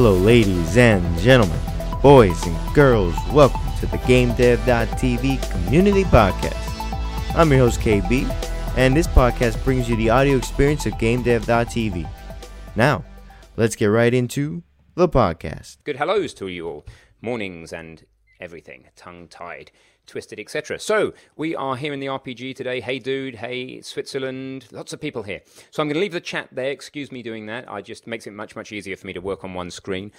Hello, ladies and gentlemen, boys and girls. Welcome to the GameDev.tv Community Podcast. I'm your host, KB, and this podcast brings you the audio experience of GameDev.tv. Now, let's get right into the podcast. Good hellos to you all. Mornings and everything, tongue tied, twisted, etc. So, we are here in the RPG today. Hey, dude. Hey, Switzerland. Lots of people here. So, I'm going to leave the chat there. Excuse me doing that. I just makes it much, much easier for me to work on one screen.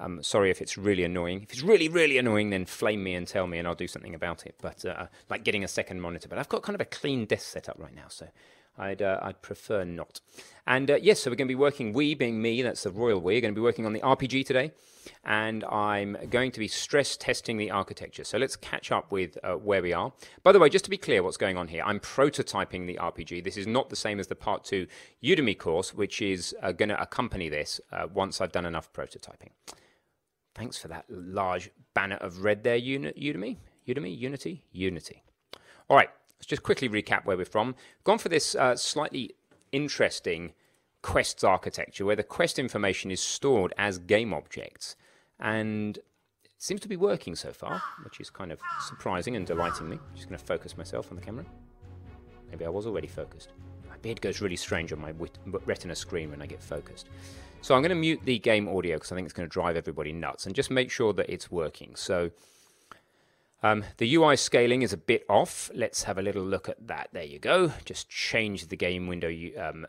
I'm sorry if it's really annoying. If it's really, really annoying, then flame me and tell me, and I'll do something about it. But, uh, like getting a second monitor. But I've got kind of a clean desk setup right now, so. I'd, uh, I'd prefer not. And uh, yes, so we're going to be working, we being me, that's the royal we, are going to be working on the RPG today. And I'm going to be stress testing the architecture. So let's catch up with uh, where we are. By the way, just to be clear what's going on here, I'm prototyping the RPG. This is not the same as the Part 2 Udemy course, which is uh, going to accompany this uh, once I've done enough prototyping. Thanks for that large banner of red there, Udemy. Udemy? Unity? Unity. All right. Let's just quickly recap where we're from. We've gone for this uh, slightly interesting quests architecture where the quest information is stored as game objects. And it seems to be working so far, which is kind of surprising and delighting me. I'm just going to focus myself on the camera. Maybe I was already focused. My beard goes really strange on my retina screen when I get focused. So I'm going to mute the game audio because I think it's going to drive everybody nuts and just make sure that it's working. So um, the UI scaling is a bit off. Let's have a little look at that. There you go. Just change the game window um,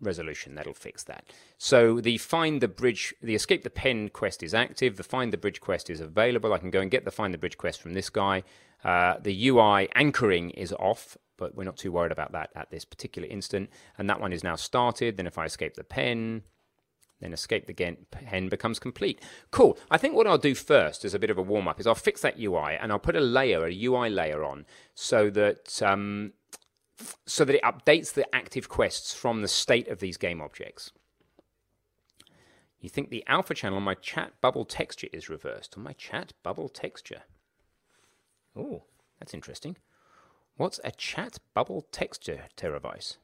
resolution. That'll fix that. So the find the bridge, the escape the pen quest is active. The find the bridge quest is available. I can go and get the find the bridge quest from this guy. Uh, the UI anchoring is off, but we're not too worried about that at this particular instant. And that one is now started. Then if I escape the pen, then escape the pen becomes complete. Cool. I think what I'll do first as a bit of a warm up is I'll fix that UI and I'll put a layer, a UI layer on, so that um, so that it updates the active quests from the state of these game objects. You think the alpha channel on my chat bubble texture is reversed? On my chat bubble texture. Oh, that's interesting. What's a chat bubble texture, Teravice?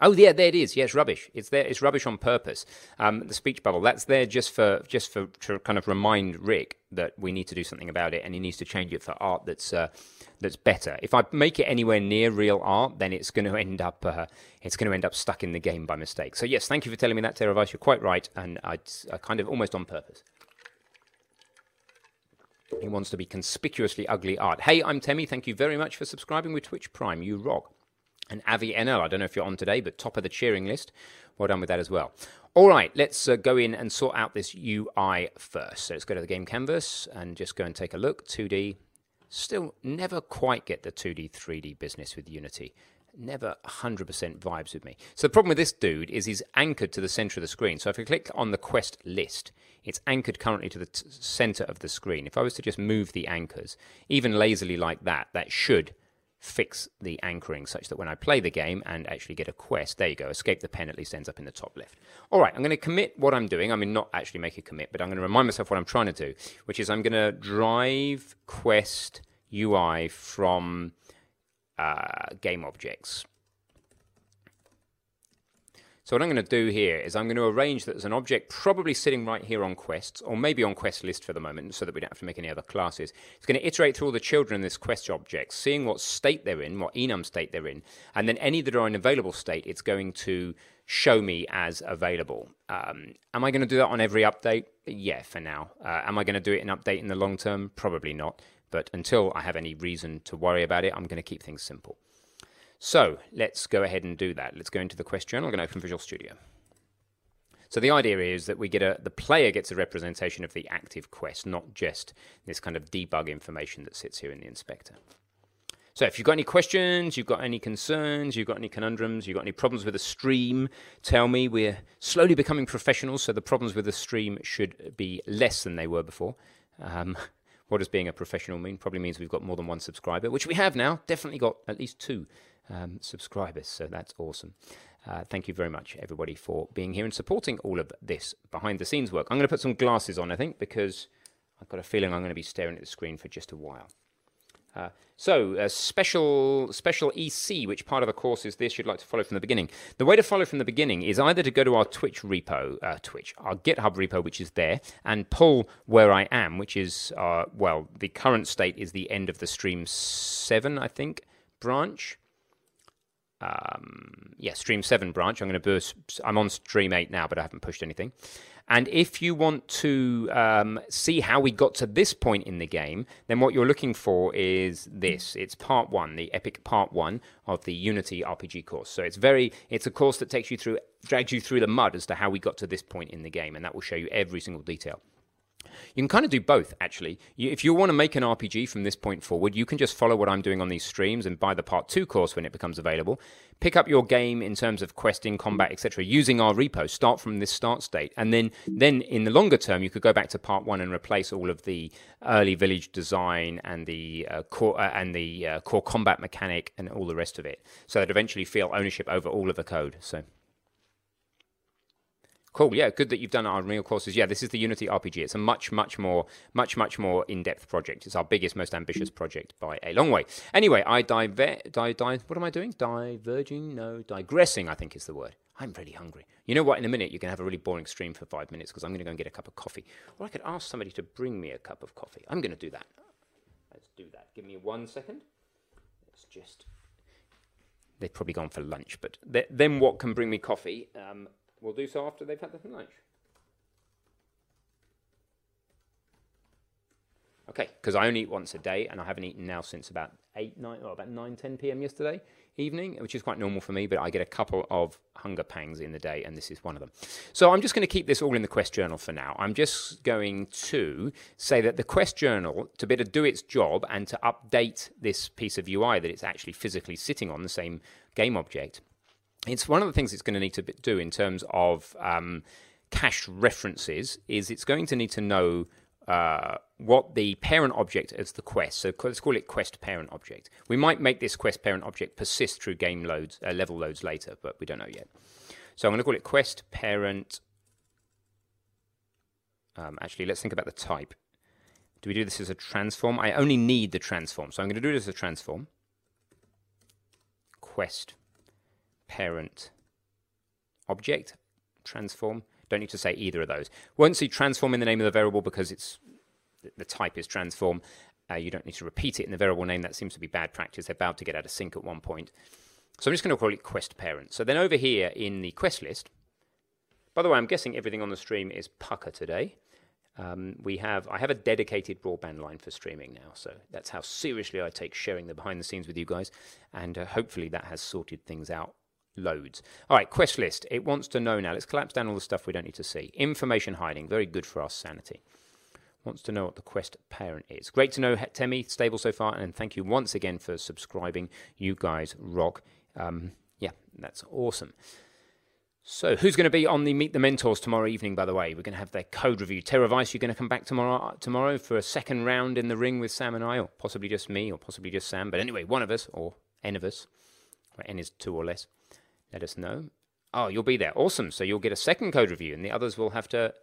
Oh yeah, there it is. Yes, rubbish. It's there. It's rubbish on purpose. Um, the speech bubble. That's there just for just for to kind of remind Rick that we need to do something about it, and he needs to change it for art that's uh, that's better. If I make it anywhere near real art, then it's going to end up uh, it's going to end up stuck in the game by mistake. So yes, thank you for telling me that, Teravice. You're quite right, and I kind of almost on purpose. He wants to be conspicuously ugly art. Hey, I'm Temmie. Thank you very much for subscribing with Twitch Prime. You rock and Avi NL. I don't know if you're on today, but top of the cheering list. Well done with that as well. All right, let's uh, go in and sort out this UI first. So let's go to the game canvas and just go and take a look. 2D. Still never quite get the 2D, 3D business with Unity. Never 100% vibes with me. So the problem with this dude is he's anchored to the center of the screen. So if I click on the quest list, it's anchored currently to the center of the screen. If I was to just move the anchors, even lazily like that, that should fix the anchoring such that when I play the game and actually get a quest, there you go, escape the pen at least ends up in the top left. All right, I'm going to commit what I'm doing. I mean, not actually make a commit, but I'm going to remind myself what I'm trying to do, which is I'm going to drive quest UI from uh, game objects. So what I'm going to do here is I'm going to arrange that there's an object probably sitting right here on quests, or maybe on quest list for the moment, so that we don't have to make any other classes. It's going to iterate through all the children in this quest object, seeing what state they're in, what enum state they're in, and then any that are in available state, it's going to show me as available. Um, am I going to do that on every update? Yeah, for now. Uh, am I going to do it in update in the long term? Probably not. But until I have any reason to worry about it, I'm going to keep things simple. So let's go ahead and do that. Let's go into the quest journal. I'm going to open Visual Studio. So the idea is that we get a the player gets a representation of the active quest, not just this kind of debug information that sits here in the inspector. So if you've got any questions, you've got any concerns, you've got any conundrums, you've got any problems with the stream, tell me. We're slowly becoming professionals, so the problems with the stream should be less than they were before. Um, what does being a professional mean? Probably means we've got more than one subscriber, which we have now. Definitely got at least two um, subscribers. So that's awesome. Uh, thank you very much, everybody, for being here and supporting all of this behind the scenes work. I'm going to put some glasses on, I think, because I've got a feeling I'm going to be staring at the screen for just a while. Uh, so, special special EC, which part of the course is this? You'd like to follow from the beginning. The way to follow from the beginning is either to go to our Twitch repo, uh, Twitch, our GitHub repo, which is there, and pull where I am, which is uh, well, the current state is the end of the stream seven, I think, branch. Um, yeah, stream seven branch. I'm going to boost. I'm on stream eight now, but I haven't pushed anything. And if you want to um, see how we got to this point in the game, then what you're looking for is this. It's part one, the epic part one of the Unity RPG course. So it's very, it's a course that takes you through, drags you through the mud as to how we got to this point in the game, and that will show you every single detail. You can kind of do both, actually. You, if you want to make an RPG from this point forward, you can just follow what I'm doing on these streams and buy the Part 2 course when it becomes available. Pick up your game in terms of questing, combat, etc., using our repo. Start from this start state. And then, then in the longer term, you could go back to Part 1 and replace all of the early village design and the, uh, core, uh, and the uh, core combat mechanic and all the rest of it. So that eventually feel ownership over all of the code. So. Cool. Yeah, good that you've done our real courses. Yeah, this is the Unity RPG. It's a much, much more, much, much more in-depth project. It's our biggest, most ambitious project by a long way. Anyway, I diver, di, di, what am I doing? Diverging? No, digressing. I think is the word. I'm really hungry. You know what? In a minute, you can have a really boring stream for five minutes because I'm going to go and get a cup of coffee, or I could ask somebody to bring me a cup of coffee. I'm going to do that. Let's do that. Give me one second. Let's just. They've probably gone for lunch, but th- then what can bring me coffee? Um, We'll do so after they've had their lunch. Okay, because I only eat once a day, and I haven't eaten now since about eight, nine, or about nine, ten p.m. yesterday evening, which is quite normal for me. But I get a couple of hunger pangs in the day, and this is one of them. So I'm just going to keep this all in the Quest journal for now. I'm just going to say that the Quest journal, to be able to do its job and to update this piece of UI that it's actually physically sitting on the same game object, it's one of the things it's going to need to do in terms of um, cache references is it's going to need to know uh, what the parent object is the quest. So let's call it quest parent object. We might make this quest parent object persist through game loads, uh, level loads later, but we don't know yet. So I'm going to call it quest parent. Um, actually, let's think about the type. Do we do this as a transform? I only need the transform, so I'm going to do it as a transform. Quest parent object, transform. Don't need to say either of those. Won't see transform in the name of the variable because it's the type is transform. Uh, you don't need to repeat it in the variable name. That seems to be bad practice. They're about to get out of sync at one point. So I'm just going to call it quest parent. So then over here in the quest list, by the way, I'm guessing everything on the stream is pucker today. Um, we have I have a dedicated broadband line for streaming now, so that's how seriously I take sharing the behind the scenes with you guys, and uh, hopefully that has sorted things out loads. All right, quest list. It wants to know now. Let's collapse down all the stuff we don't need to see. Information hiding, very good for our sanity. Wants to know what the quest parent is. Great to know, Temi, stable so far, and thank you once again for subscribing. You guys rock. Um, yeah, that's awesome. So, who's going to be on the Meet the Mentors tomorrow evening? By the way, we're going to have their code review. Terra Vice, you're going to come back tomorrow tomorrow for a second round in the ring with Sam and I, or possibly just me, or possibly just Sam. But anyway, one of us, or N of us. N is two or less let us know. Oh, you'll be there. Awesome. So you'll get a second code review, and the others will have to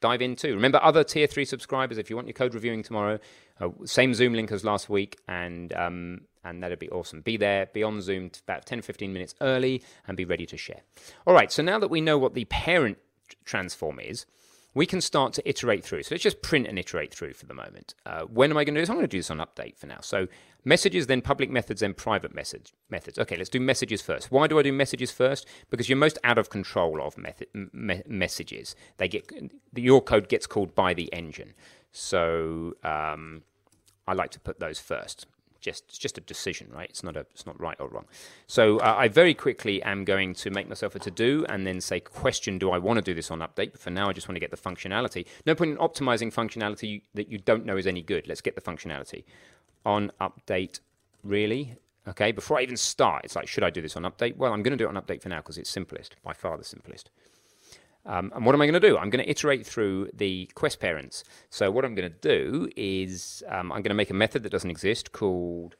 dive in too. Remember, other tier three subscribers, if you want your code reviewing tomorrow, uh, same Zoom link as last week, and um, and that'd be awesome. Be there, be on Zoom about 10 15 minutes early, and be ready to share. All right, so now that we know what the parent transform is, we can start to iterate through. So let's just print and iterate through for the moment. Uh, when am I going to do this? I'm going to do this on update for now. So messages, then public methods, then private message methods. Okay, let's do messages first. Why do I do messages first? Because you're most out of control of method, me- messages. They get your code gets called by the engine. So um, I like to put those first just it's just a decision, right? It's not a it's not right or wrong. So uh, I very quickly am going to make myself a to do and then say question: Do I want to do this on update? But for now, I just want to get the functionality. No point in optimizing functionality that you don't know is any good. Let's get the functionality on update. Really? Okay. Before I even start, it's like, should I do this on update? Well, I'm going to do it on update for now because it's simplest, by far the simplest. Um, and what am I going to do? I'm going to iterate through the quest parents. So what I'm going to do is um, I'm going to make a method that doesn't exist called.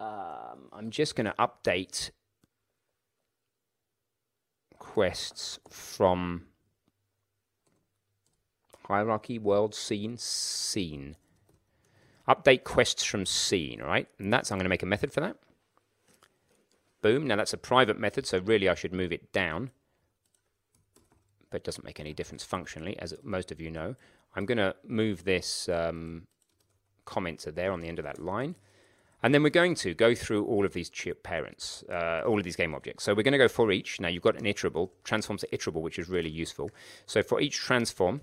Um, I'm just going to update quests from hierarchy world scene scene. Update quests from scene, all right? And that's, I'm going to make a method for that. Boom. Now that's a private method, so really I should move it down. But it doesn't make any difference functionally, as most of you know. I'm going to move this um, commenter there on the end of that line. And then we're going to go through all of these parents, uh, all of these game objects. So we're going to go for each. Now you've got an iterable, transforms to iterable, which is really useful. So for each transform,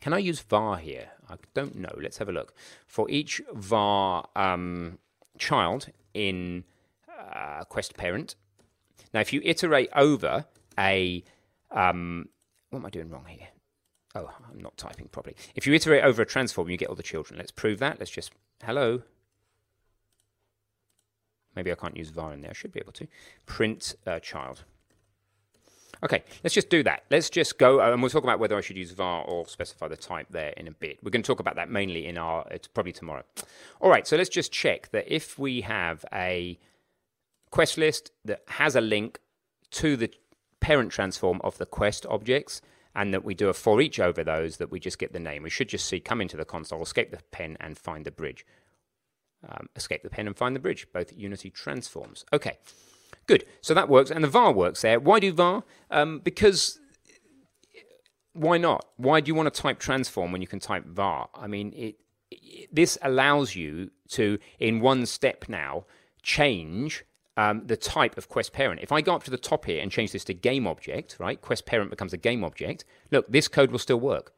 can I use var here? I don't know. Let's have a look. For each var um, child in uh, quest parent, now if you iterate over a, um, what am I doing wrong here? Oh, I'm not typing properly. If you iterate over a transform, you get all the children. Let's prove that. Let's just, hello. Maybe I can't use var in there. I should be able to. Print uh, child. Okay, let's just do that. Let's just go, uh, and we'll talk about whether I should use var or specify the type there in a bit. We're going to talk about that mainly in our, it's probably tomorrow. All right, so let's just check that if we have a quest list that has a link to the parent transform of the quest objects, and that we do a for each over those, that we just get the name. We should just see come into the console, escape the pen, and find the bridge. Um, escape the pen and find the bridge, both Unity transforms. Okay. Good. So that works, and the var works there. Why do var? Um, because why not? Why do you want to type transform when you can type var? I mean, it, it, this allows you to, in one step now, change um, the type of quest parent. If I go up to the top here and change this to game object, right? Quest parent becomes a game object. Look, this code will still work.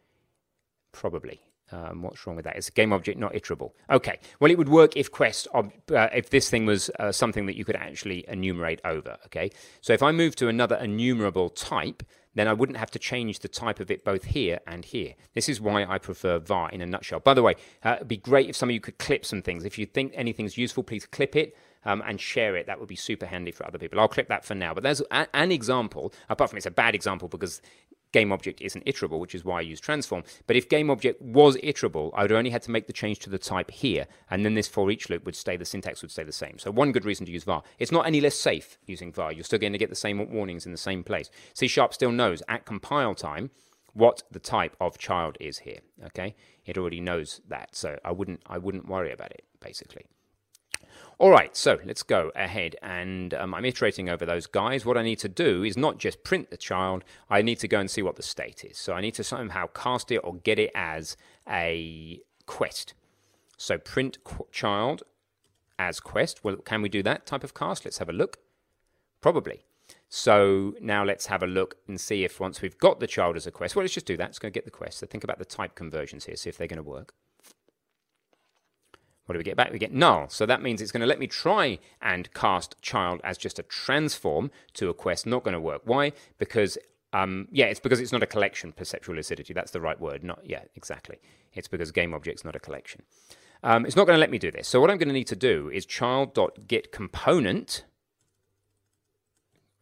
Probably. Um, what's wrong with that? It's a game object, not iterable. Okay. Well, it would work if quest, ob- uh, if this thing was uh, something that you could actually enumerate over. Okay. So if I move to another enumerable type, then I wouldn't have to change the type of it both here and here. This is why I prefer var in a nutshell. By the way, uh, it'd be great if some of you could clip some things. If you think anything's useful, please clip it. Um, and share it. That would be super handy for other people. I'll clip that for now. But there's a, an example, apart from it's a bad example because game object isn't iterable, which is why I use transform. But if game object was iterable, I would only had to make the change to the type here, and then this for each loop would stay, the syntax would stay the same. So one good reason to use var. It's not any less safe using var. You're still going to get the same warnings in the same place. C Sharp still knows at compile time what the type of child is here. Okay, it already knows that, so I wouldn't I wouldn't worry about it basically. All right, so let's go ahead and um, I'm iterating over those guys. What I need to do is not just print the child, I need to go and see what the state is. So I need to somehow cast it or get it as a quest. So print qu- child as quest. Well, can we do that type of cast? Let's have a look. Probably. So now let's have a look and see if once we've got the child as a quest, well, let's just do that. Let's go get the quest. So think about the type conversions here, see if they're going to work. What do we get back? We get null. So that means it's going to let me try and cast child as just a transform to a quest. Not going to work. Why? Because um, yeah, it's because it's not a collection. Perceptual lucidity. That's the right word. Not yeah, exactly. It's because game object's not a collection. Um, it's not going to let me do this. So what I'm going to need to do is child.get component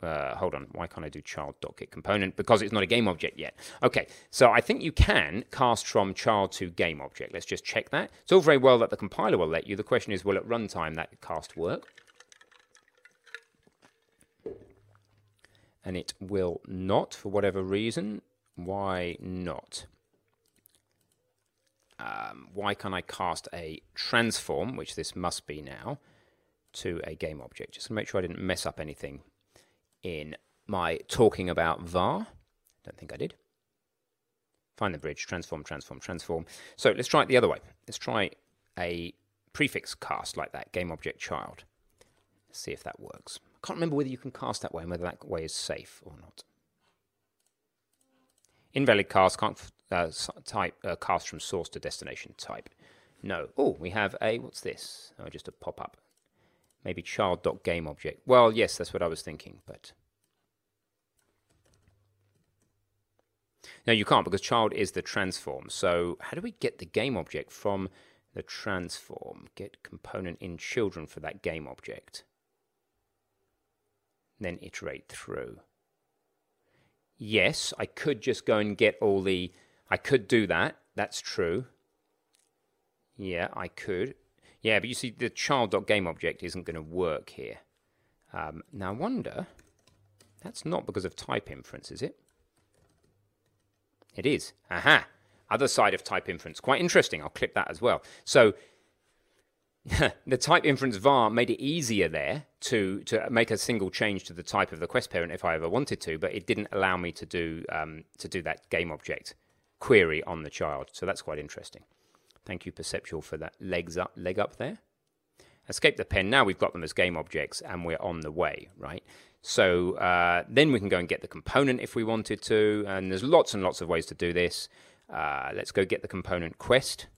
uh, hold on, why can't I do child.get component? Because it's not a game object yet. Okay, so I think you can cast from child to game object. Let's just check that. It's all very well that the compiler will let you. The question is, will at runtime that cast work? And it will not, for whatever reason. Why not? Um, why can't I cast a transform, which this must be now, to a game object? Just to make sure I didn't mess up anything in my talking about var. Don't think I did. Find the bridge, transform, transform, transform. So let's try it the other way. Let's try a prefix cast like that, game object child. Let's see if that works. I can't remember whether you can cast that way and whether that way is safe or not. Invalid cast can't uh, type uh, cast from source to destination type. No. Oh, we have a what's this? Oh, just a pop up. Maybe child.gameObject. Well, yes, that's what I was thinking, but. No, you can't because child is the transform. So how do we get the game object from the transform? Get component in children for that game object. Then iterate through. Yes, I could just go and get all the. I could do that. That's true. Yeah, I could. Yeah, but you see, the child.game object isn't going to work here. Um, now, I wonder, that's not because of type inference, is it? It is. Aha! Other side of type inference. Quite interesting. I'll click that as well. So, the type inference var made it easier there to to make a single change to the type of the quest parent if I ever wanted to, but it didn't allow me to do um, to do that game object query on the child. So that's quite interesting. Thank you, Perceptual, for that legs up leg up there. Escape the pen. Now we've got them as game objects and we're on the way, right? So uh, then we can go and get the component if we wanted to, and there's lots and lots of ways to do this. Uh, let's go get the component quest.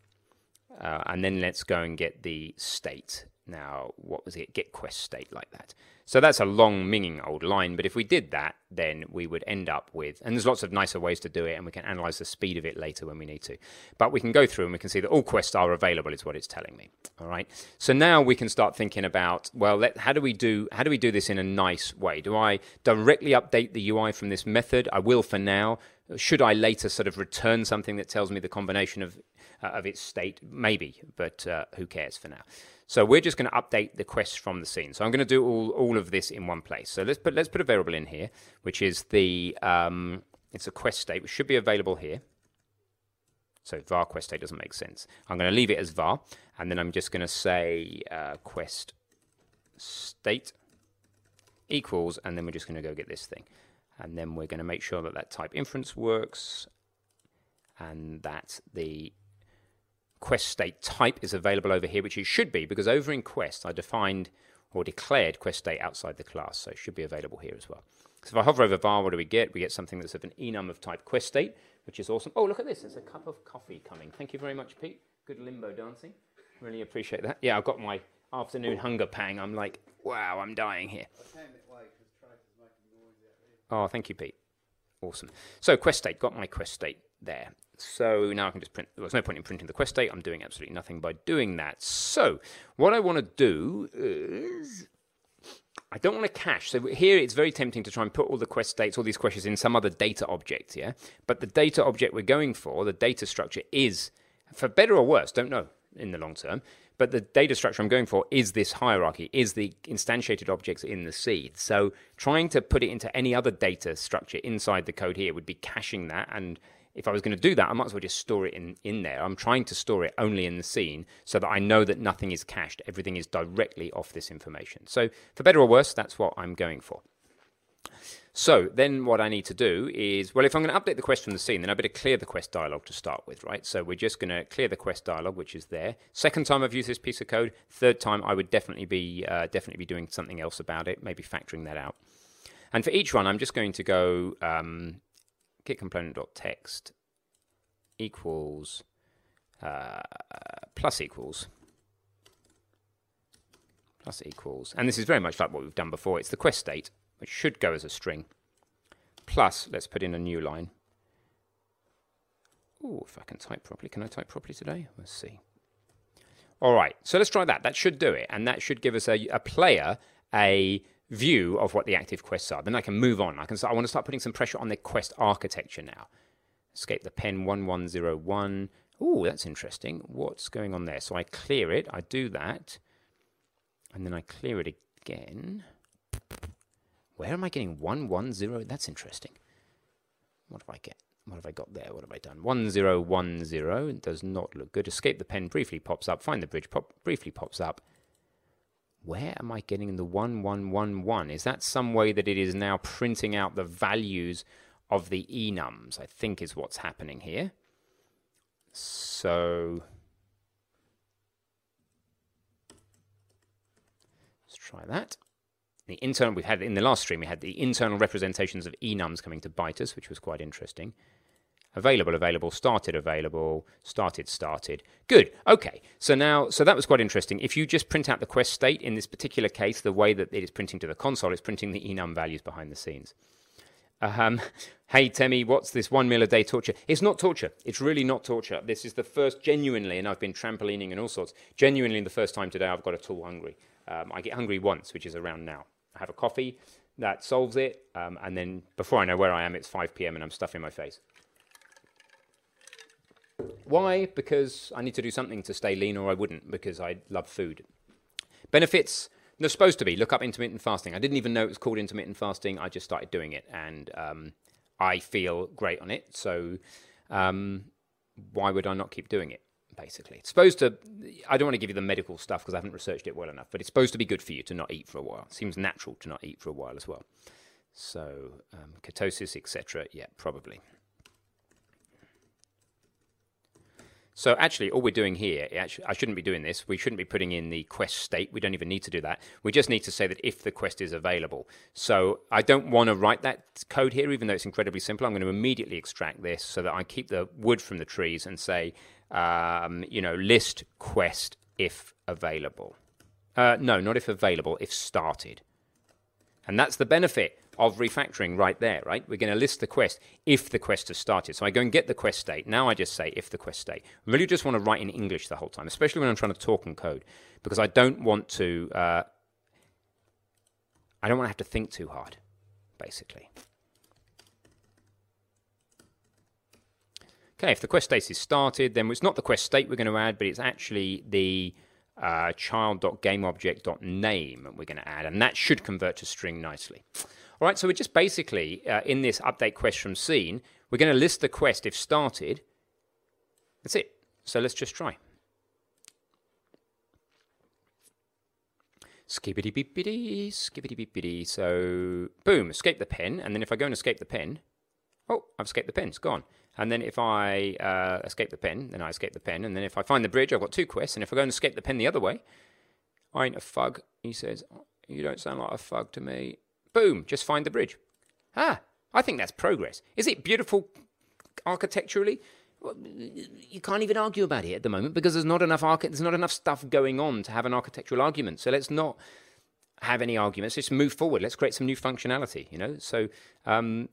Uh, and then let's go and get the state. Now, what was it? Get quest state like that. So that's a long, minging old line, but if we did that, then we would end up with, and there's lots of nicer ways to do it, and we can analyze the speed of it later when we need to. But we can go through and we can see that all quests are available, is what it's telling me. All right. So now we can start thinking about, well, let, how do we do how do we do this in a nice way? Do I directly update the UI from this method? I will for now. Should I later sort of return something that tells me the combination of uh, of its state? Maybe, but uh, who cares for now? So we're just going to update the quest from the scene. So I'm going to do all, all of this in one place. So let's put let's put a variable in here, which is the um, it's a quest state, which should be available here. So var quest state doesn't make sense. I'm going to leave it as var, and then I'm just going to say uh, quest state equals, and then we're just going to go get this thing. And then we're going to make sure that that type inference works, and that the quest state type is available over here, which it should be, because over in quest I defined or declared quest state outside the class, so it should be available here as well. So if I hover over var, what do we get? We get something that's of an enum of type quest state, which is awesome. Oh, look at this. There's a cup of coffee coming. Thank you very much, Pete. Good limbo dancing. Really appreciate that. Yeah, I've got my afternoon hunger pang. I'm like, wow, I'm dying here. Oh, thank you, Pete. Awesome. So quest state, got my quest state there. So now I can just print, there's no point in printing the quest state. I'm doing absolutely nothing by doing that. So what I want to do is, I don't want to cache. So here it's very tempting to try and put all the quest states, all these questions in some other data object, yeah? But the data object we're going for, the data structure is, for better or worse, don't know in the long term, but the data structure I'm going for is this hierarchy, is the instantiated objects in the seed. So trying to put it into any other data structure inside the code here would be caching that and if I was going to do that, I might as well just store it in, in there. I'm trying to store it only in the scene so that I know that nothing is cached. Everything is directly off this information. So, for better or worse, that's what I'm going for. So, then what I need to do is, well, if I'm going to update the quest from the scene, then I better clear the quest dialog to start with, right? So, we're just going to clear the quest dialog, which is there. Second time I've used this piece of code. Third time, I would definitely be uh, definitely be doing something else about it, maybe factoring that out. And for each one, I'm just going to go um, get component.text equals uh, plus equals plus equals, and this is very much like what we've done before. It's the quest state, which should go as a string. Plus, let's put in a new line. Oh, if I can type properly. Can I type properly today? Let's see. All right, so let's try that. That should do it, and that should give us a, a player a view of what the active quests are. Then I can move on. I can I want to start putting some pressure on the quest architecture now. Escape the pen 1101. Oh, that's interesting. What's going on there? So I clear it. I do that. And then I clear it again. Where am I getting 110? That's interesting. What have I get? What have I got there? What have I done? 1010. It does not look good. Escape the pen briefly pops up. Find the bridge pop briefly pops up where am I getting the 1111? Is that some way that it is now printing out the values of the enums? I think is what's happening here. So let's try that. The internal we've had in the last stream we had the internal representations of enums coming to bite us, which was quite interesting available, available, started, available, started, started. Good. Okay. So now, so that was quite interesting. If you just print out the quest state in this particular case, the way that it is printing to the console, it's printing the enum values behind the scenes. Um, hey, Temi, what's this one meal a day torture? It's not torture. It's really not torture. This is the first, genuinely, and I've been trampolining and all sorts, genuinely the first time today I've got at all hungry. Um, I get hungry once, which is around now. I have a coffee, that solves it, um, and then before I know where I am, it's 5 p.m. and I'm stuffing my face. Why? Because I need to do something to stay lean, or I wouldn't, because I love food. Benefits, they're supposed to be. Look up intermittent fasting. I didn't even know it was called intermittent fasting. I just started doing it, and um, I feel great on it. So, um, why would I not keep doing it? basically. It's supposed to, I don't want to give you the medical stuff because I haven't researched it well enough, but it's supposed to be good for you to not eat for a while. It seems natural to not eat for a while as well. So, um, ketosis, etc. Yeah, probably. So actually, all we're doing here, actually, I shouldn't be doing this. We shouldn't be putting in the quest state. We don't even need to do that. We just need to say that if the quest is available. So I don't want to write that code here, even though it's incredibly simple. I'm going to immediately extract this so that I keep the wood from the trees and say, um, you know, list quest if available. Uh, no, not if available, if started. And that's the benefit of refactoring right there, right? We're going to list the quest if the quest has started. So I go and get the quest state. Now I just say if the quest state. I really just want to write in English the whole time, especially when I'm trying to talk and code, because I don't want to. Uh, I don't want to have to think too hard, basically. Okay, if the quest state is started, then it's not the quest state we're going to add, but it's actually the uh, child.gameObject.name we're going to add, and that should convert to string nicely. All right, so we're just basically, uh, in this update quest from scene, we're going to list the quest if started. That's it. So let's just try. Skibbity beepity, skibbity beepity. So, boom, escape the pen. And then if I go and escape the pen, oh, I've escaped the pen, it's gone. And then if I uh, escape the pen, then I escape the pen. And then if I find the bridge, I've got two quests. And if I go and escape the pen the other way, I ain't a fug. He says, You don't sound like a fug to me. Boom, just find the bridge. Ah, I think that's progress. Is it beautiful architecturally? You can't even argue about it at the moment because there's not enough archi- there's not enough stuff going on to have an architectural argument. So let's not have any arguments. Let's move forward. Let's create some new functionality. You know. So um,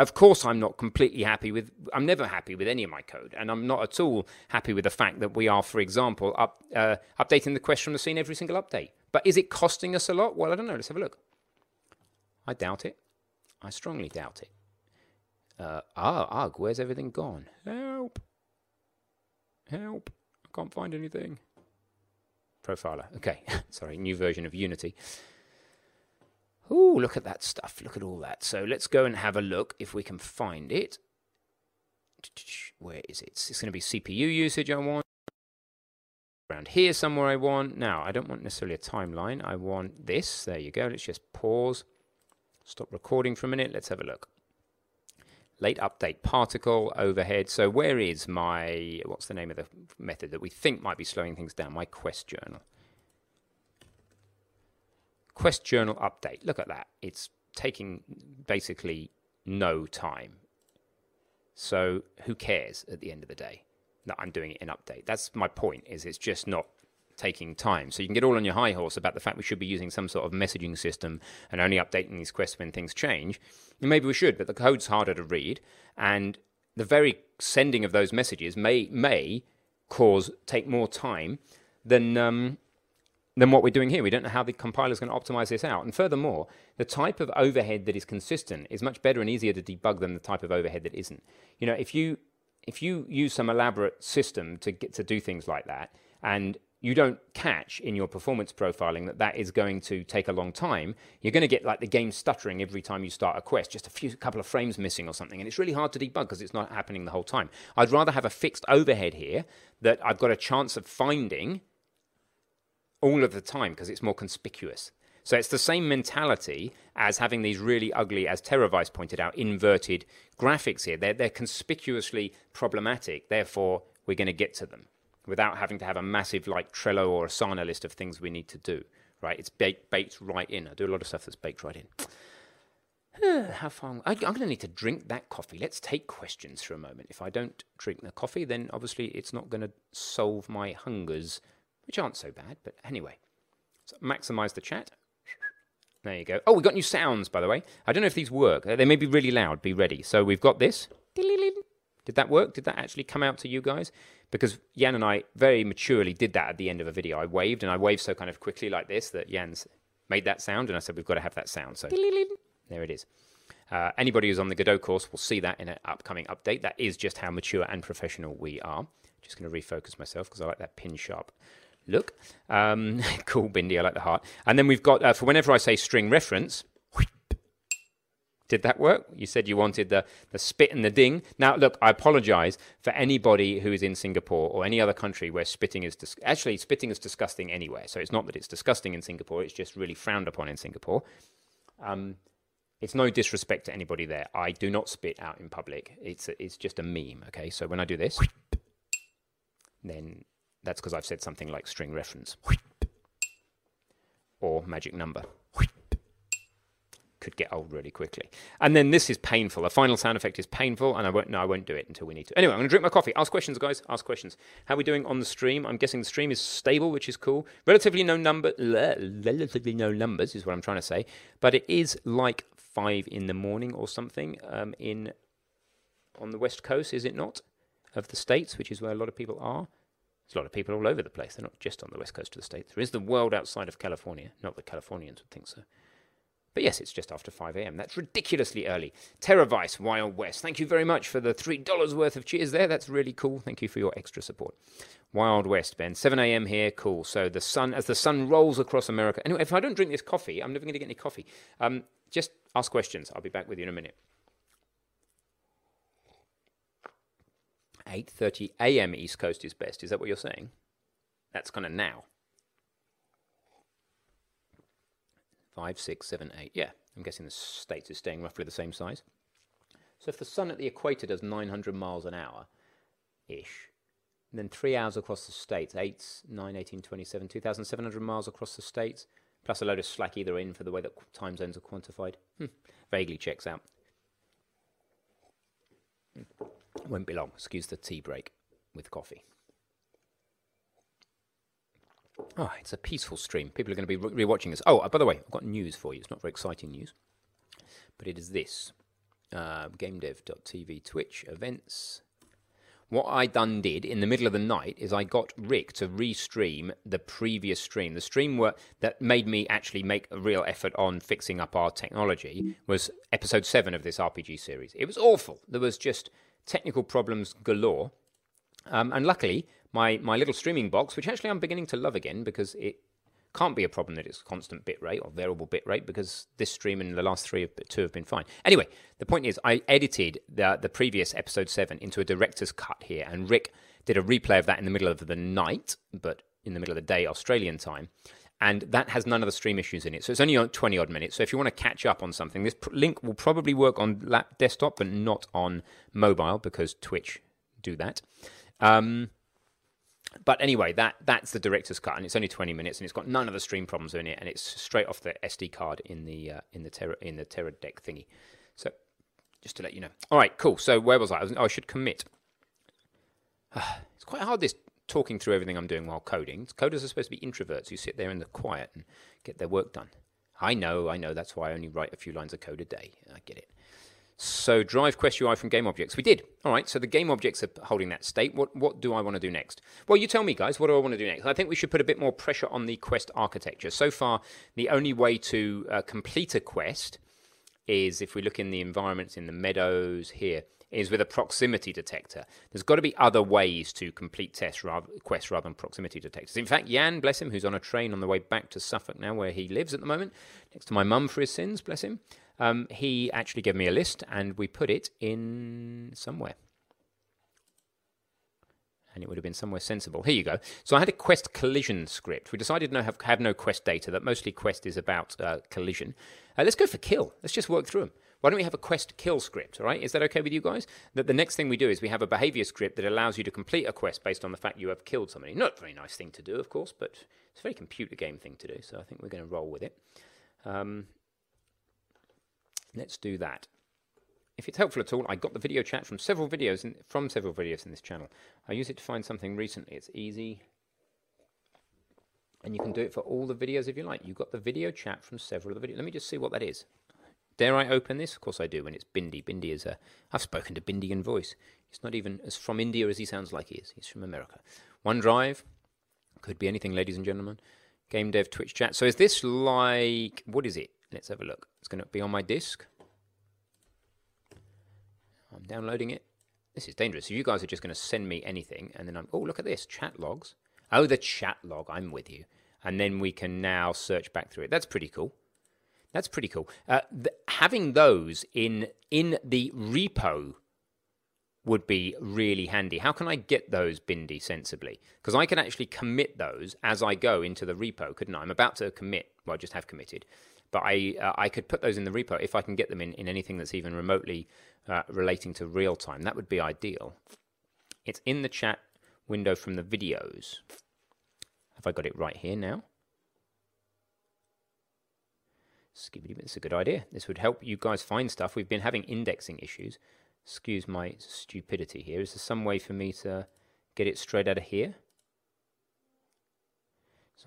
of course, I'm not completely happy with. I'm never happy with any of my code, and I'm not at all happy with the fact that we are, for example, up, uh, updating the quest from the scene every single update. But is it costing us a lot? Well, I don't know. Let's have a look. I doubt it. I strongly doubt it. Uh, ah, ugh, where's everything gone? Help! Help! I can't find anything. Profiler. Okay, sorry, new version of Unity. Ooh, look at that stuff. Look at all that. So let's go and have a look if we can find it. Where is it? It's going to be CPU usage I want. Around here somewhere I want. Now, I don't want necessarily a timeline. I want this. There you go. Let's just pause. Stop recording for a minute. Let's have a look. Late update particle overhead. So where is my, what's the name of the method that we think might be slowing things down? My quest journal. Quest journal update. Look at that. It's taking basically no time. So who cares at the end of the day that I'm doing it in update? That's my point. Is it's just not taking time. So you can get all on your high horse about the fact we should be using some sort of messaging system and only updating these quests when things change. And maybe we should, but the code's harder to read, and the very sending of those messages may may cause take more time than um, than what we're doing here. We don't know how the compiler is going to optimize this out. And furthermore, the type of overhead that is consistent is much better and easier to debug than the type of overhead that isn't. You know, if you if you use some elaborate system to get to do things like that, and you don't catch in your performance profiling that that is going to take a long time, you're going to get like the game stuttering every time you start a quest, just a few couple of frames missing or something, and it's really hard to debug because it's not happening the whole time. I'd rather have a fixed overhead here that I've got a chance of finding all of the time because it's more conspicuous. So it's the same mentality as having these really ugly, as Teravice pointed out, inverted graphics here. They're, they're conspicuously problematic. Therefore, we're going to get to them without having to have a massive like Trello or a Asana list of things we need to do. Right? It's baked, baked right in. I do a lot of stuff that's baked right in. How far? I, am going to need to drink that coffee. Let's take questions for a moment. If I don't drink the coffee, then obviously it's not going to solve my hungers, which aren't so bad. But anyway, so maximize the chat. There you go. Oh, we got new sounds, by the way. I don't know if these work. They may be really loud. Be ready. So we've got this. Did that work? Did that actually come out to you guys? Because Yann and I very maturely did that at the end of a video. I waved, and I waved so kind of quickly like this that Yann's made that sound, and I said, we've got to have that sound. So there it is. Uh, anybody who's on the Godot course will see that in an upcoming update. That is just how mature and professional we are. Just going to refocus myself because I like that pin sharp look. Um, cool, Bindi. I like the heart. And then we've got, uh, for whenever I say string reference, Did that work? You said you wanted the, the spit and the ding. Now, look, I apologize for anybody who is in Singapore or any other country where spitting is dis- actually spitting is disgusting anywhere. So it's not that it's disgusting in Singapore; it's just really frowned upon in Singapore. Um, it's no disrespect to anybody there. I do not spit out in public. It's it's just a meme. Okay, so when I do this, then that's because I've said something like string reference or magic number could get old really quickly. And then this is painful. The final sound effect is painful, and I won't. No, I won't do it until we need to. Anyway, I'm going to drink my coffee. Ask questions, guys. Ask questions. How are we doing on the stream? I'm guessing the stream is stable, which is cool. Relatively no number. Relatively no numbers is what I'm trying to say. But it is like five in the morning or something um, in on the west coast, is it not? Of the states, which is where a lot of people are. There's a lot of people all over the place. They're not just on the west coast of the states. There is the world outside of California. Not that Californians would think so. But yes, it's just after 5 a.m. That's ridiculously early. Terravice, Wild West. Thank you very much for the $3 worth of cheers there. That's really cool. Thank you for your extra support. Wild West, Ben. 7 a.m. here. Cool. So the sun, as the sun rolls across America. Anyway, if I don't drink this coffee, I'm never going to get any coffee. Um, just ask questions. I'll be back with you in a minute. 8:30 a.m. East Coast is best. Is that what you're saying? That's kind of now. Five, six, seven, eight. Yeah, I'm guessing the States is staying roughly the same size. So if the sun at the equator does 900 miles an hour ish, then three hours across the States, 8, 9, 18, 27, 2,700 miles across the States, plus a load of slack either in for the way that time zones are quantified. Hmm. Vaguely checks out. Hmm. Won't be long. Excuse the tea break with coffee. Oh, it's a peaceful stream. People are going to be re- rewatching this. Oh, uh, by the way, I've got news for you. It's not very exciting news, but it is this uh, GameDev.tv Twitch events. What I done did in the middle of the night is I got Rick to restream the previous stream. The stream were, that made me actually make a real effort on fixing up our technology was episode seven of this RPG series. It was awful. There was just technical problems galore. Um, and luckily, my, my little streaming box, which actually I'm beginning to love again because it can't be a problem that it's constant bit rate or variable bit rate because this stream and the last three two have been fine. Anyway, the point is, I edited the, the previous episode seven into a director's cut here, and Rick did a replay of that in the middle of the night, but in the middle of the day Australian time. And that has none of the stream issues in it. So it's only 20 odd minutes. So if you want to catch up on something, this link will probably work on lap desktop, but not on mobile because Twitch do that. Um, but anyway, that that's the director's cut, and it's only 20 minutes, and it's got none of the stream problems in it, and it's straight off the SD card in the uh, in the Terra in the Teradek thingy. So just to let you know. All right, cool. So where was I? I, was, oh, I should commit. it's quite hard this talking through everything I'm doing while coding. Coders are supposed to be introverts who sit there in the quiet and get their work done. I know, I know. That's why I only write a few lines of code a day. I get it. So drive quest UI from game objects. We did. All right. So the game objects are holding that state. What what do I want to do next? Well, you tell me, guys. What do I want to do next? I think we should put a bit more pressure on the quest architecture. So far, the only way to uh, complete a quest is if we look in the environments in the meadows here is with a proximity detector. There's got to be other ways to complete tests rather, quests rather than proximity detectors. In fact, Yann, bless him, who's on a train on the way back to Suffolk now, where he lives at the moment, next to my mum for his sins, bless him, um, he actually gave me a list and we put it in somewhere. And it would have been somewhere sensible. Here you go. So I had a Quest collision script. We decided to have, have no Quest data, that mostly Quest is about uh, collision. Uh, let's go for kill. Let's just work through them. Why don't we have a quest kill script? All right, is that okay with you guys? That the next thing we do is we have a behavior script that allows you to complete a quest based on the fact you have killed somebody. Not a very nice thing to do, of course, but it's a very computer game thing to do. So I think we're going to roll with it. Um, let's do that. If it's helpful at all, I got the video chat from several videos in, from several videos in this channel. I use it to find something recently. It's easy. And you can do it for all the videos if you like. You got the video chat from several of the videos. Let me just see what that is. Dare I open this? Of course I do when it's Bindi. Bindi is a. I've spoken to Bindi in voice. He's not even as from India as he sounds like he is. He's from America. OneDrive. Could be anything, ladies and gentlemen. Game Dev Twitch chat. So is this like. What is it? Let's have a look. It's going to be on my disk. I'm downloading it. This is dangerous. You guys are just going to send me anything, and then I'm. Oh, look at this. Chat logs. Oh, the chat log. I'm with you. And then we can now search back through it. That's pretty cool. That's pretty cool. Uh, having those in in the repo would be really handy. How can I get those Bindi sensibly? Because I can actually commit those as I go into the repo, couldn't I? I'm about to commit. Well, I just have committed, but I uh, I could put those in the repo if I can get them in in anything that's even remotely uh, relating to real time. That would be ideal. It's in the chat window from the videos. Have I got it right here now? Skibbity, it's a good idea. This would help you guys find stuff. We've been having indexing issues. Excuse my stupidity here. Is there some way for me to get it straight out of here?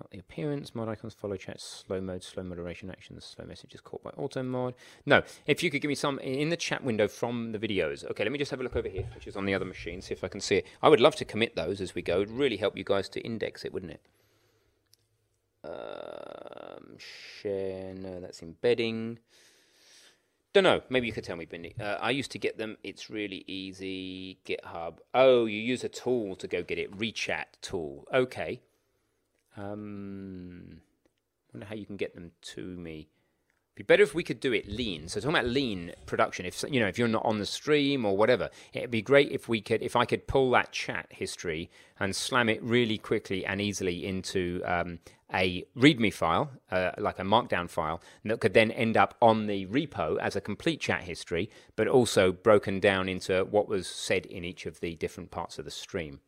Not the appearance, mod icons, follow chat, slow mode, slow moderation actions, slow messages caught by auto mod. No, if you could give me some in the chat window from the videos. Okay, let me just have a look over here, which is on the other machine, see if I can see it. I would love to commit those as we go. It would really help you guys to index it, wouldn't it? Um, share, no, that's embedding. Don't know. Maybe you could tell me, Bindi. Uh, I used to get them. It's really easy. GitHub. Oh, you use a tool to go get it. Rechat tool. Okay. Um, wonder how you can get them to me. Be better if we could do it lean. So talking about lean production, if you know if you're not on the stream or whatever, it'd be great if we could if I could pull that chat history and slam it really quickly and easily into um, a README file, uh, like a Markdown file, that could then end up on the repo as a complete chat history, but also broken down into what was said in each of the different parts of the stream.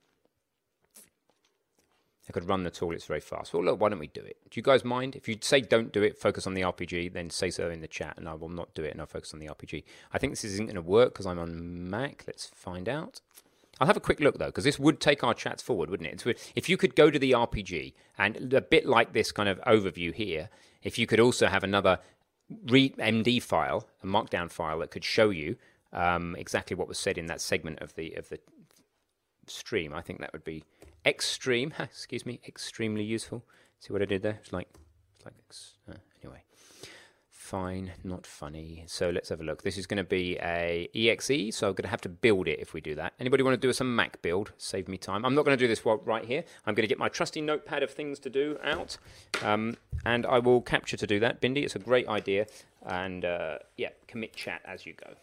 I could run the tool, it's very fast. Well, look, why don't we do it? Do you guys mind? If you say don't do it, focus on the RPG, then say so in the chat, and I will not do it, and I'll focus on the RPG. I think this isn't going to work because I'm on Mac. Let's find out. I'll have a quick look though, because this would take our chats forward, wouldn't it? If you could go to the RPG and a bit like this kind of overview here, if you could also have another read MD file, a Markdown file that could show you um, exactly what was said in that segment of the of the stream, I think that would be extreme, excuse me, extremely useful. See what I did there? It's like, it's like uh, anyway. Fine, not funny. So let's have a look. This is going to be a exe, so I'm going to have to build it if we do that. Anybody want to do some Mac build? Save me time. I'm not going to do this right here. I'm going to get my trusty notepad of things to do out, um, and I will capture to do that. Bindi, it's a great idea, and uh, yeah, commit chat as you go.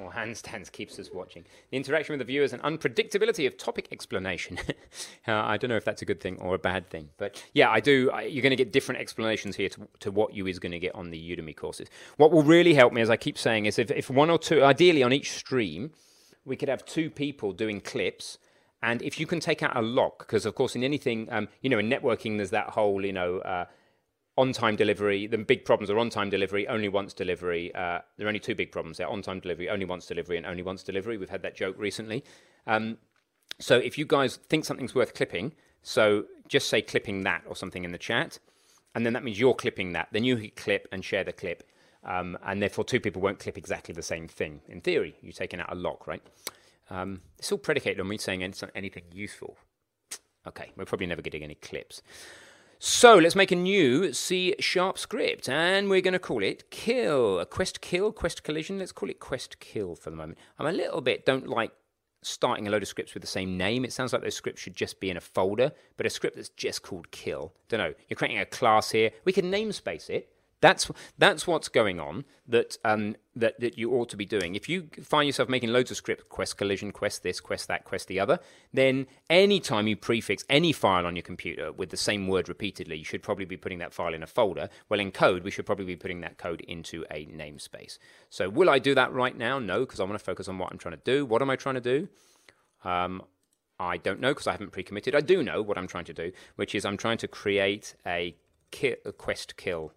Or handstands keeps us watching. The interaction with the viewers and unpredictability of topic explanation. uh, I don't know if that's a good thing or a bad thing, but yeah, I do. I, you're going to get different explanations here to, to what you is going to get on the Udemy courses. What will really help me, as I keep saying, is if, if one or two, ideally on each stream, we could have two people doing clips. And if you can take out a lock, because of course in anything, um, you know, in networking, there's that whole, you know, uh, on time delivery, the big problems are on time delivery, only once delivery. Uh, there are only two big problems there on time delivery, only once delivery, and only once delivery. We've had that joke recently. Um, so if you guys think something's worth clipping, so just say clipping that or something in the chat, and then that means you're clipping that. Then you hit clip and share the clip. Um, and therefore, two people won't clip exactly the same thing. In theory, you're taking out a lock, right? Um, it's all predicated on me saying anything useful. Okay, we're probably never getting any clips. So let's make a new C sharp script and we're going to call it kill. A quest kill, quest collision. Let's call it quest kill for the moment. I'm a little bit, don't like starting a load of scripts with the same name. It sounds like those scripts should just be in a folder, but a script that's just called kill. Don't know. You're creating a class here. We can namespace it. That's that's what's going on that um, that that you ought to be doing. If you find yourself making loads of script quest collision, quest this, quest that, quest the other, then anytime you prefix any file on your computer with the same word repeatedly, you should probably be putting that file in a folder. Well, in code, we should probably be putting that code into a namespace. So, will I do that right now? No, because I want to focus on what I'm trying to do. What am I trying to do? Um, I don't know because I haven't pre-committed. I do know what I'm trying to do, which is I'm trying to create a, ki- a quest kill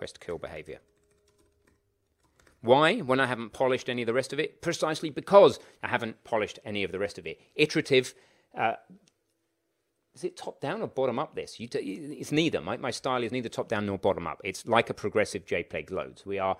quest kill behavior. Why, when I haven't polished any of the rest of it? Precisely because I haven't polished any of the rest of it. Iterative, uh, is it top down or bottom up this? T- it's neither. My, my style is neither top down nor bottom up. It's like a progressive JPEG loads. We are,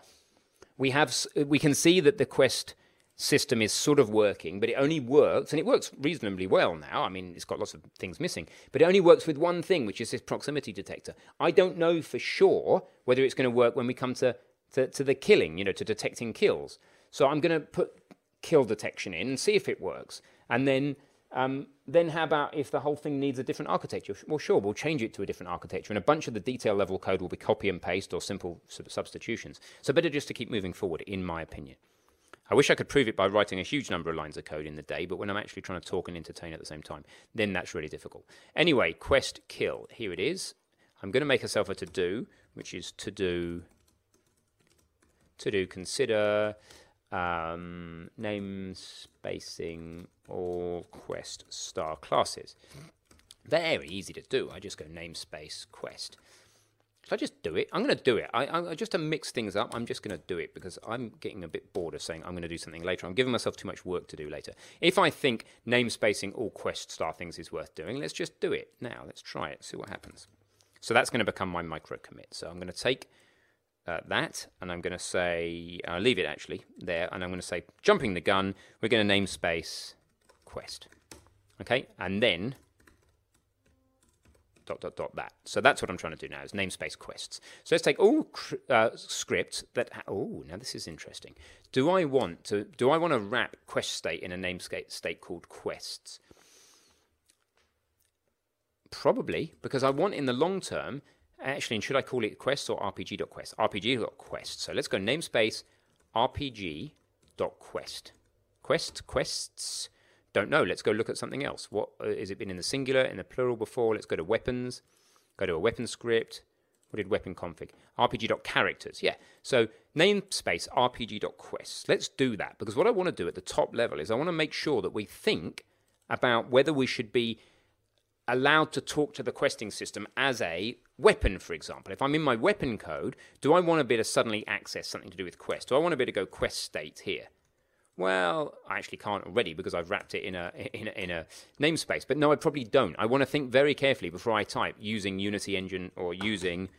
we have, we can see that the quest system is sort of working, but it only works, and it works reasonably well now. I mean, it's got lots of things missing, but it only works with one thing, which is this proximity detector. I don't know for sure whether it's going to work when we come to, to, to the killing, you know, to detecting kills. So I'm going to put kill detection in and see if it works. And then um, then how about if the whole thing needs a different architecture? Well, sure, we'll change it to a different architecture, and a bunch of the detail level code will be copy and paste or simple substitutions. So better just to keep moving forward, in my opinion. I wish I could prove it by writing a huge number of lines of code in the day, but when I'm actually trying to talk and entertain at the same time, then that's really difficult. Anyway, quest kill. Here it is. I'm going to make myself a to do, which is to do to do consider um, name spacing all quest star classes. Very easy to do. I just go namespace quest. Should I just do it? I'm going to do it. I, I, just to mix things up, I'm just going to do it because I'm getting a bit bored of saying I'm going to do something later. I'm giving myself too much work to do later. If I think namespacing all quest star things is worth doing, let's just do it now. Let's try it, see what happens. So that's going to become my micro commit. So I'm going to take uh, that, and I'm going to say, I'll leave it actually there, and I'm going to say, jumping the gun, we're going to namespace quest. Okay, and then dot dot dot that. So that's what I'm trying to do now is namespace quests. So let's take all uh, scripts that. oh, now this is interesting. Do I want to? Do I want to wrap quest state in a namespace state called quests? Probably because I want in the long term Actually, and should I call it quests or rpg.quest? rpg.quest. So let's go namespace rpg.quest. Quest, quests, don't know. Let's go look at something else. What uh, is it been in the singular, in the plural before? Let's go to weapons, go to a weapon script. What did weapon config? rpg.characters. Yeah. So namespace rpg.quests. Let's do that because what I want to do at the top level is I want to make sure that we think about whether we should be allowed to talk to the questing system as a weapon, for example. If I'm in my weapon code, do I want to be able to suddenly access something to do with quest? Do I want to be able to go quest state here? Well, I actually can't already because I've wrapped it in a, in a, in a namespace. But no, I probably don't. I want to think very carefully before I type using Unity Engine or using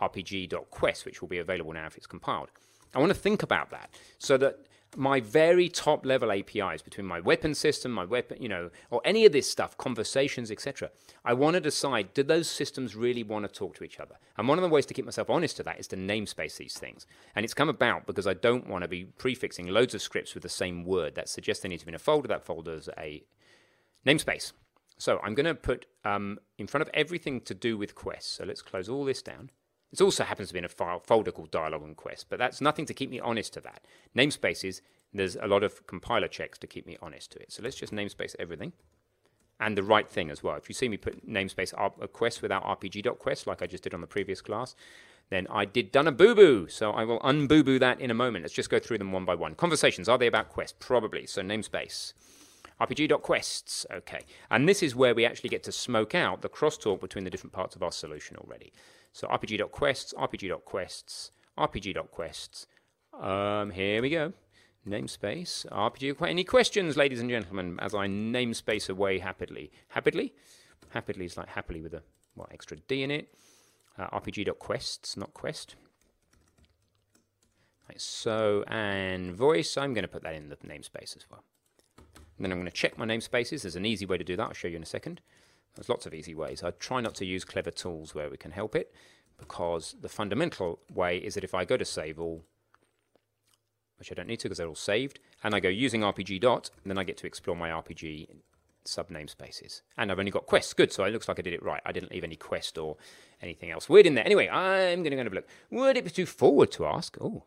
rpg.quest, which will be available now if it's compiled. I want to think about that so that my very top level APIs between my weapon system, my weapon, you know, or any of this stuff, conversations, etc. I want to decide do those systems really want to talk to each other? And one of the ways to keep myself honest to that is to namespace these things. And it's come about because I don't want to be prefixing loads of scripts with the same word. That suggests they need to be in a folder. That folder is a namespace. So I'm going to put um, in front of everything to do with quests. So let's close all this down. It also happens to be in a file folder called dialog and quest, but that's nothing to keep me honest to that. Namespaces, there's a lot of compiler checks to keep me honest to it. So let's just namespace everything. And the right thing as well. If you see me put namespace a quest without rpg.quest, like I just did on the previous class, then I did done a boo boo. So I will unboo boo that in a moment. Let's just go through them one by one. Conversations, are they about quest? Probably. So namespace rpg.quests. Okay. And this is where we actually get to smoke out the crosstalk between the different parts of our solution already. So rpg.quests, rpg.quests, rpg.quests. Um, here we go. Namespace, rpg. Any questions, ladies and gentlemen, as I namespace away happily? Happily? Happily is like happily with a what extra D in it. Uh, rpg.quests, not quest. Right, so, and voice, I'm going to put that in the namespace as well. And then I'm going to check my namespaces. There's an easy way to do that. I'll show you in a second. There's lots of easy ways. I try not to use clever tools where we can help it because the fundamental way is that if I go to save all, which I don't need to because they're all saved, and I go using RPG dot, then I get to explore my RPG sub namespaces. And I've only got quests. Good, so it looks like I did it right. I didn't leave any quest or anything else weird in there. Anyway, I'm going to go and have a look. Would it be too forward to ask? Oh.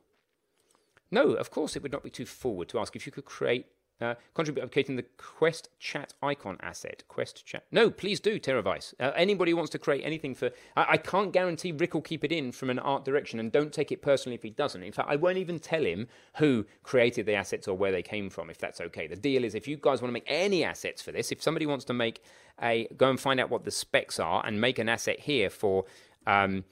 No, of course it would not be too forward to ask if you could create uh, contribute advocating the Quest Chat icon asset. Quest Chat. No, please do, Teravice. Uh, anybody wants to create anything for. I, I, can't guarantee Rick will keep it in from an art direction, and don't take it personally if he doesn't. In fact, I won't even tell him who created the assets or where they came from, if that's okay. The deal is if you guys want to make any assets for this, if somebody wants to make a. Go and find out what the specs are and make an asset here for. Um,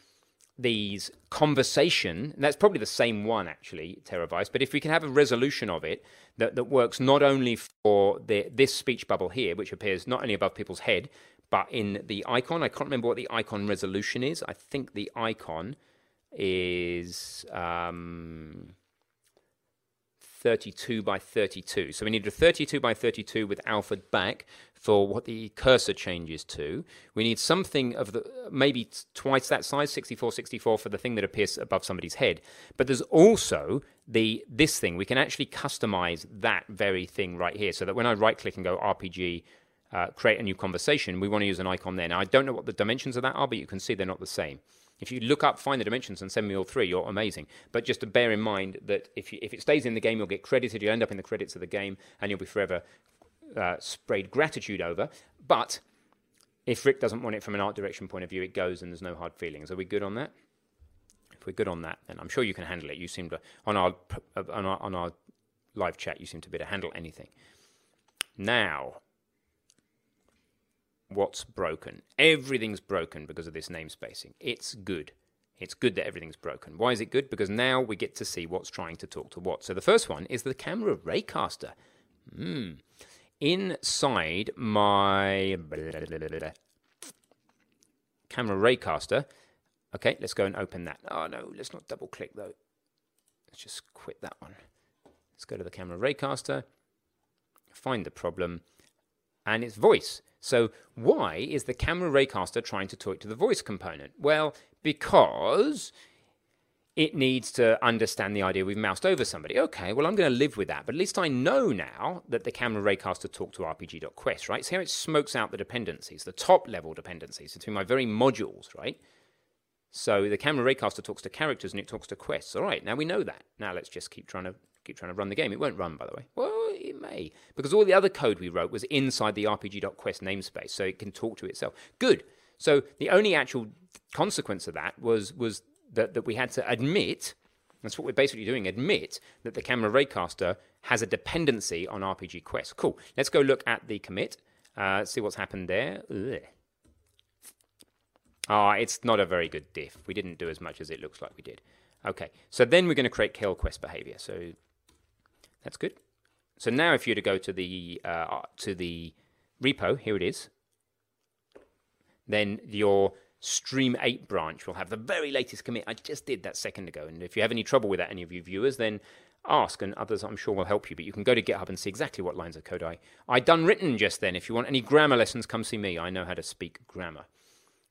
these conversation, that's probably the same one actually, Teravice, but if we can have a resolution of it that, that works not only for the, this speech bubble here, which appears not only above people's head, but in the icon. I can't remember what the icon resolution is. I think the icon is um, 32 by 32. So we need a 32 by 32 with alpha back for what the cursor changes to. We need something of the maybe twice that size, 64, 64 for the thing that appears above somebody's head. But there's also the this thing. We can actually customize that very thing right here so that when I right click and go RPG, uh, create a new conversation, we want to use an icon there. Now, I don't know what the dimensions of that are, but you can see they're not the same. If you look up, find the dimensions, and send me all three, you're amazing. But just to bear in mind that if, you, if it stays in the game, you'll get credited, you'll end up in the credits of the game, and you'll be forever uh, sprayed gratitude over. But if Rick doesn't want it from an art direction point of view, it goes and there's no hard feelings. Are we good on that? If we're good on that, then I'm sure you can handle it. You seem to, on our, on our, on our live chat, you seem to be able to handle anything. Now, what's broken. Everything's broken because of this namespacing. It's good. It's good that everything's broken. Why is it good? Because now we get to see what's trying to talk to what. So the first one is the camera raycaster. Hmm. Inside my camera raycaster. Okay, let's go and open that. Oh no, let's not double click though. Let's just quit that one. Let's go to the camera raycaster, find the problem, and it's voice. So why is the camera raycaster trying to talk to the voice component? Well, because it needs to understand the idea we've moused over somebody. Okay, well, I'm going to live with that, but at least I know now that the camera raycaster talked to RPG.quest, right? See how it smokes out the dependencies, the top level dependencies between my very modules, right? So the camera raycaster talks to characters and it talks to quests. All right, now we know that. Now let's just keep trying to keep trying to run the game. It won't run, by the way. Well, it may, because all the other code we wrote was inside the RPG.quest namespace, so it can talk to itself. Good. So the only actual consequence of that was was that, that we had to admit. That's what we're basically doing. Admit that the camera raycaster has a dependency on RPG Quest. Cool. Let's go look at the commit. Uh, see what's happened there. Ah, oh, it's not a very good diff. We didn't do as much as it looks like we did. Okay, so then we're going to create kill quest behavior. So that's good. So now if you were to go to the uh, to the repo, here it is, then your Stream 8 branch will have the very latest commit. I just did that second ago. And if you have any trouble with that, any of you viewers, then ask, and others I'm sure will help you. But you can go to GitHub and see exactly what lines of code I, I done written just then. If you want any grammar lessons, come see me. I know how to speak grammar.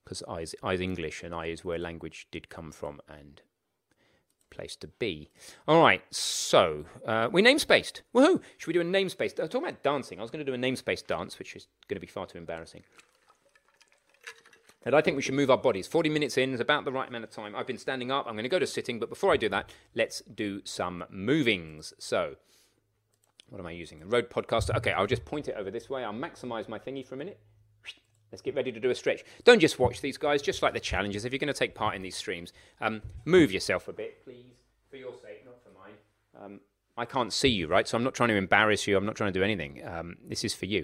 Because is, I is English, and I is where language did come from, and place to be. All right, so uh, we namespaced. Woohoo! Should we do a namespace? Uh, talking about dancing, I was going to do a namespace dance, which is going to be far too embarrassing. And I think we should move our bodies. 40 minutes in is about the right amount of time. I've been standing up. I'm going to go to sitting, but before I do that, let's do some movings. So, what am I using? The Road Podcaster. Okay, I'll just point it over this way. I'll maximize my thingy for a minute. Let's get ready to do a stretch. Don't just watch these guys, just like the challenges. If you're going to take part in these streams, um, move yourself a bit, please, for your sake, not for mine. Um, I can't see you, right? So I'm not trying to embarrass you. I'm not trying to do anything. Um, this is for you.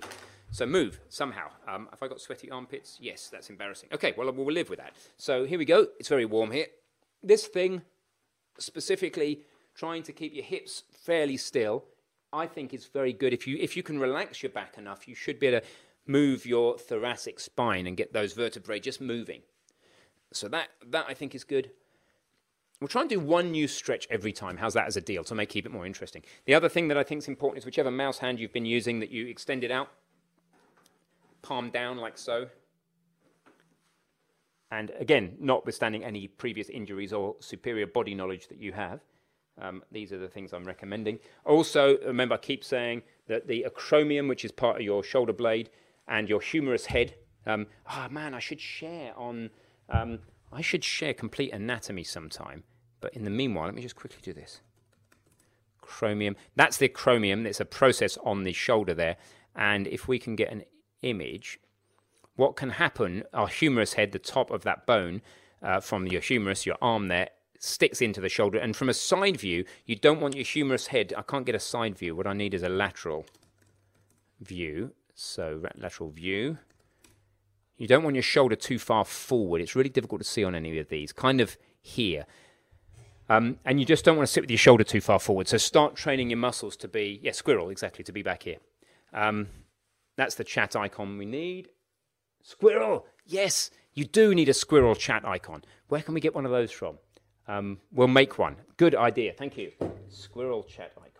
So move somehow. Um, have I got sweaty armpits? Yes, that's embarrassing. Okay, well, we'll live with that. So here we go. It's very warm here. This thing, specifically trying to keep your hips fairly still, I think is very good. If you if you can relax your back enough, you should be able to move your thoracic spine and get those vertebrae just moving. So that, that I think is good. We'll try and do one new stretch every time. How's that as a deal to make keep it more interesting? The other thing that I think is important is whichever mouse hand you've been using that you extend it out, palm down like so. And again, notwithstanding any previous injuries or superior body knowledge that you have, um, these are the things I'm recommending. Also, remember, I keep saying that the acromion, which is part of your shoulder blade, and your humerus head. Um, oh man, I should share on. Um, I should share complete anatomy sometime. But in the meanwhile, let me just quickly do this. Acromion. That's the acromion. It's a process on the shoulder there. And if we can get an image, what can happen? Our humerus head, the top of that bone uh, from your humerus, your arm there, sticks into the shoulder. And from a side view, you don't want your humerus head. I can't get a side view. What I need is a lateral view. So lateral view. You don't want your shoulder too far forward. It's really difficult to see on any of these. Kind of here. Um, and you just don't want to sit with your shoulder too far forward. So start training your muscles to be, yeah, squirrel, exactly, to be back here. Um, that's the chat icon we need. Squirrel! Yes, you do need a squirrel chat icon. Where can we get one of those from? Um, we'll make one. Good idea. Thank you. Squirrel chat icon.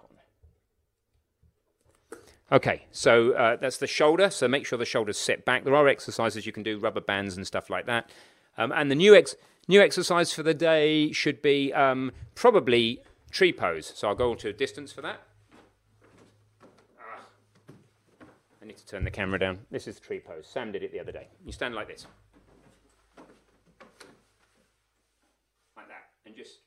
Okay, so uh, that's the shoulder. So make sure the shoulder's set back. There are exercises you can do, rubber bands and stuff like that. Um, and the new ex- new exercise for the day should be um, probably tree pose. So I'll go to a distance for that. Ah. I need to turn the camera down. This is tree pose. Sam did it the other day. You stand like this. Like that. And just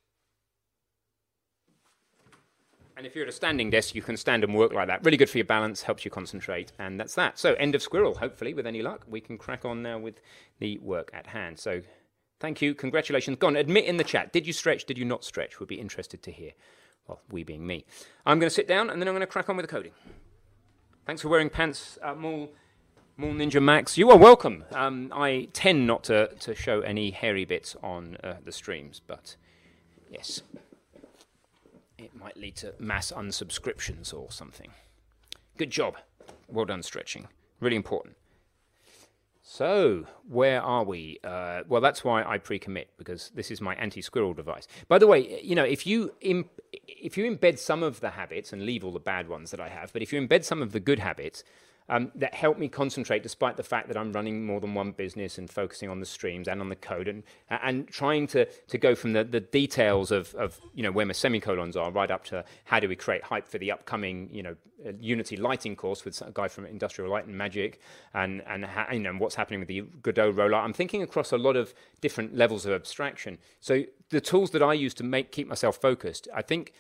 and if you're at a standing desk, you can stand and work like that. Really good for your balance, helps you concentrate, and that's that. So, end of squirrel, hopefully, with any luck. We can crack on now with the work at hand. So, thank you, congratulations. Gone. admit in the chat. Did you stretch? Did you not stretch? We'd be interested to hear. Well, we being me. I'm going to sit down and then I'm going to crack on with the coding. Thanks for wearing pants, uh, Maul, Maul Ninja Max. You are welcome. Um, I tend not to, to show any hairy bits on uh, the streams, but yes might lead to mass unsubscriptions or something. Good job. Well done, stretching. Really important. So, where are we? Uh, well, that's why I pre-commit because this is my anti-squirrel device. By the way, you know, if you imp- if you embed some of the habits and leave all the bad ones that I have, but if you embed some of the good habits, um, that help me concentrate despite the fact that I'm running more than one business and focusing on the streams and on the code and, and trying to, to go from the, the details of, of you know, where my semicolons are right up to how do we create hype for the upcoming you know, uh, Unity lighting course with a guy from Industrial Light and Magic and, and you know, what's happening with the Godot rollout. I'm thinking across a lot of different levels of abstraction. So the tools that I use to make keep myself focused, I think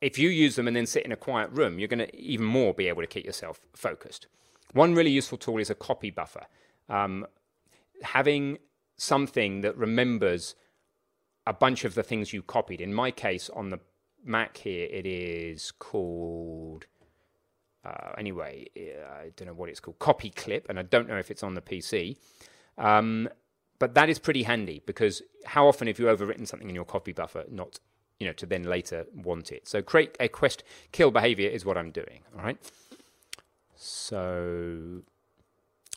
if you use them and then sit in a quiet room, you're going to even more be able to keep yourself focused. One really useful tool is a copy buffer. Um, having something that remembers a bunch of the things you copied. In my case, on the Mac here, it is called. Uh, anyway, I don't know what it's called, copy clip, and I don't know if it's on the PC. Um, but that is pretty handy because how often have you overwritten something in your copy buffer, not you know to then later want it? So create a quest kill behavior is what I'm doing. All right. So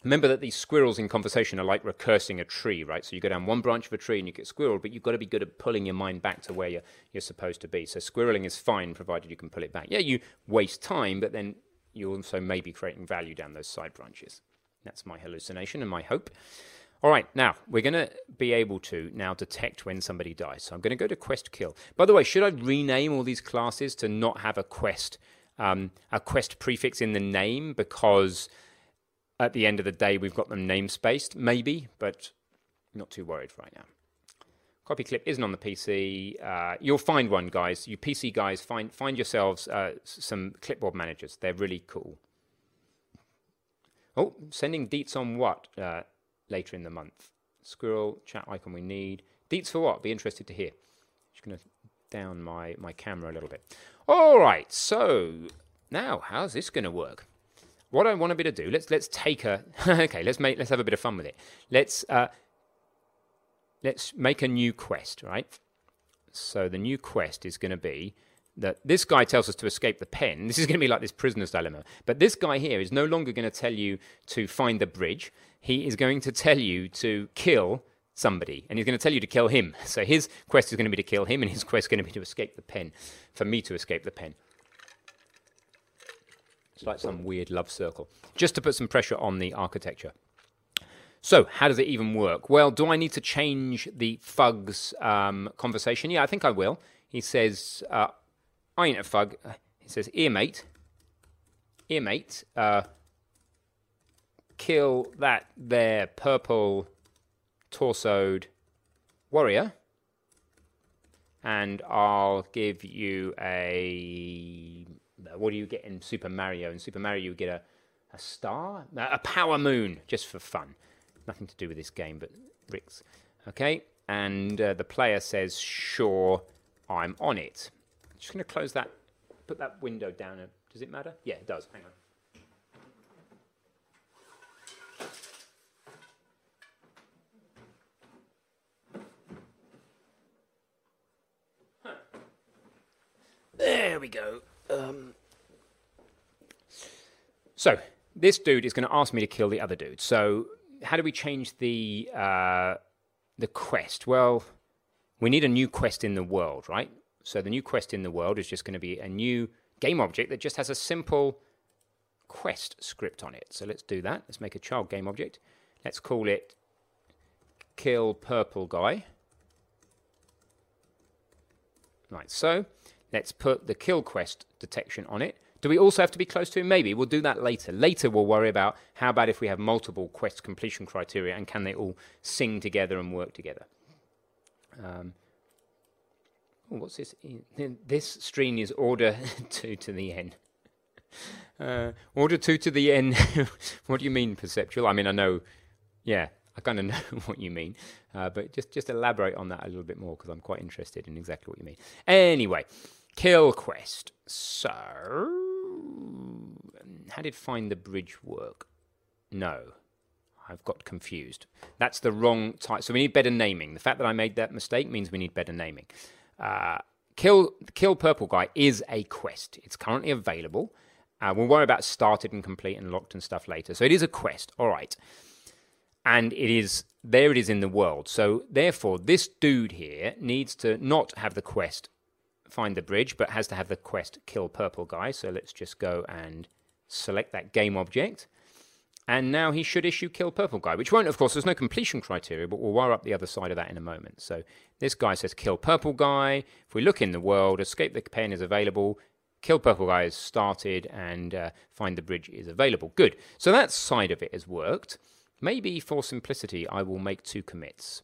remember that these squirrels in conversation are like recursing a tree, right? So you go down one branch of a tree and you get squirreled, but you've got to be good at pulling your mind back to where you're, you're supposed to be. So squirreling is fine provided you can pull it back. Yeah, you waste time, but then you also may be creating value down those side branches. That's my hallucination and my hope. All right, now we're going to be able to now detect when somebody dies. So I'm going to go to quest kill. By the way, should I rename all these classes to not have a quest um, a quest prefix in the name because at the end of the day we've got them namespaced, maybe, but not too worried right now. Copy clip isn't on the PC. Uh, you'll find one, guys. You PC guys, find find yourselves uh, some clipboard managers. They're really cool. Oh, sending deets on what uh, later in the month? Squirrel chat icon we need. Deets for what? Be interested to hear. Just to down my, my camera a little bit. All right, so now how's this going to work? What I want to be to do, let's let's take a okay, let's make let's have a bit of fun with it. Let's uh, let's make a new quest, right? So the new quest is going to be that this guy tells us to escape the pen. This is going to be like this prisoner's dilemma. But this guy here is no longer going to tell you to find the bridge. He is going to tell you to kill somebody, and he's going to tell you to kill him. So his quest is going to be to kill him, and his quest is going to be to escape the pen, for me to escape the pen. It's like some weird love circle, just to put some pressure on the architecture. So, how does it even work? Well, do I need to change the Fug's um, conversation? Yeah, I think I will. He says, uh, I ain't a Fug. He says, ear mate, ear mate, uh, kill that there purple torsoed warrior. And I'll give you a. What do you get in Super Mario? In Super Mario, you get a, a star? A power moon, just for fun. Nothing to do with this game, but Rick's. Okay? And uh, the player says, sure, I'm on it. I'm just going to close that, put that window down. Does it matter? Yeah, it does. Hang on. There we go. Um, so this dude is going to ask me to kill the other dude. So how do we change the uh, the quest? Well, we need a new quest in the world, right? So the new quest in the world is just going to be a new game object that just has a simple quest script on it. So let's do that. Let's make a child game object. Let's call it kill purple guy. Right, so let's put the kill quest detection on it. Do we also have to be close to him? Maybe. We'll do that later. Later, we'll worry about how about if we have multiple quest completion criteria and can they all sing together and work together. Um, oh, what's this? This string is order 2 to the n. Uh, order 2 to the n. what do you mean perceptual? I mean, I know, yeah, I kind of know what you mean, uh, but just just elaborate on that a little bit more because I'm quite interested in exactly what you mean. Anyway, kill quest. So, how did find the bridge work? No, I've got confused. That's the wrong type. So we need better naming. The fact that I made that mistake means we need better naming. Uh, kill kill purple guy is a quest. It's currently available. Uh, we'll worry about started and complete and locked and stuff later. So it is a quest. All right and it is there it is in the world. So therefore, this dude here needs to not have the quest find the bridge, but has to have the quest kill purple guy. So let's just go and select that game object. And now he should issue kill purple guy, which won't, of course, there's no completion criteria, but we'll wire up the other side of that in a moment. So this guy says kill purple guy. If we look in the world, escape the pen is available, kill purple guy is started, and uh, find the bridge is available. Good. So that side of it has worked. Maybe for simplicity, I will make two commits.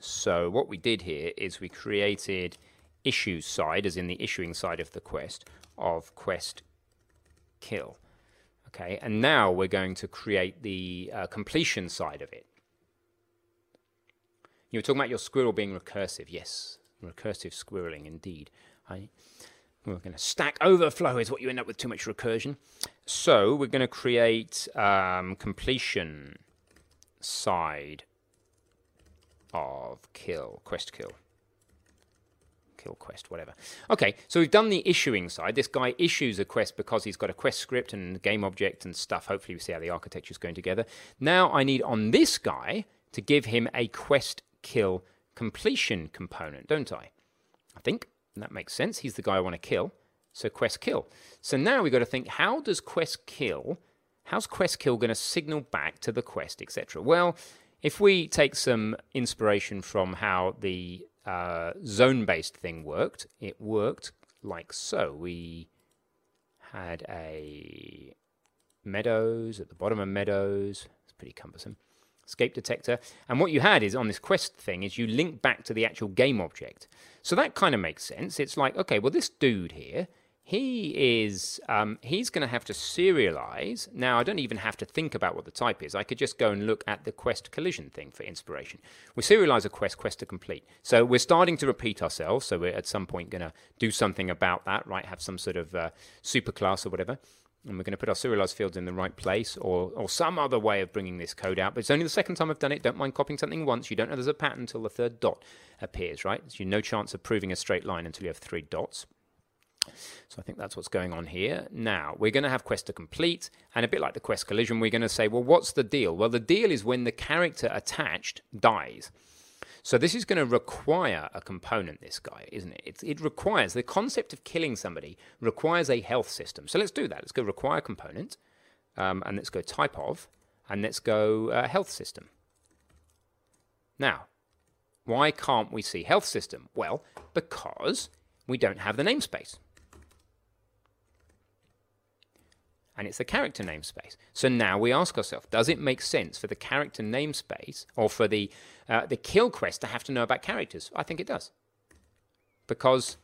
So what we did here is we created issues side, as in the issuing side of the quest, of quest kill. Okay, and now we're going to create the uh, completion side of it. You were talking about your squirrel being recursive. Yes, recursive squirreling indeed. I we're going to stack overflow is what you end up with too much recursion. So we're going to create um, completion side of kill, quest kill. Kill quest, whatever. Okay, so we've done the issuing side. This guy issues a quest because he's got a quest script and game object and stuff. Hopefully, we see how the architecture is going together. Now I need on this guy to give him a quest kill completion component, don't I? I think. That makes sense. He's the guy I want to kill. So quest kill. So now we've got to think how does quest kill, how's quest kill going to signal back to the quest, etc.? Well, if we take some inspiration from how the uh, zone based thing worked, it worked like so. We had a meadows at the bottom of meadows. It's pretty cumbersome escape detector. And what you had is on this quest thing is you link back to the actual game object. So that kind of makes sense. It's like, okay, well, this dude here, he is, um, he's going to have to serialize. Now, I don't even have to think about what the type is. I could just go and look at the quest collision thing for inspiration. We serialize a quest, quest to complete. So we're starting to repeat ourselves. So we're at some point going to do something about that, right? Have some sort of uh, superclass or whatever and we're going to put our serialized fields in the right place or, or some other way of bringing this code out. But it's only the second time I've done it. Don't mind copying something once. You don't know there's a pattern until the third dot appears, right? So you no chance of proving a straight line until you have three dots. So I think that's what's going on here. Now, we're going to have quest to complete, and a bit like the quest collision, we're going to say, well, what's the deal? Well, the deal is when the character attached dies. So this is going to require a component, this guy, isn't it? it? It requires, the concept of killing somebody requires a health system. So let's do that. Let's go require component, um, and let's go type of, and let's go uh, health system. Now, why can't we see health system? Well, because we don't have the namespace. And it's the character namespace. So now we ask ourselves, does it make sense for the character namespace or for the uh, the kill quest to have to know about characters? I think it does, because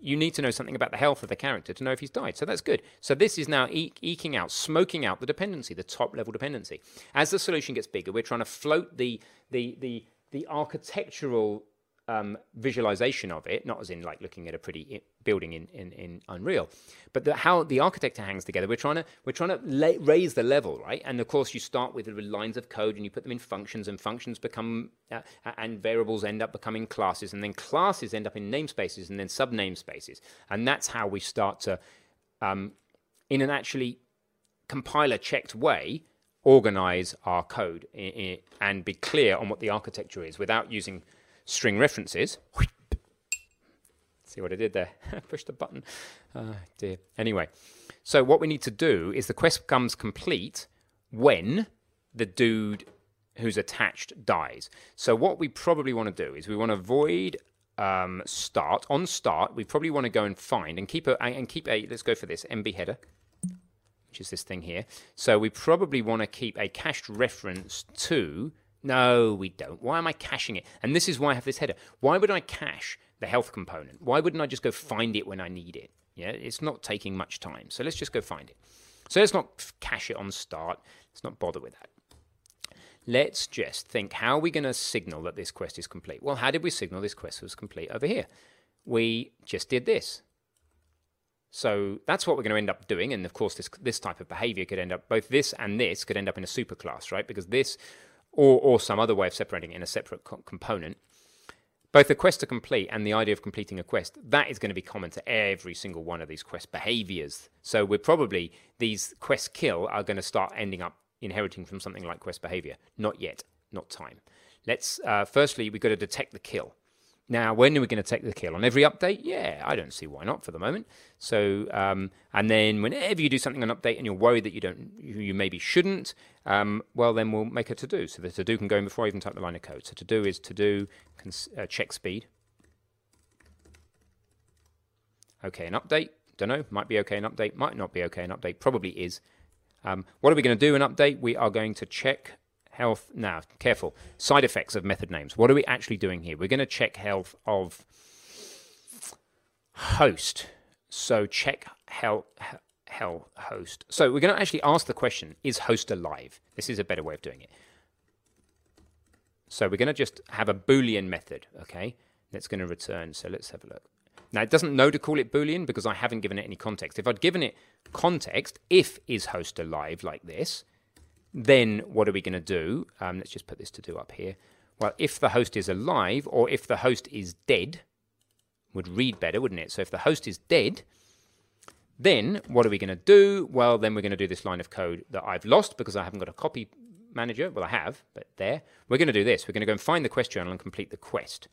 you need to know something about the health of the character to know if he's died. So that's good. So this is now e- eking out, smoking out the dependency, the top level dependency. As the solution gets bigger, we're trying to float the the the the architectural um, visualization of it, not as in like looking at a pretty building in, in, in Unreal, but the, how the architecture hangs together. We're trying to we're trying to la- raise the level, right? And of course, you start with lines of code and you put them in functions, and functions become uh, and variables end up becoming classes, and then classes end up in namespaces, and then sub namespaces, and that's how we start to, um, in an actually compiler checked way, organize our code and be clear on what the architecture is without using string references. See what I did there? Push the button. Oh, dear. Anyway, so what we need to do is the quest becomes complete when the dude who's attached dies. So what we probably want to do is we want to void um, start on start. We probably want to go and find and keep a and keep a. Let's go for this MB header, which is this thing here. So we probably want to keep a cached reference to. No, we don't. Why am I caching it? And this is why I have this header. Why would I cache the health component? Why wouldn't I just go find it when I need it? Yeah, it's not taking much time. So let's just go find it. So let's not cache it on start. Let's not bother with that. Let's just think how are we going to signal that this quest is complete? Well, how did we signal this quest was complete over here? We just did this. So that's what we're going to end up doing. And of course, this, this type of behavior could end up, both this and this could end up in a superclass, right? Because this, or, or some other way of separating it in a separate co- component, both the quest to complete and the idea of completing a quest, that is going to be common to every single one of these quest behaviors. So we're probably, these quest kill are going to start ending up inheriting from something like quest behavior. Not yet, not time. Let's, uh, firstly, we've got to detect the kill. Now, when are we going to take the kill? On every update? Yeah, I don't see why not for the moment. So, um, and then whenever you do something on update and you're worried that you don't, you, maybe shouldn't, um, well, then we'll make a to do. So the to do can go in before I even type the line of code. So to do is to do cons- uh, check speed. Okay, an update. Don't know. Might be okay. An update. Might not be okay. An update. Probably is. Um, what are we going to do in update? We are going to check health. Now, careful. Side effects of method names. What are we actually doing here? We're going to check health of host. So check health, hell host. So we're going to actually ask the question, is host alive? This is a better way of doing it. So we're going to just have a Boolean method, okay? That's going to return. So let's have a look. Now, it doesn't know to call it Boolean because I haven't given it any context. If I'd given it context, if is host alive like this, then what are we going to do? Um, let's just put this to do up here. Well, if the host is alive or if the host is dead, would read better, wouldn't it? So if the host is dead, then what are we going to do? Well, then we're going to do this line of code that I've lost because I haven't got a copy manager. Well, I have, but there. We're going to do this. We're going to go and find the quest journal and complete the quest.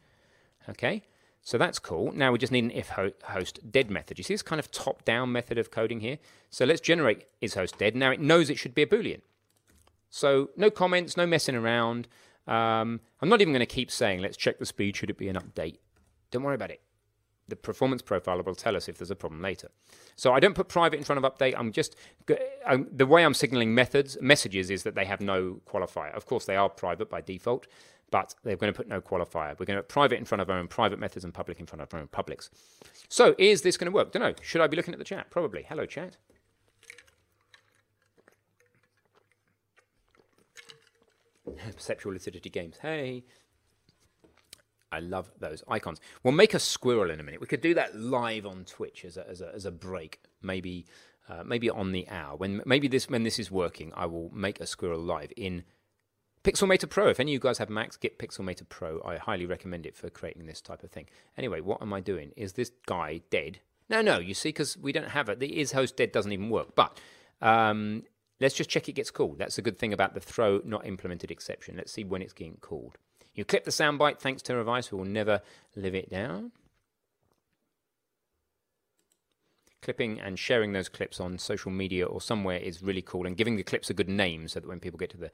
Okay? So that's cool. Now we just need an if host dead method. You see this kind of top down method of coding here? So let's generate is host dead. Now it knows it should be a Boolean. So no comments, no messing around. Um, I'm not even going to keep saying let's check the speed. Should it be an update? Don't worry about it. The performance profiler will tell us if there's a problem later. So I don't put private in front of update. I'm just I'm, the way I'm signaling methods messages is that they have no qualifier. Of course, they are private by default, but they're going to put no qualifier. We're going to put private in front of our own private methods and public in front of our own publics. So is this going to work? Don't know. Should I be looking at the chat? Probably. Hello, chat. Perceptual lucidity games. Hey. I love those icons. We'll make a squirrel in a minute. We could do that live on Twitch as a, as a, as a break, maybe uh, maybe on the hour. When maybe this when this is working, I will make a squirrel live in Pixelmator Pro. If any of you guys have Macs, get Pixelmator Pro. I highly recommend it for creating this type of thing. Anyway, what am I doing? Is this guy dead? No, no. You see, because we don't have it. The is host dead doesn't even work. But um, let's just check it gets called. That's a good thing about the throw not implemented exception. Let's see when it's getting called. You clip the soundbite. Thanks to Revice, we will never live it down. clipping and sharing those clips on social media or somewhere is really cool and giving the clips a good name so that when people get to the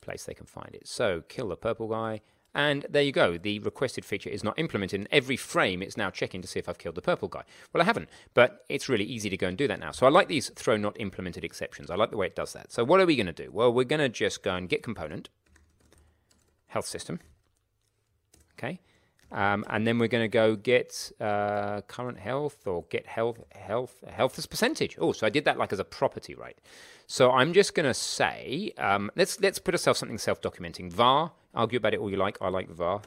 place they can find it. So kill the purple guy. And there you go. The requested feature is not implemented. In every frame, it's now checking to see if I've killed the purple guy. Well, I haven't, but it's really easy to go and do that now. So I like these throw not implemented exceptions. I like the way it does that. So what are we going to do? Well, we're going to just go and get component, health system. Okay. Um, and then we're going to go get uh, current health or get health health health as percentage. Oh, so I did that like as a property, right? So I'm just going to say um, let's let's put ourselves something self-documenting. var. Argue about it all you like. I like var.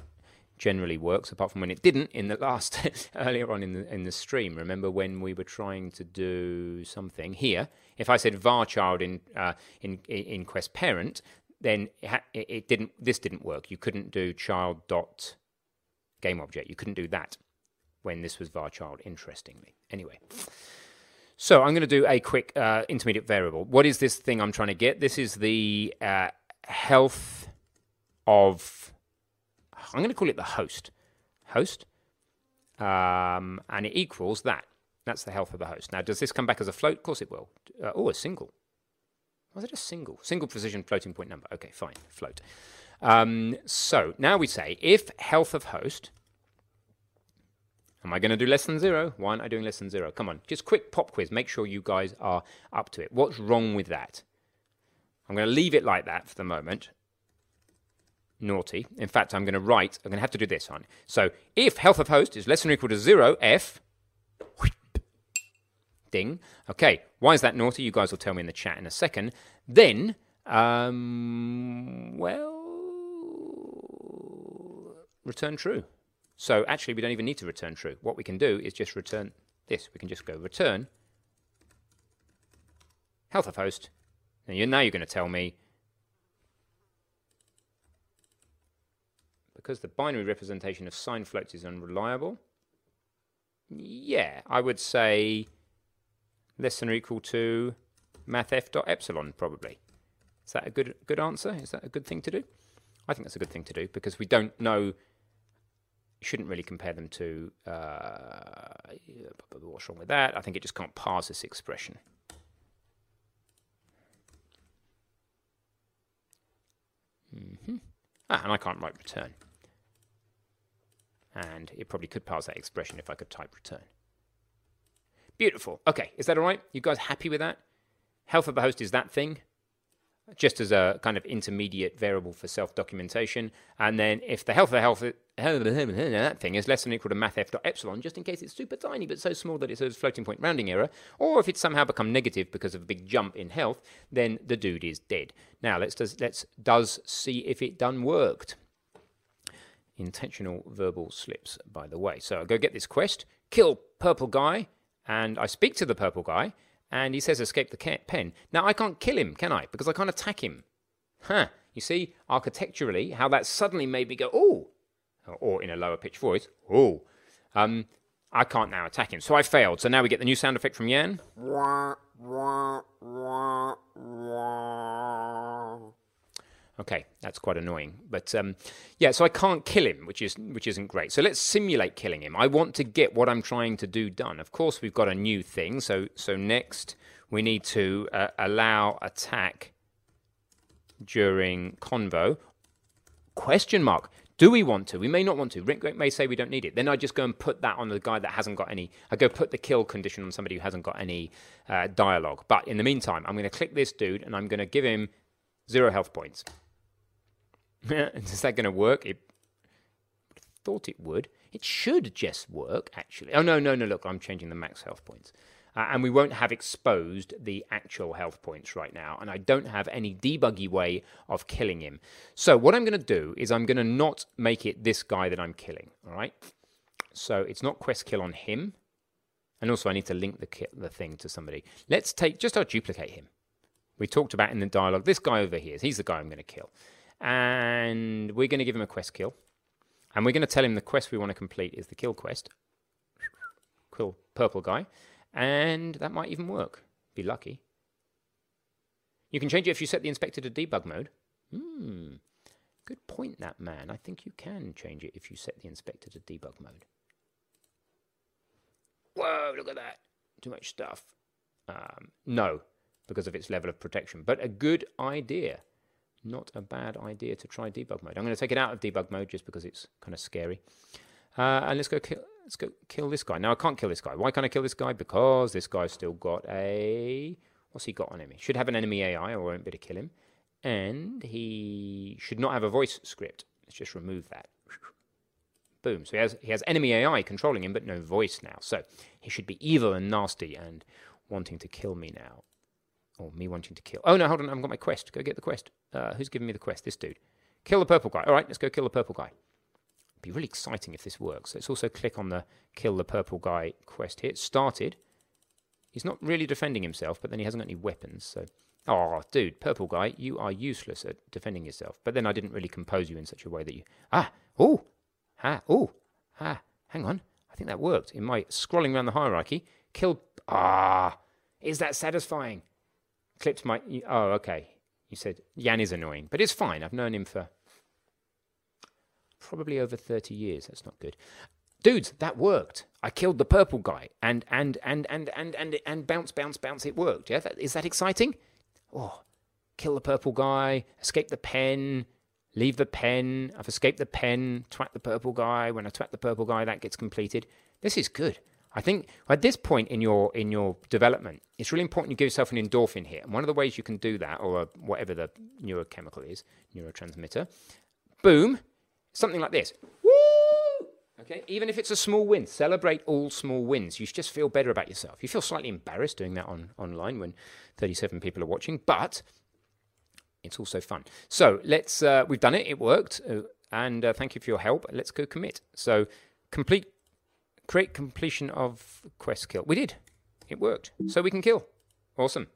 Generally works, apart from when it didn't in the last earlier on in the in the stream. Remember when we were trying to do something here? If I said var child in uh, in in quest parent, then it, it didn't. This didn't work. You couldn't do child dot game object. You couldn't do that when this was varchild, interestingly. Anyway. So I'm going to do a quick uh, intermediate variable. What is this thing I'm trying to get? This is the uh, health of, I'm going to call it the host. Host. um, and it equals that. That's the health of the host. Now, does this come back as a float? Of course it will. Uh, oh, a single. Was it a single? Single precision floating point number. Okay, fine, float. Um, so now we say if health of host. Am I going to do less than zero? Why aren't I doing less than zero? Come on, just quick pop quiz. Make sure you guys are up to it. What's wrong with that? I'm going to leave it like that for the moment. Naughty. In fact, I'm going to write, I'm going to have to do this on. So if health of host is less than or equal to zero, F, ding. Okay, why is that naughty? You guys will tell me in the chat in a second. Then, um, well, return true. So actually, we don't even need to return true. What we can do is just return this. We can just go return health of host. And you're, now you're going to tell me because the binary representation of sign floats is unreliable. Yeah, I would say less than or equal to mathf dot epsilon probably. Is that a good good answer? Is that a good thing to do? I think that's a good thing to do because we don't know shouldn't really compare them to uh, what's wrong with that. I think it just can't parse this expression. Mm-hmm. Ah, and I can't write return. And it probably could parse that expression if I could type return. Beautiful. Okay, is that all right? You guys happy with that? Health of the host is that thing just as a kind of intermediate variable for self-documentation. And then if the health of the health that thing is less than or equal to mathf dot epsilon, just in case it's super tiny but so small that it's a floating point rounding error, or if it's somehow become negative because of a big jump in health, then the dude is dead. Now let's does, let's does see if it done worked. Intentional verbal slips, by the way. So I go get this quest, kill purple guy, and I speak to the purple guy and he says escape the pen. Now I can't kill him, can I? Because I can't attack him. Huh. You see, architecturally, how that suddenly made me go, oh, or in a lower pitch voice, oh. Um, I can't now attack him. So I failed. So now we get the new sound effect from Yann. Okay, that's quite annoying. But um, yeah, so I can't kill him, which is which isn't great. So let's simulate killing him. I want to get what I'm trying to do done. Of course, we've got a new thing. So so next we need to uh, allow attack during convo. Question mark. Do we want to? We may not want to. Rick may say we don't need it. Then I just go and put that on the guy that hasn't got any. I go put the kill condition on somebody who hasn't got any uh, dialogue. But in the meantime, I'm going to click this dude and I'm going to give him zero health points. Is that going to work? It thought it would. It should just work, actually. Oh, no, no, no, look, I'm changing the max health points. Uh, and we won't have exposed the actual health points right now. And I don't have any debuggy way of killing him. So what I'm going to do is I'm going to not make it this guy that I'm killing, all right? So it's not quest kill on him. And also I need to link the, the thing to somebody. Let's take, just I'll duplicate him. We talked about in the dialogue, this guy over here, he's the guy I'm going to kill and we're going to give him a quest kill. And we're going to tell him the quest we want to complete is the kill quest. Kill purple guy. And that might even work. Be lucky. You can change it if you set the inspector to debug mode. Hmm. Good point, that man. I think you can change it if you set the inspector to debug mode. Whoa, look at that. Too much stuff. Um, no, because of its level of protection. But a good idea not a bad idea to try debug mode. I'm going to take it out of debug mode just because it's kind of scary. Uh, and let's go kill, let's go kill this guy. Now I can't kill this guy. Why can't I kill this guy? Because this guy's still got a what's he got on him? He should have an enemy AI, or I won't be able to kill him. And he should not have a voice script. Let's just remove that. Boom. So he has he has enemy AI controlling him, but no voice now. So he should be evil and nasty and wanting to kill me now or me wanting to kill. Oh no, hold on, I haven't got my quest. Go get the quest. Uh, who's giving me the quest? This dude. Kill the purple guy. All right, let's go kill the purple guy. It'd be really exciting if this works. Let's also click on the kill the purple guy quest here. It started. He's not really defending himself, but then he hasn't got any weapons. So, oh, dude, purple guy, you are useless at defending yourself. But then I didn't really compose you in such a way that you ah oh ah oh ah. Hang on, I think that worked. In my scrolling around the hierarchy, kill ah. Is that satisfying? Clipped my. Oh, okay. You said Yann is annoying, but it's fine. I've known him for probably over 30 years. That's not good. dudes, that worked. I killed the purple guy, and and and and and and and bounce, bounce, bounce. It worked. Yeah, that, is that exciting? Oh, kill the purple guy, escape the pen, leave the pen. I've escaped the pen. Twat the purple guy. When I twat the purple guy, that gets completed. This is good. I think at this point in your in your development, it's really important you give yourself an endorphin here. And one of the ways you can do that, or a, whatever the neurochemical is, neurotransmitter, boom, something like this. Okay, even if it's a small win, celebrate all small wins. You just feel better about yourself. You feel slightly embarrassed doing that on online when 37 people are watching, but it's also fun. So let's. Uh, we've done it. It worked, uh, and uh, thank you for your help. Let's go commit. So complete Create completion of quest kill. We did. It worked. So we can kill. Awesome.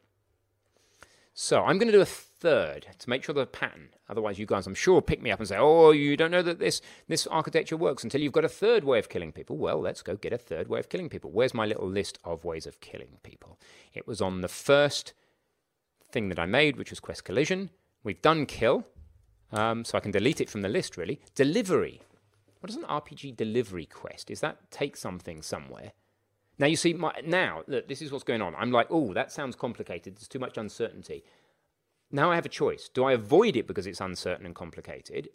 So I'm going to do a third to make sure the pattern. Otherwise, you guys, I'm sure, pick me up and say, "Oh, you don't know that this this architecture works until you've got a third way of killing people." Well, let's go get a third way of killing people. Where's my little list of ways of killing people? It was on the first thing that I made, which was quest collision. We've done kill, um, so I can delete it from the list. Really, delivery. What is an RPG delivery quest? Is that take something somewhere? Now you see, my, now look, this is what's going on. I'm like, oh, that sounds complicated. There's too much uncertainty. Now I have a choice. Do I avoid it because it's uncertain and complicated,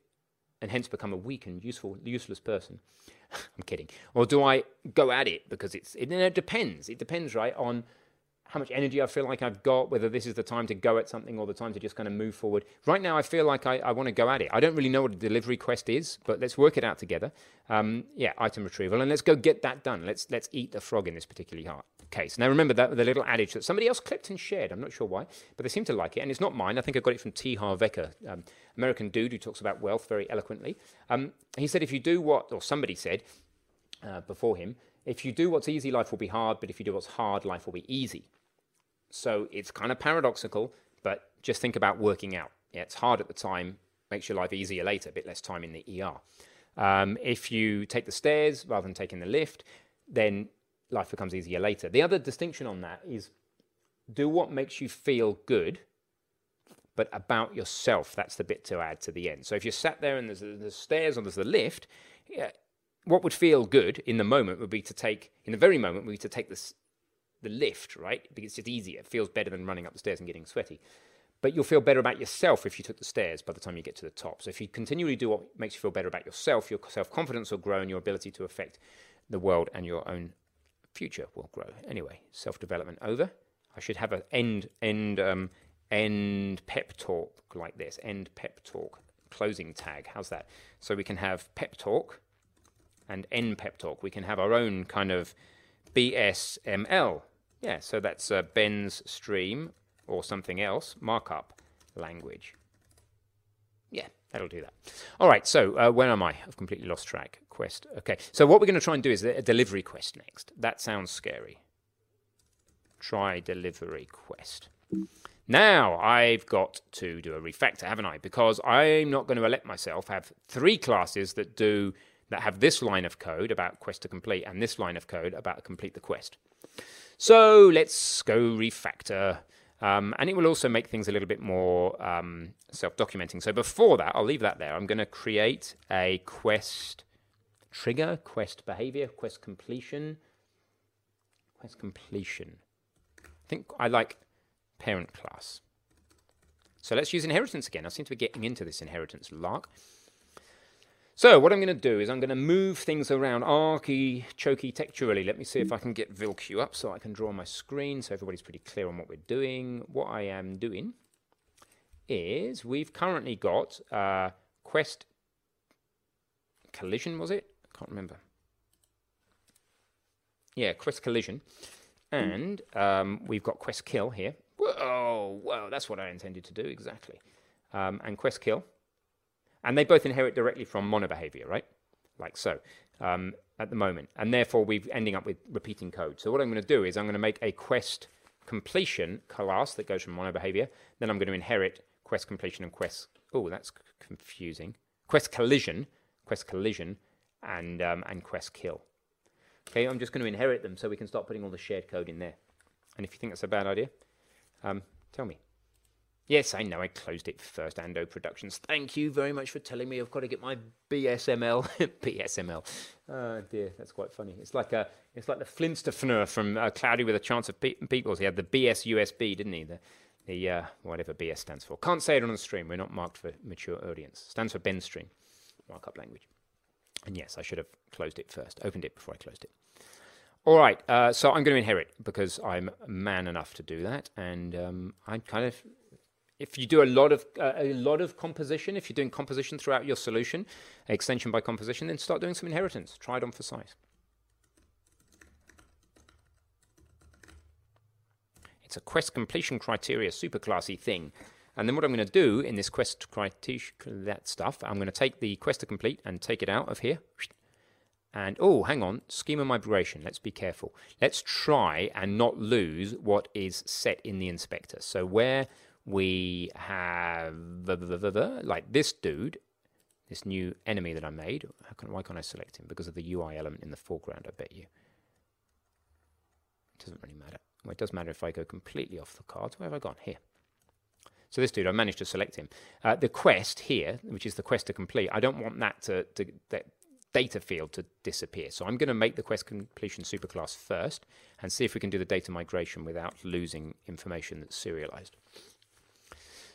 and hence become a weak and useful, useless person? I'm kidding. Or do I go at it because it's? It, it depends. It depends, right, on how much energy I feel like I've got, whether this is the time to go at something or the time to just kind of move forward. Right now, I feel like I, I want to go at it. I don't really know what a delivery quest is, but let's work it out together. Um, yeah, item retrieval, and let's go get that done. Let's let's eat the frog in this particular case. Now, remember that the little adage that somebody else clipped and shared. I'm not sure why, but they seem to like it, and it's not mine. I think I got it from T. Harv Eker, um, American dude who talks about wealth very eloquently. Um, he said, if you do what, or somebody said uh, before him, if you do what's easy, life will be hard, but if you do what's hard, life will be easy. So it's kind of paradoxical, but just think about working out. Yeah, it's hard at the time, makes your life easier later, a bit less time in the ER. Um, if you take the stairs rather than taking the lift, then life becomes easier later. The other distinction on that is do what makes you feel good, but about yourself. That's the bit to add to the end. So if you're sat there and there's the stairs or there's the lift, yeah, what would feel good in the moment would be to take, in the very moment, would be to take this, the lift, right? Because it's just easier. It feels better than running up the stairs and getting sweaty. But you'll feel better about yourself if you took the stairs by the time you get to the top. So if you continually do what makes you feel better about yourself, your self confidence will grow and your ability to affect the world and your own future will grow. Anyway, self development over. I should have an end end um, end pep talk like this. End pep talk closing tag. How's that? So we can have pep talk and end pep talk. We can have our own kind of BSML yeah, so that's uh, Ben's stream or something else, markup language. Yeah, that'll do that. All right, so uh, where am I? I've completely lost track. Quest. Okay, so what we're going to try and do is a delivery quest next. That sounds scary. Try delivery quest. Now I've got to do a refactor, haven't I? Because I'm not going to let myself have three classes that do that have this line of code about quest to complete and this line of code about complete the quest. So let's go refactor. Um, and it will also make things a little bit more um, self-documenting. So before that, I'll leave that there. I'm going to create a quest trigger, quest behavior, quest completion, quest completion. I think I like parent class. So let's use inheritance again. I seem to be getting into this inheritance lark. So what I'm going to do is I'm going to move things around texturally. Let me see if I can get VilQ up so I can draw my screen so everybody's pretty clear on what we're doing. What I am doing is we've currently got uh, quest collision, was it? I can't remember. Yeah, quest collision. And um, we've got quest kill here. Whoa, whoa, that's what I intended to do, exactly. Um, and quest kill. And they both inherit directly from MonoBehaviour, right? Like so um, at the moment. And therefore, we're ending up with repeating code. So what I'm going to do is I'm going to make a quest completion class that goes from MonoBehaviour. Then I'm going to inherit quest completion and quest. Oh, that's confusing. Quest collision, quest collision, and um, and quest kill. Okay, I'm just going to inherit them so we can start putting all the shared code in there. And if you think that's a bad idea, um, tell me. Yes, I know I closed it first, Ando Productions. Thank you very much for telling me I've got to get my BSML. BSML. Oh dear, that's quite funny. It's like a, it's like the Flintstone from uh, Cloudy with a Chance of Pe- Peoples. He had the BS USB, didn't he? The, the uh, whatever BS stands for. Can't say it on the stream. We're not marked for mature audience. Stands for Ben Stream, markup language. And yes, I should have closed it first, opened it before I closed it. All right, uh, so I'm going to inherit because I'm man enough to do that, and um, I kind of if you do a lot of uh, a lot of composition, if you're doing composition throughout your solution, extension by composition, then start doing some inheritance. Try it on for size. It's a quest completion criteria super classy thing. And then what I'm going to do in this quest criteria, that stuff, I'm going to take the quest to complete and take it out of here. And oh, hang on, schema migration. Let's be careful. Let's try and not lose what is set in the inspector. So where we have like this dude, this new enemy that I made. Can, why can't I select him? Because of the UI element in the foreground, I bet you. It doesn't really matter. Well, it does matter if I go completely off the cards. Where have I gone? Here. So this dude, I managed to select him. Uh, the quest here, which is the quest to complete, I don't want that to, to that data field to disappear. So I'm going to make the quest completion superclass first and see if we can do the data migration without losing information that's serialized.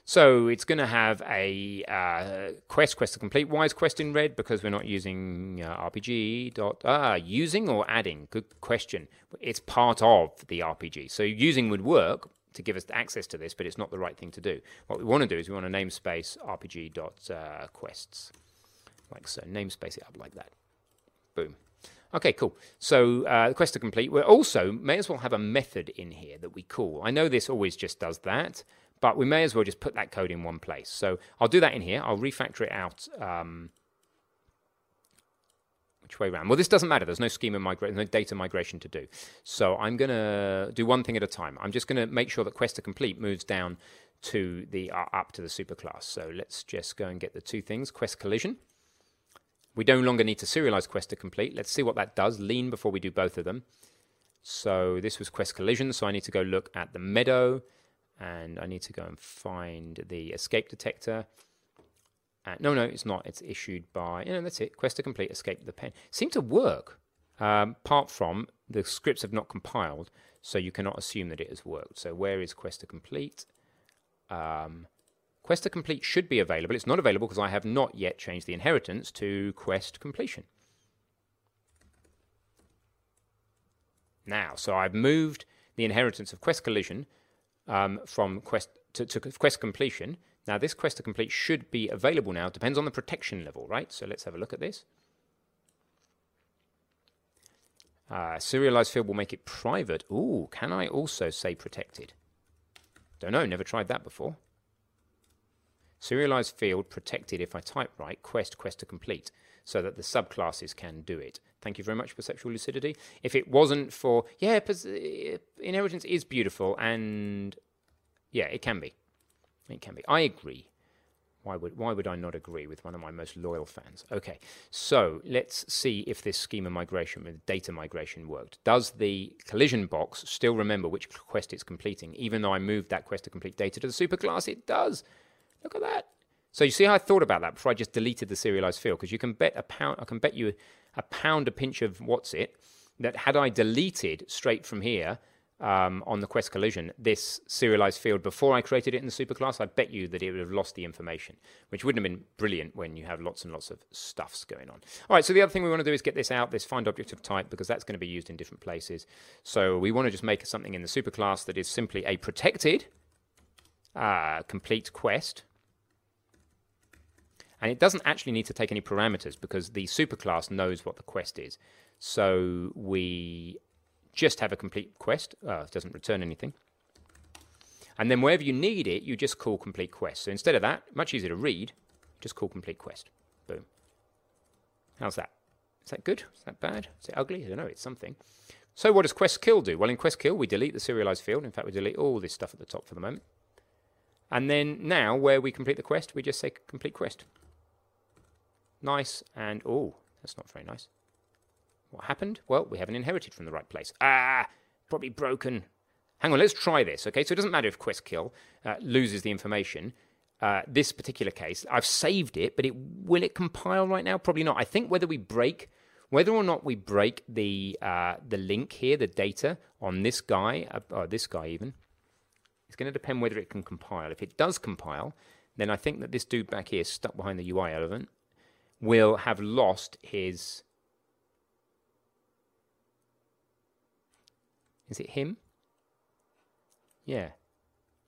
So it's going to have a uh, quest, quest to complete. Is quest in red? Because we're not using uh, RPG dot ah using or adding. Good question. It's part of the RPG, so using would work to give us access to this, but it's not the right thing to do. What we want to do is we want to namespace RPG dot uh, quests, like so. Namespace it up like that. Boom. Okay, cool. So uh, quest to complete. We also may as well have a method in here that we call. I know this always just does that but we may as well just put that code in one place. So I'll do that in here. I'll refactor it out. Um, which way around? Well, this doesn't matter. There's no schema migration, no data migration to do. So I'm going to do one thing at a time. I'm just going to make sure that quest to complete moves down to the uh, up to the superclass. So let's just go and get the two things. Quest collision. We no longer need to serialize quest to complete. Let's see what that does. Lean before we do both of them. So this was quest collision. So I need to go look at the meadow and I need to go and find the escape detector. Uh, no, no, it's not. It's issued by, you know, that's it. Quest to complete, escape the pen. Seem to work, um, apart from the scripts have not compiled, so you cannot assume that it has worked. So where is Quest to complete? Um, Quest to complete should be available. It's not available because I have not yet changed the inheritance to Quest completion. Now, so I've moved the inheritance of Quest collision um, from quest to, to, quest completion. Now, this quest to complete should be available now. Depends on the protection level, right? So let's have a look at this. Uh, serialized field will make it private. Ooh, can I also say protected? Don't know, never tried that before. Serialized field protected if I type right, quest, quest to complete, so that the subclasses can do it. Thank you very much, Perceptual Lucidity. If it wasn't for, yeah, uh, Inheritance is beautiful, and yeah, it can be. It can be. I agree. Why would why would I not agree with one of my most loyal fans? Okay, so let's see if this schema migration with data migration worked. Does the collision box still remember which quest it's completing, even though I moved that quest to complete data to the superclass? It does. Look at that. So you see how I thought about that before I just deleted the serialized field because you can bet a pound. I can bet you a pound a pinch of what's it that had I deleted straight from here um, on the Quest Collision this serialized field before I created it in the superclass, I bet you that it would have lost the information, which wouldn't have been brilliant when you have lots and lots of stuffs going on. All right, so the other thing we want to do is get this out, this find object of type, because that's going to be used in different places. So we want to just make something in the superclass that is simply a protected uh, complete quest and it doesn't actually need to take any parameters because the superclass knows what the quest is. So we just have a complete quest. Uh, it doesn't return anything. And then wherever you need it, you just call complete quest. So instead of that, much easier to read, just call complete quest. Boom. How's that? Is that good? Is that bad? Is it ugly? I don't know. It's something. So what does quest kill do? Well, in quest kill, we delete the serialized field. In fact, we delete all this stuff at the top for the moment. And then now, where we complete the quest, we just say complete quest. Nice and... Oh, that's not very nice. What happened? Well, we haven't inherited from the right place. Ah! Probably broken. hang on, let's try this, okay? So it doesn't matter if quest kill uh, loses the information. Uh, this particular case, I've saved it, but it will it compile right now? Probably not. I think whether we break, whether or not we break the uh, the link here, the data on this guy, uh, or this guy even, it's going to depend whether it can compile. If it does compile, then I think that this dude back here, stuck behind the UI element, will have lost his. Is it him? Yeah.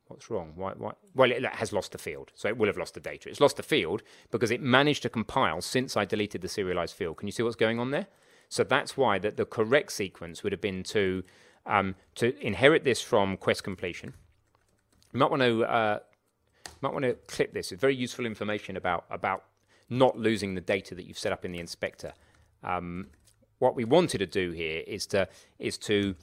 What's wrong? Why, why? Well, it has lost the field, so it will have lost the data. It's lost the field because it managed to compile since I deleted the serialized field. Can you see what's going on there? So that's why that the correct sequence would have been to um, to inherit this from quest completion. You might want to uh, might want to clip this. It's very useful information about about not losing the data that you've set up in the inspector. Um, what we wanted to do here is to is to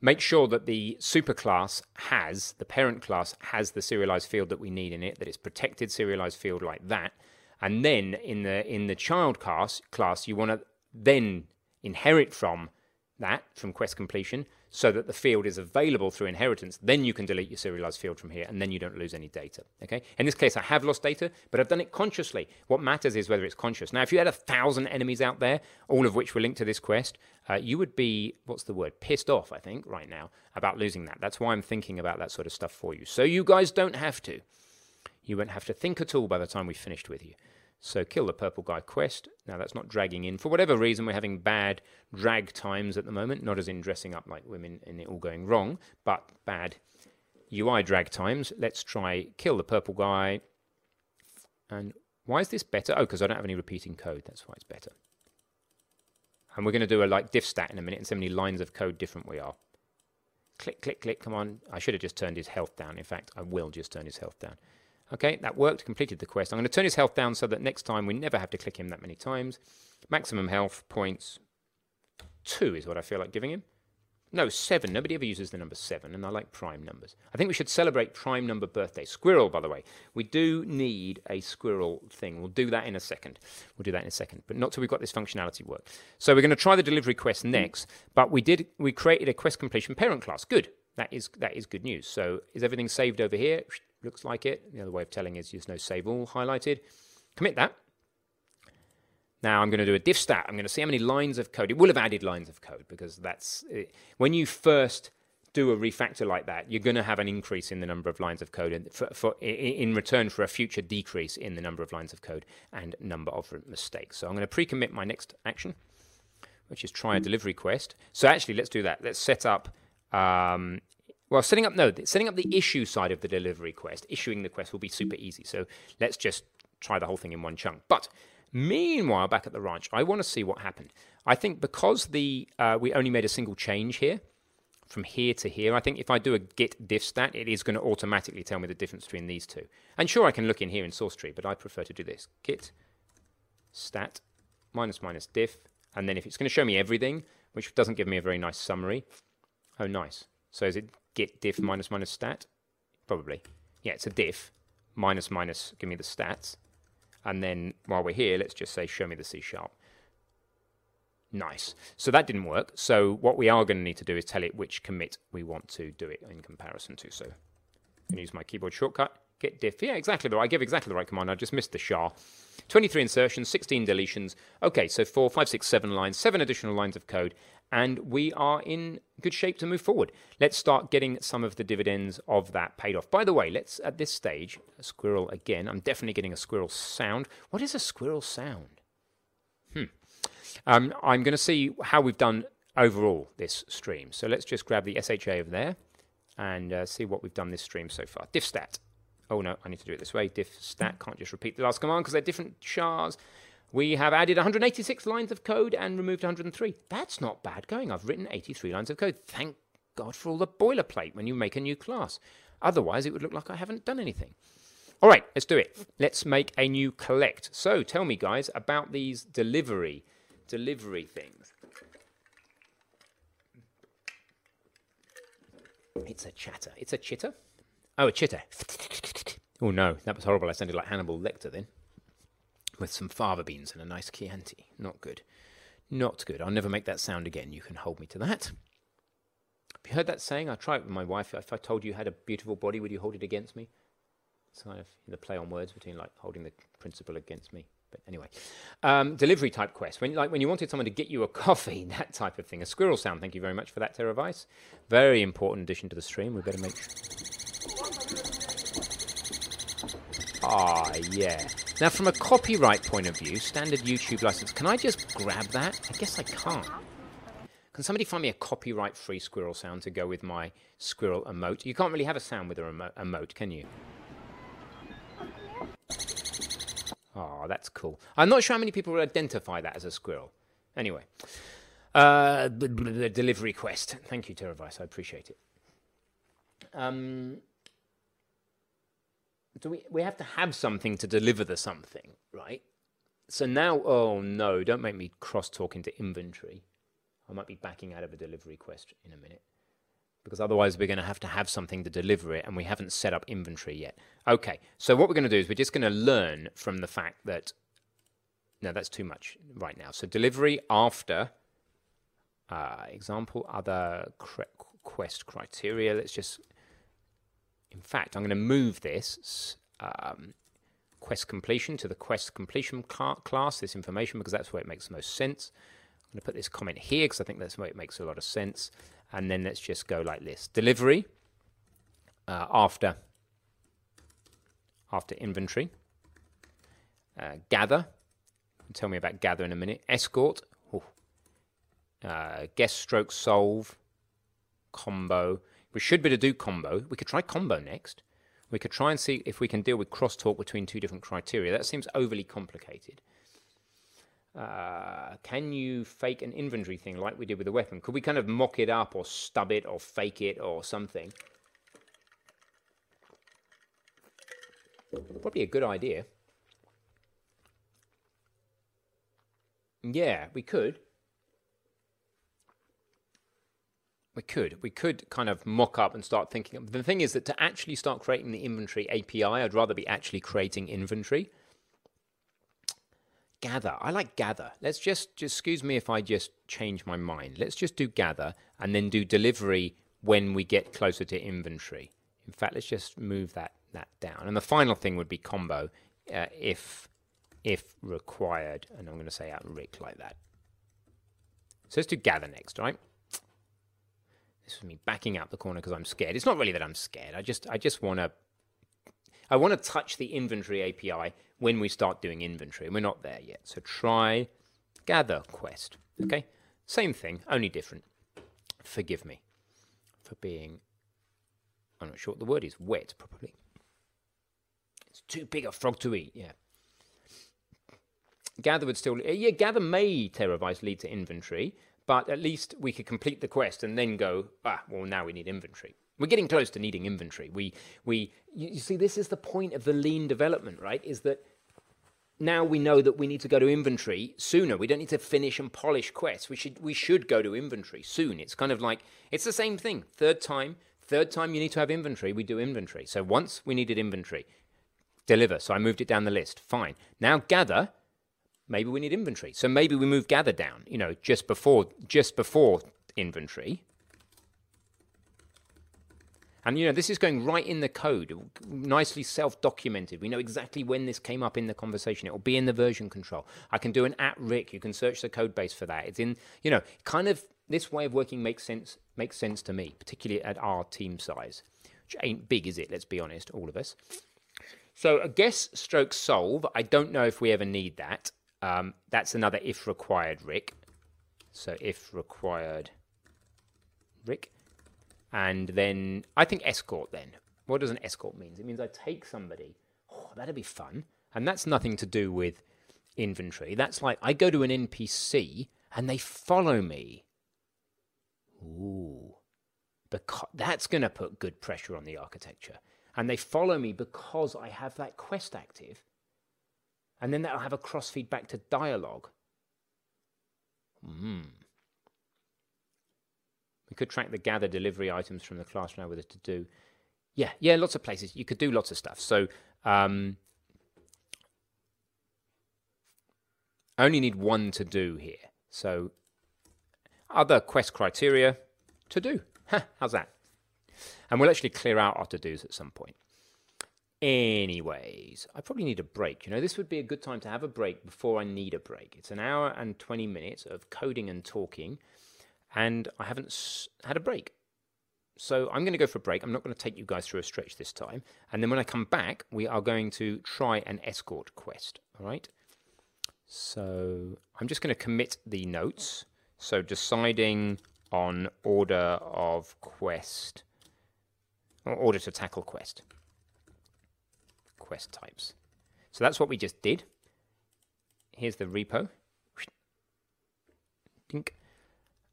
make sure that the superclass has, the parent class has the serialized field that we need in it, that it's protected serialized field like that. And then in the in the child class class, you want to then inherit from that, from quest completion, so that the field is available through inheritance. Then you can delete your serialized field from here, and then you don't lose any data. Okay. In this case, I have lost data, but I've done it consciously. What matters is whether it's conscious. Now, if you had a thousand enemies out there, all of which were linked to this quest, uh, you would be what's the word? Pissed off, I think, right now about losing that. That's why I'm thinking about that sort of stuff for you, so you guys don't have to. You won't have to think at all by the time we've finished with you. So kill the purple guy quest. Now that's not dragging in. For whatever reason, we're having bad drag times at the moment. Not as in dressing up like women and it all going wrong, but bad UI drag times. Let's try kill the purple guy. And why is this better? Oh, because I don't have any repeating code. That's why it's better. And we're going to do a like diff stat in a minute and see how many lines of code different we are. Click, click, click. Come on. I should have just turned his health down. In fact, I will just turn his health down. Okay, that worked, completed the quest. I'm going to turn his health down so that next time we never have to click him that many times. Maximum health points, two is what I feel like giving him. No, seven. Nobody ever uses the number seven, and I like prime numbers. I think we should celebrate prime number birthday. Squirrel, by the way. We do need a squirrel thing. We'll do that in a second. We'll do that in a second, but not till we've got this functionality work. So we're going to try the delivery quest next, but we did we created a quest completion parent class. Good. That is that is good news. So is everything saved over here? Looks like it. The other way of telling is there's no save all highlighted. Commit that. Now I'm going to do a diff stat. I'm going to see how many lines of code. It will have added lines of code because that's it. when you first do a refactor like that, you're going to have an increase in the number of lines of code for, for, in return for a future decrease in the number of lines of code and number of mistakes. So I'm going to pre-commit my next action, which is try a delivery quest. So actually, let's do that. Let's set up um, well, setting up no, setting up the issue side of the delivery quest, issuing the quest will be super easy. So let's just try the whole thing in one chunk. But meanwhile, back at the ranch, I want to see what happened. I think because the uh, we only made a single change here, from here to here, I think if I do a git diff stat, it is going to automatically tell me the difference between these two. And sure, I can look in here in Sourcetree, but I prefer to do this: git stat minus minus diff, and then if it's going to show me everything, which doesn't give me a very nice summary. Oh, nice. So is it git diff minus minus stat? Probably. Yeah, it's a diff minus minus, give me the stats. And then while we're here, let's just say show me the C sharp. Nice. So that didn't work. So what we are going to need to do is tell it which commit we want to do it in comparison to. So I'm going to use my keyboard shortcut, git diff. Yeah, exactly the right. I give exactly the right command. I just missed the SHA. 23 insertions, 16 deletions. Okay, so four, five, six, seven lines, seven additional lines of code, and we are in good shape to move forward. Let's start getting some of the dividends of that paid off. By the way, let's at this stage, a squirrel again. I'm definitely getting a squirrel sound. What is a squirrel sound? Hmm. Um, I'm going to see how we've done overall this stream. So let's just grab the SHA over there and uh, see what we've done this stream so far. Diff stat. Oh no, I need to do it this way. Diff stat. Can't just repeat the last command because they're different chars. We have added 186 lines of code and removed 103. That's not bad going. I've written 83 lines of code. Thank God for all the boilerplate when you make a new class. Otherwise, it would look like I haven't done anything. All right, let's do it. Let's make a new collect. So tell me, guys, about these delivery delivery things. It's a chatter. It's a chitter. Oh, a chitter. Oh no, that was horrible. I sounded like Hannibal Lecter then with some fava beans and a nice Chianti. Not good. Not good. I'll never make that sound again. You can hold me to that. Have you heard that saying? I try it with my wife. If I told you you had a beautiful body, would you hold it against me? It's kind of the play on words between like holding the principle against me. But anyway, um, delivery type quest. When like when you wanted someone to get you a coffee, that type of thing. A squirrel sound. Thank you very much for that, Terra Vice. Very important addition to the stream. We better make. Ah, yeah. Now, from a copyright point of view, standard YouTube license. Can I just grab that? I guess I can't. Can somebody find me a copyright free squirrel sound to go with my squirrel emote? You can't really have a sound with an emote, can you? Oh, that's cool. I'm not sure how many people would identify that as a squirrel. Anyway, uh, delivery quest. Thank you, Teravice. I appreciate it. Um, do we? We have to have something to deliver the something, right? So now, oh no! Don't make me cross talk into inventory. I might be backing out of a delivery quest in a minute because otherwise we're going to have to have something to deliver it and we haven't set up inventory yet. Okay, so what we're going to do is we're just going to learn from the fact that, no, that's too much right now. So delivery after, uh, example, other quest criteria. Let's just, in fact, I'm going to move this um, quest completion to the quest completion class, this information, because that's where it makes the most sense I'm going to put this comment here because I think that's where it makes a lot of sense. And then let's just go like this. Delivery uh, after, after inventory. Uh, gather. Tell me about gather in a minute. Escort. Uh, guest stroke solve. Combo. We should be to do combo. We could try combo next. We could try and see if we can deal with crosstalk between two different criteria. That seems overly complicated. Uh, can you fake an inventory thing like we did with the weapon? Could we kind of mock it up or stub it or fake it or something? Probably a good idea. Yeah, we could. We could. We could kind of mock up and start thinking. The thing is that to actually start creating the inventory API, I'd rather be actually creating inventory gather. I like gather. Let's just, just excuse me if I just change my mind. Let's just do gather and then do delivery when we get closer to inventory. In fact, let's just move that that down. And the final thing would be combo uh, if if required. And I'm going to say out Rick like that. So let's do gather next, right? This is me backing out the corner because I'm scared. It's not really that I'm scared. I just I just want to I want to touch the inventory API when we start doing inventory. And we're not there yet. So try gather quest. Okay? Same thing, only different. Forgive me for being, I'm not sure what the word is, wet probably. It's too big a frog to eat, yeah. Gather would still, yeah, gather may Teravice lead to inventory, but at least we could complete the quest and then go, ah, well, now we need inventory. We're getting close to needing inventory. We, we, you see, this is the point of the lean development, right? Is that now we know that we need to go to inventory sooner. We don't need to finish and polish quests. We should, we should go to inventory soon. It's kind of like, it's the same thing. Third time, third time you need to have inventory, we do inventory. So once we needed inventory, deliver. So I moved it down the list. Fine. Now gather, maybe we need inventory. So maybe we move gather down, you know, just before, just before inventory and you know, this is going right in the code, nicely self-documented. We know exactly when this came up in the conversation. It will be in the version control. I can do an at Rick. You can search the code base for that. It's in, you know, kind of this way of working makes sense makes sense to me, particularly at our team size, which ain't big, is it? Let's be honest, all of us. So a guess stroke solve. I don't know if we ever need that. Um, that's another if required Rick. So if required Rick. And then I think escort then. What does an escort mean? It means I take somebody. Oh, that'd be fun. And that's nothing to do with inventory. That's like I go to an NPC and they follow me. Ooh. Because that's going to put good pressure on the architecture. And they follow me because I have that quest active. And then that'll have a cross feedback to dialogue. Hmm. We could track the gather delivery items from the class now with a to do. Yeah, yeah, lots of places. You could do lots of stuff. So um, I only need one to do here. So other quest criteria to do. How's that? And we'll actually clear out our to-dos at some point. Anyways, I probably need a break. You know, this would be a good time to have a break before I need a break. It's an hour and 20 minutes of coding and talking, and I haven't s- had a break. So I'm going to go for a break. I'm not going to take you guys through a stretch this time. And then when I come back, we are going to try an escort quest. All right. So I'm just going to commit the notes. So deciding on order of quest, or order to tackle quest, quest types. So that's what we just did. Here's the repo. Dink.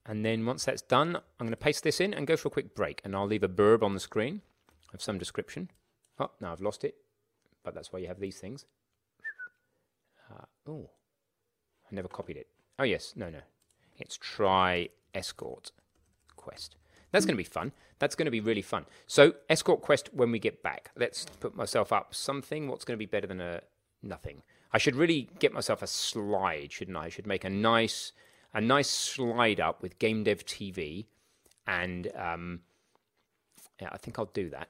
And then once that's done, I'm going to paste this in and go for a quick break. And I'll leave a burb on the screen of some description. Oh, now I've lost it. But that's why you have these things. Uh, oh, I never copied it. Oh, yes. No, no. It's try escort quest. That's going to be fun. That's going to be really fun. So, escort quest when we get back. Let's put myself up something. What's going to be better than a nothing? I should really get myself a slide, shouldn't I? I should make a nice a nice slide up with Game Dev TV, and um, yeah, I think I'll do that.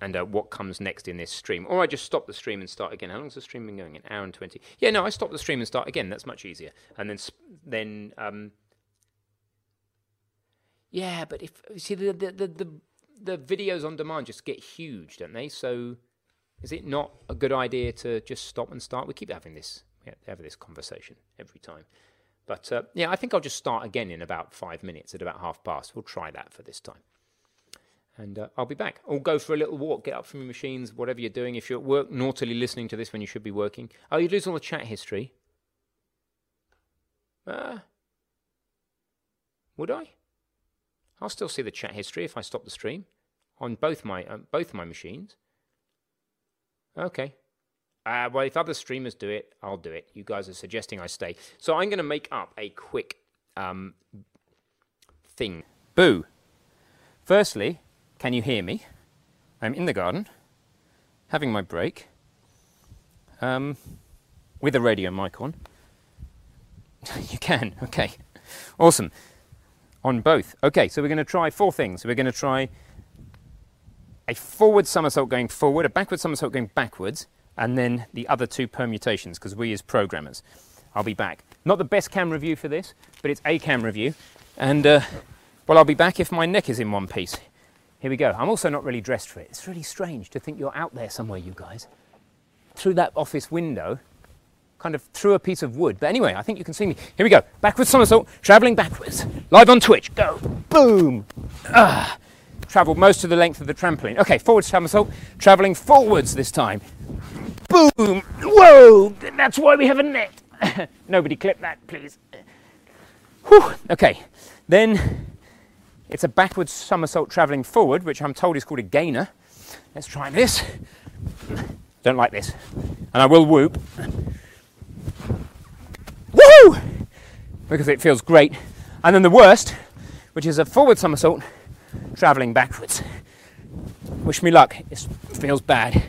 And uh, what comes next in this stream, or I just stop the stream and start again. How long's the stream been going? An hour and twenty. Yeah, no, I stop the stream and start again. That's much easier. And then then um, yeah, but if see the the, the the the videos on demand just get huge, don't they? So is it not a good idea to just stop and start? We keep having this have this conversation every time. But uh, yeah, I think I'll just start again in about five minutes at about half past. We'll try that for this time. And uh, I'll be back. Or go for a little walk, get up from your machines, whatever you're doing. If you're at work, naughtily listening to this when you should be working. Oh, you lose all the chat history. Uh, would I? I'll still see the chat history if I stop the stream on both my uh, both my machines. Okay. Uh, well, if other streamers do it, I'll do it. You guys are suggesting I stay. So I'm going to make up a quick um, thing. Boo. Firstly, can you hear me? I'm in the garden, having my break, um, with a radio mic on. you can, okay. Awesome. On both. Okay, so we're going to try four things. We're going to try a forward somersault going forward, a backward somersault going backwards, and then the other two permutations because we as programmers. I'll be back. Not the best camera view for this, but it's a camera view. And, uh, well, I'll be back if my neck is in one piece. Here we go. I'm also not really dressed for it. It's really strange to think you're out there somewhere, you guys. Through that office window, kind of through a piece of wood. But anyway, I think you can see me. Here we go. Backwards somersault, travelling backwards. Live on Twitch. Go. Boom. Ah. Travelled most of the length of the trampoline. Okay, forward somersault, travelling forwards this time. Boom! Whoa! That's why we have a net. Nobody clip that, please. Whew. Okay, then it's a backwards somersault travelling forward, which I'm told is called a gainer. Let's try this. Don't like this. And I will whoop. Woo! Because it feels great. And then the worst, which is a forward somersault travelling backwards. Wish me luck. It feels bad.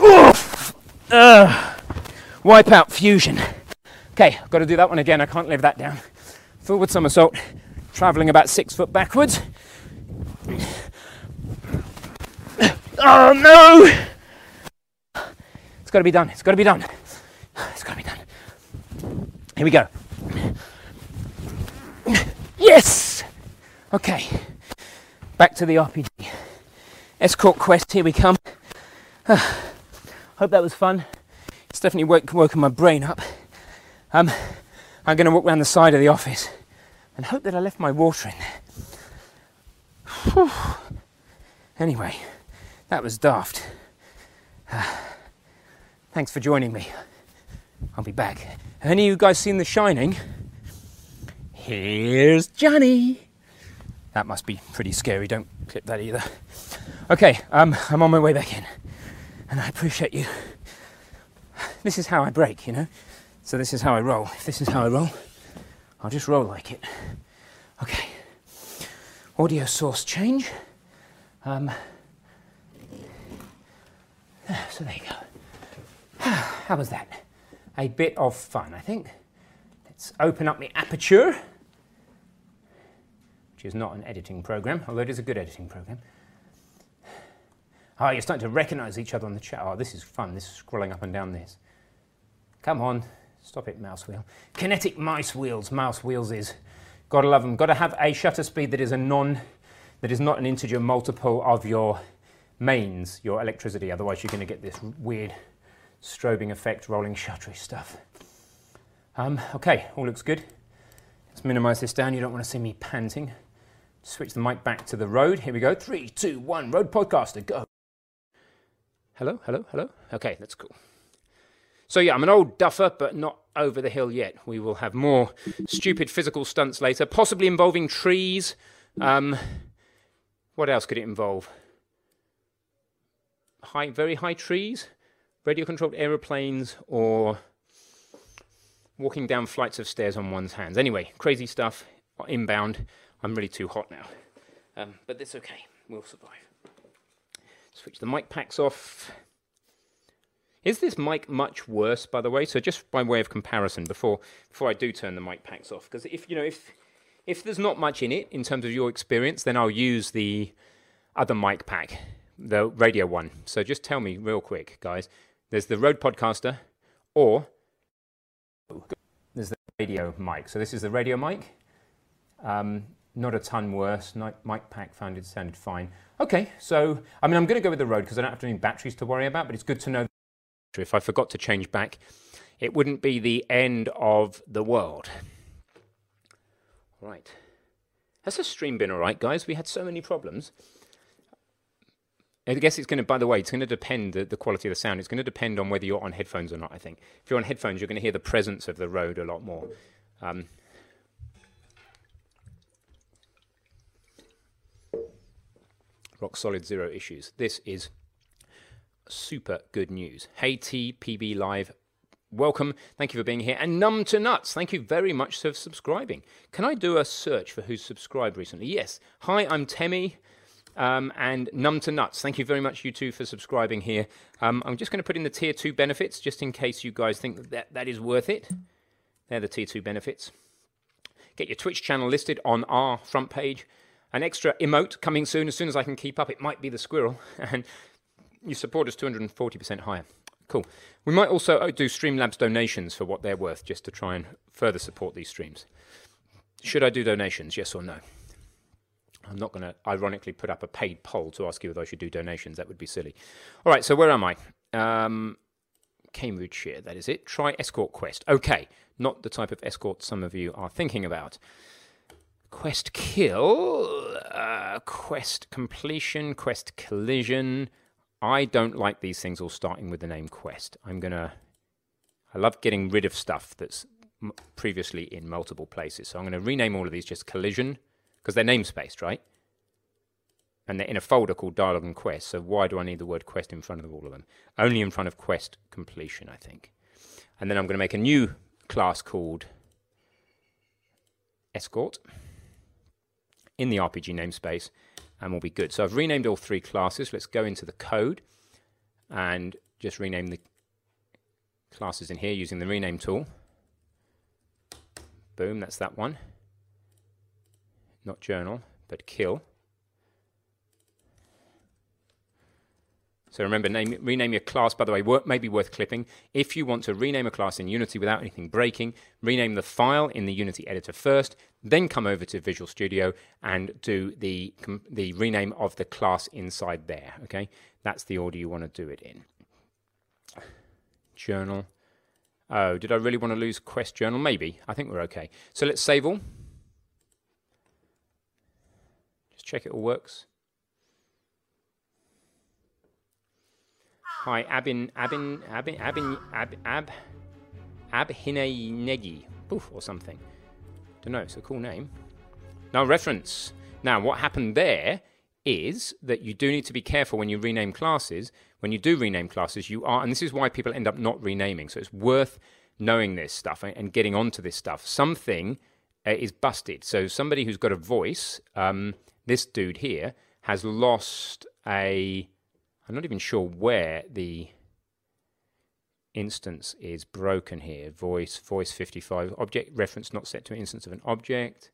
Oof! Uh, wipe out fusion. Okay, I've got to do that one again. I can't live that down. Forward somersault, travelling about six foot backwards. Oh no! It's got to be done. It's got to be done. It's got to be done. Here we go. Yes! Okay. Back to the RPG. Escort quest, here we come. Hope that was fun. It's definitely woke, woken my brain up. Um, I'm going to walk around the side of the office and hope that I left my water in there. Whew. Anyway, that was daft. Thanks for joining me. I'll be back. Any of you guys seen The Shining? Here's Johnny. That must be pretty scary. Don't clip that either. Okay, um, I'm on my way back in, and I appreciate you. This is how I break, you know. So this is how I roll. If this is how I roll, I'll just roll like it. Okay. Audio source change. Um, so there you go. How was that? A bit of fun, I think. Let's open up the aperture. which is not an editing program, although it is a good editing program. Oh, you're starting to recognize each other on the chat. Oh, this is fun. This is scrolling up and down this. Come on. Stop it, mouse wheel. Kinetic mice wheels. Mouse wheels is. Gotta love them. Gotta have a shutter speed that is a non, that is not an integer multiple of your mains, your electricity. Otherwise, you're to get this weird strobing effect, rolling shuttery stuff. Um, okay, all looks good. Let's minimize this down. You don't want to see me panting. Switch the mic back to the Rode. Here we go. Three, two, one. Rode Podcaster, go. Hello, hello, hello. Okay, that's cool. So, yeah, I'm an old duffer, but not over the hill yet. We will have more stupid physical stunts later, possibly involving trees. Um, what else could it involve? High, very high trees, radio controlled aeroplanes, or walking down flights of stairs on one's hands. Anyway, crazy stuff, inbound. I'm really too hot now. Um, but that's okay, we'll survive. Switch the mic packs off. Is this mic much worse, by the way? So just by way of comparison, before before I do turn the mic packs off, because if you know if if there's not much in it in terms of your experience, then I'll use the other mic pack, the radio one. So just tell me real quick, guys. There's the Rode Podcaster, or there's the radio mic. So this is the radio mic. Um, not a ton worse. Mic pack found it sounded fine. Okay, so I mean I'm going to go with the Rode because I don't have any batteries to worry about, but it's good to know if I forgot to change back, it wouldn't be the end of the world. Right. Has the stream been all right, guys? We had so many problems. I guess it's going to, by the way, it's going to depend, the, the quality of the sound, it's going to depend on whether you're on headphones or not, I think. If you're on headphones, you're going to hear the presence of the Rode a lot more. Um, rock solid zero issues. This is super good news. Hey TPB Live, welcome. Thank you for being here. And Numb to Nuts, thank you very much for subscribing. Can I do a search for who's subscribed recently? Yes. Hi, I'm Temmie. Um, and Numb to Nuts, thank you very much, you two, for subscribing here. Um, I'm just going to put in the tier two benefits just in case you guys think that, that is worth it. They're the tier two benefits. Get your Twitch channel listed on our front page. An extra emote coming soon, as soon as I can keep up. It might be the squirrel. And you support us 240% higher. Cool. We might also uh, do Streamlabs donations for what they're worth, just to try and further support these streams. Should I do donations, yes or no? I'm not going to ironically put up a paid poll to ask you whether I should do donations. That would be silly. All right, so where am I? Um, Cambridgeshire, that is it. Try Escort Quest. Okay, not the type of escort some of you are thinking about. Quest kill, uh, quest completion, quest collision, I don't like these things all starting with the name Quest. I'm going to. I love getting rid of stuff that's previously in multiple places. So I'm going to rename all of these just Collision because they're namespaced, right? And they're in a folder called Dialogue and Quest. So why do I need the word Quest in front of all of them? Only in front of Quest Completion, I think. And then I'm going to make a new class called Escort in the RPG namespace and we'll be good. So I've renamed all three classes. Let's go into the code and just rename the classes in here using the rename tool. Boom, that's that one. Not journal, but kill. So remember, name, rename your class, by the way, may be worth clipping. If you want to rename a class in Unity without anything breaking, rename the file in the Unity editor first, then come over to Visual Studio and do the, the rename of the class inside there, okay? That's the order you want to do it in. Journal. Oh, did I really want to lose Quest Journal? Maybe. I think we're okay. So let's save all. Just check it all works. Hi, Abin, Abin, Abin, Abin, Ab, Ab, Abhinanegi, poof, or something. Don't know, it's a cool name. Now, reference. Now, what happened there is that you do need to be careful when you rename classes. When you do rename classes, you are, and this is why people end up not renaming. So it's worth knowing this stuff and getting onto this stuff. Something uh, is busted. So somebody who's got a voice, um, this dude here, has lost a I'm not even sure where the instance is broken here. Voice, voice 55, object reference not set to an instance of an object.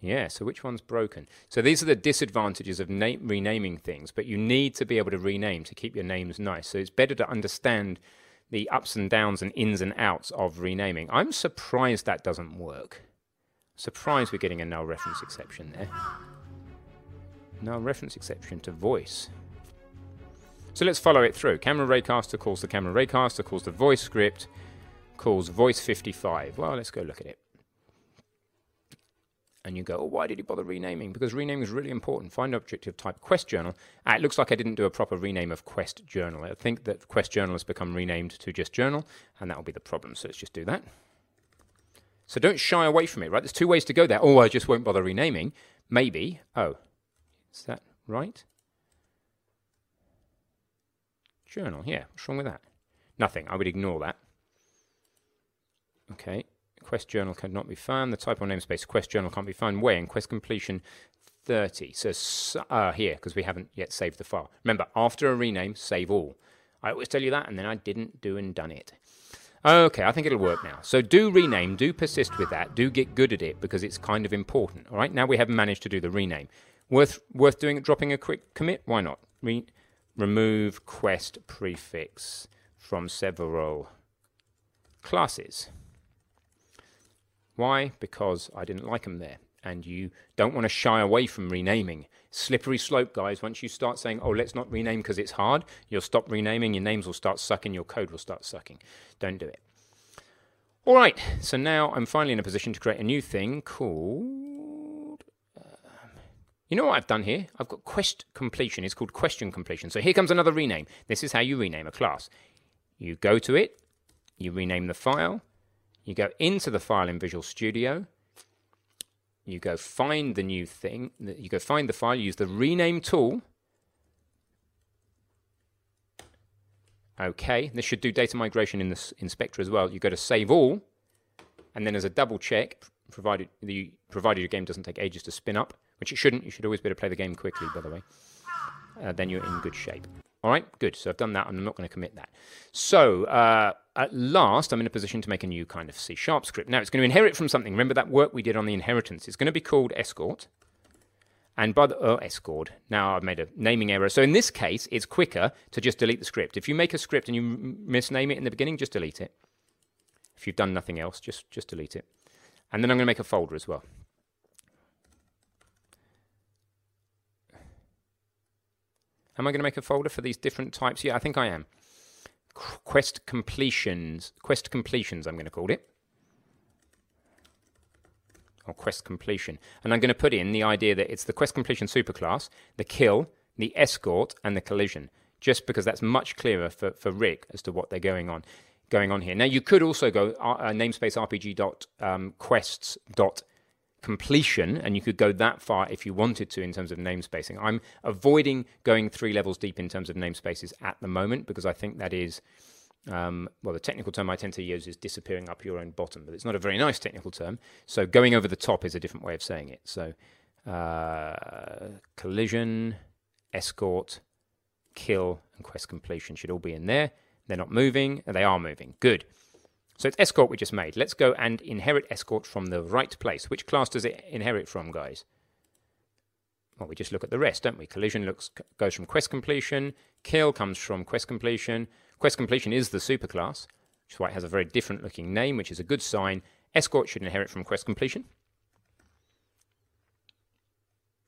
Yeah, so which one's broken? So these are the disadvantages of na- renaming things, but you need to be able to rename to keep your names nice. So it's better to understand the ups and downs and ins and outs of renaming. I'm surprised that doesn't work. Surprised we're getting a null reference exception there. Null reference exception to voice. So let's follow it through. Camera Raycaster calls the Camera Raycaster, calls the voice script, calls voice 55. Well, let's go look at it. And you go, oh, why did he bother renaming? Because renaming is really important. Find object of type quest journal. Ah, it looks like I didn't do a proper rename of quest journal. I think that quest journal has become renamed to just journal, and that will be the problem. So let's just do that. So don't shy away from it, right? There's two ways to go there. Oh, I just won't bother renaming. Maybe. Oh, is that right? Journal, yeah. What's wrong with that? Nothing. I would ignore that. Okay. Quest journal cannot be found. The type of namespace quest journal can't be found. Where? In quest completion 30. So uh, here, because we haven't yet saved the file. Remember, after a rename, save all. I always tell you that, and then I didn't do and done it. Okay, I think it'll work now. So do rename, do persist with that, do get good at it because it's kind of important. All right, now we have managed to do the rename. Worth worth doing dropping a quick commit? Why not? Re- remove quest prefix from several classes. Why? Because I didn't like them there. And you don't want to shy away from renaming. Slippery slope, guys. Once you start saying, oh, let's not rename because it's hard, you'll stop renaming, your names will start sucking, your code will start sucking. Don't do it. All right, so now I'm finally in a position to create a new thing called. You know what I've done here? I've got quest completion. It's called question completion. So here comes another rename. This is how you rename a class. You go to it, you rename the file, you go into the file in Visual Studio, you go find the new thing, you go find the file, use the rename tool. Okay, this should do data migration in the inspector as well. You go to save all, and then as a double check, provided the provided your game doesn't take ages to spin up, which it shouldn't. You should always be able to play the game quickly, by the way. Uh, then you're in good shape. All right, good. So I've done that, and I'm not going to commit that. So uh, at last, I'm in a position to make a new kind of C sharp script. Now it's going to inherit from something. Remember that work we did on the inheritance? It's going to be called escort. And by the oh, escort, now I've made a naming error. So in this case, it's quicker to just delete the script. If you make a script and you misname it in the beginning, just delete it. If you've done nothing else, just just delete it. And then I'm going to make a folder as well. Am I going to make a folder for these different types? Yeah, I think I am. Quest completions. Quest completions, I'm going to call it. Or quest completion. And I'm going to put in the idea that it's the quest completion superclass, the kill, the escort, and the collision. Just because that's much clearer for, for Rick as to what they're going on going on here. Now you could also go uh, namespace rpg completion, and you could go that far if you wanted to in terms of namespacing. I'm avoiding going three levels deep in terms of namespaces at the moment because I think that is, um, well, the technical term I tend to use is disappearing up your own bottom, but it's not a very nice technical term. So going over the top is a different way of saying it. So uh, collision, escort, kill, and quest completion should all be in there. They're not moving, they are moving. Good. So it's escort we just made. Let's go and inherit escort from the right place. Which class does it inherit from, guys? Well, we just look at the rest, don't we? Collision looks goes from quest completion. Kill comes from quest completion. Quest completion is the superclass, which is why it has a very different looking name, which is a good sign. Escort should inherit from quest completion.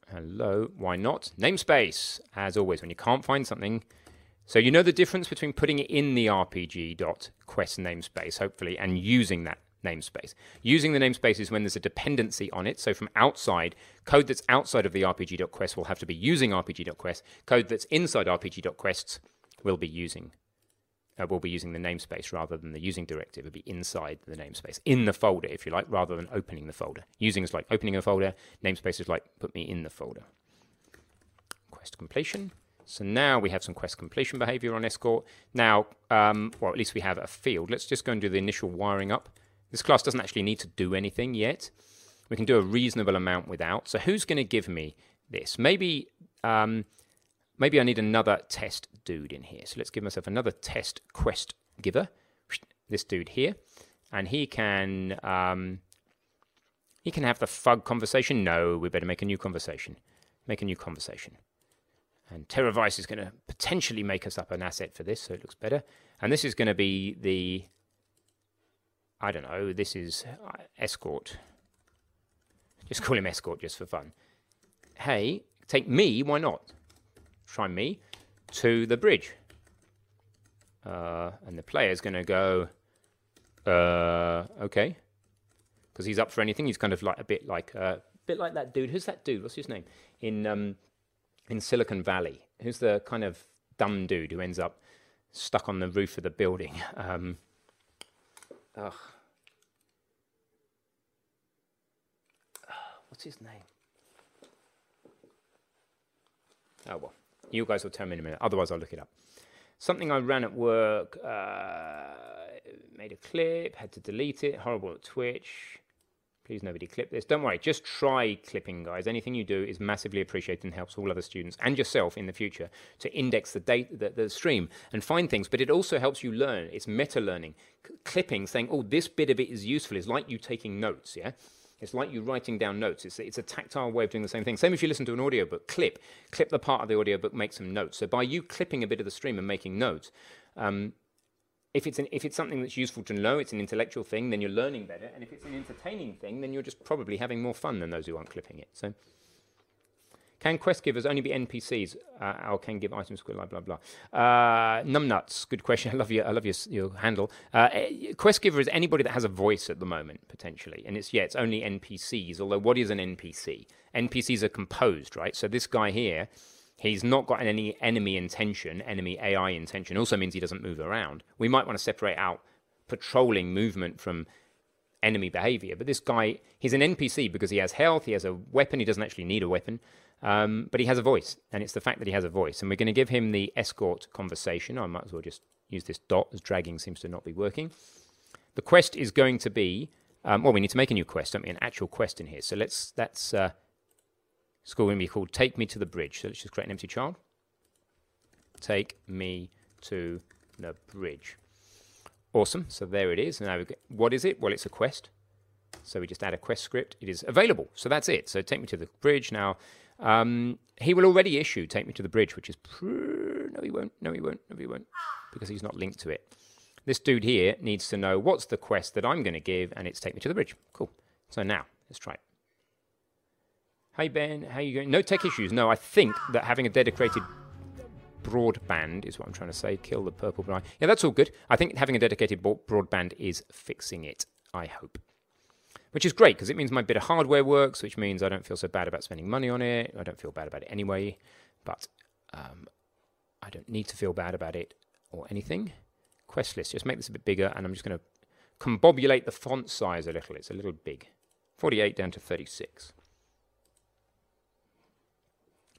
Hello, why not? Namespace, as always, when you can't find something, so you know the difference between putting it in the rpg.quest namespace, hopefully, and using that namespace. Using the namespace is when there's a dependency on it. So from outside, code that's outside of the rpg.quest will have to be using rpg.quest. Code that's inside rpg.quests will be using uh, will be using the namespace rather than the using directive. It'll be inside the namespace, in the folder, if you like, rather than opening the folder. Using is like opening a folder. Namespace is like put me in the folder. Quest completion. So now we have some quest completion behavior on escort. Now, um, well, at least we have a field. Let's just go and do the initial wiring up. This class doesn't actually need to do anything yet. We can do a reasonable amount without. So who's going to give me this? Maybe, um, maybe I need another test dude in here. So let's give myself another test quest giver. This dude here, and he can um, You can have the fug conversation. No, we better make a new conversation. Make a new conversation. And TerraVice is going to potentially make us up an asset for this, so it looks better. And this is going to be the, I don't know, this is uh, escort. Just call him escort just for fun. Hey, take me, why not? Try me to the bridge. Uh, and the player's going to go, uh, okay. Because he's up for anything. He's kind of like a bit like a uh, bit like that dude. Who's that dude? What's his name? In um, in Silicon Valley. Who's the kind of dumb dude who ends up stuck on the roof of the building? Um, ugh. What's his name? Oh well, you guys will tell me in a minute. Otherwise, I'll look it up. Something I ran at work, uh, made a clip, had to delete it. Horrible at Twitch. Please nobody clip this. Don't worry, just try clipping, guys. Anything you do is massively appreciated and helps all other students and yourself in the future to index the date, the, the stream, and find things. But it also helps you learn. It's meta learning. Clipping, saying, "Oh, this bit of it is useful," is like you taking notes. Yeah. It's like you writing down notes. It's, it's a tactile way of doing the same thing. Same if you listen to an audiobook. Clip, clip the part of the audiobook, make some notes. So by you clipping a bit of the stream and making notes, um, if it's, an, if it's something that's useful to know, it's an intellectual thing, then you're learning better. And if it's an entertaining thing, then you're just probably having more fun than those who aren't clipping it. So can quest givers only be NPCs uh, or can give items? Blah blah blah. Uh, numbnuts, good question. I love your I love your your handle. Uh, quest giver is anybody that has a voice at the moment potentially, and it's yeah, it's only NPCs. Although what is an NPC? NPCs are composed, right? So this guy here, he's not got any enemy intention, enemy AI intention. Also means he doesn't move around. We might want to separate out patrolling movement from enemy behavior. But this guy, he's an NPC because he has health, he has a weapon, he doesn't actually need a weapon. Um, but he has a voice, and it's the fact that he has a voice. And we're going to give him the escort conversation. I might as well just use this dot, as dragging seems to not be working. The quest is going to be, um, well, we need to make a new quest, don't we? An actual quest in here. So let's, that's, uh, it's going to be called Take Me to the Bridge. So let's just create an empty child. Take me to the bridge. Awesome. So there it is. Now, what is it? Well, it's a quest. So we just add a quest script. It is available. So that's it. So take me to the bridge. Now, um, he will already issue Take Me to the Bridge, which is. No, he won't. No, he won't. No, he won't. Because he's not linked to it. This dude here needs to know what's the quest that I'm going to give, and it's Take Me to the Bridge. Cool. So now, let's try it. Hey, Ben. How you going? No tech issues. No, I think that having a dedicated broadband is what I'm trying to say. Kill the purple blind. Yeah, that's all good. I think having a dedicated broadband is fixing it. I hope which is great because it means my bit of hardware works, which means I don't feel so bad about spending money on it. I don't feel bad about it anyway, but um, I don't need to feel bad about it or anything. Quest list, just make this a bit bigger, and I'm just going to combobulate the font size a little. It's a little big. 48 down to 36.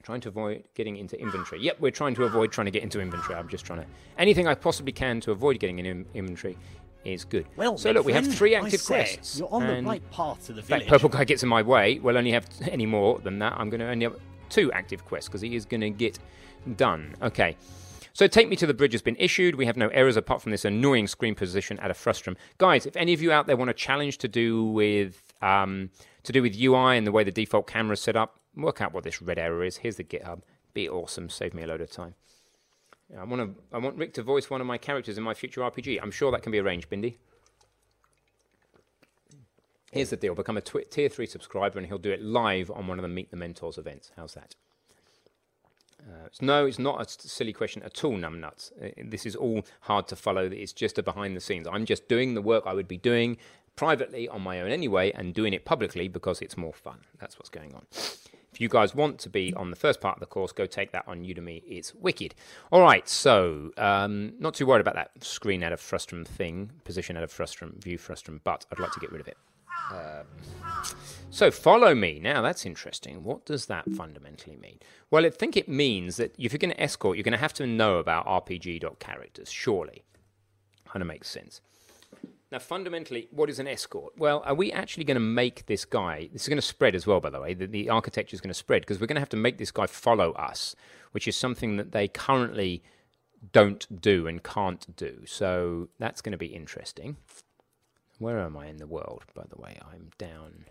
Trying to avoid getting into inventory. Yep, we're trying to avoid trying to get into inventory. I'm just trying to anything I possibly can to avoid getting in inventory is good. Well, so look, we have three active say, quests. You're on the right path to the village. That purple guy gets in my way. We'll only have any more than that. I'm going to only have two active quests because he is going to get done. Okay. So take me to the bridge has been issued. We have no errors apart from this annoying screen position at a frustrum. Guys, if any of you out there want a challenge to do with um, to do with UI and the way the default camera is set up, work out what this red error is. Here's the GitHub. Be awesome. Save me a load of time. I want to. I want Rick to voice one of my characters in my future RPG. I'm sure that can be arranged, Bindi. Here's the deal: become a tier three subscriber, and he'll do it live on one of the Meet the Mentors events. How's that? Uh, no, it's not a silly question at all, numbnuts. Uh, this is all hard to follow. It's just a behind the scenes. I'm just doing the work I would be doing privately on my own anyway, and doing it publicly because it's more fun. That's what's going on. If you guys want to be on the first part of the course, go take that on Udemy. It's wicked. All right, so um, not too worried about that screen out of frustrum thing, position out of frustrum, view frustrum, but I'd like to get rid of it. Uh, so follow me. Now that's interesting. What does that fundamentally mean? Well, I think it means that if you're going to escort, you're going to have to know about RPG.characters, surely. Kind of makes sense. Now, fundamentally, what is an escort? Well, are we actually going to make this guy? This is going to spread as well, by the way. The, the architecture is going to spread because we're going to have to make this guy follow us, which is something that they currently don't do and can't do. So that's going to be interesting. Where am I in the world, by the way? I'm down.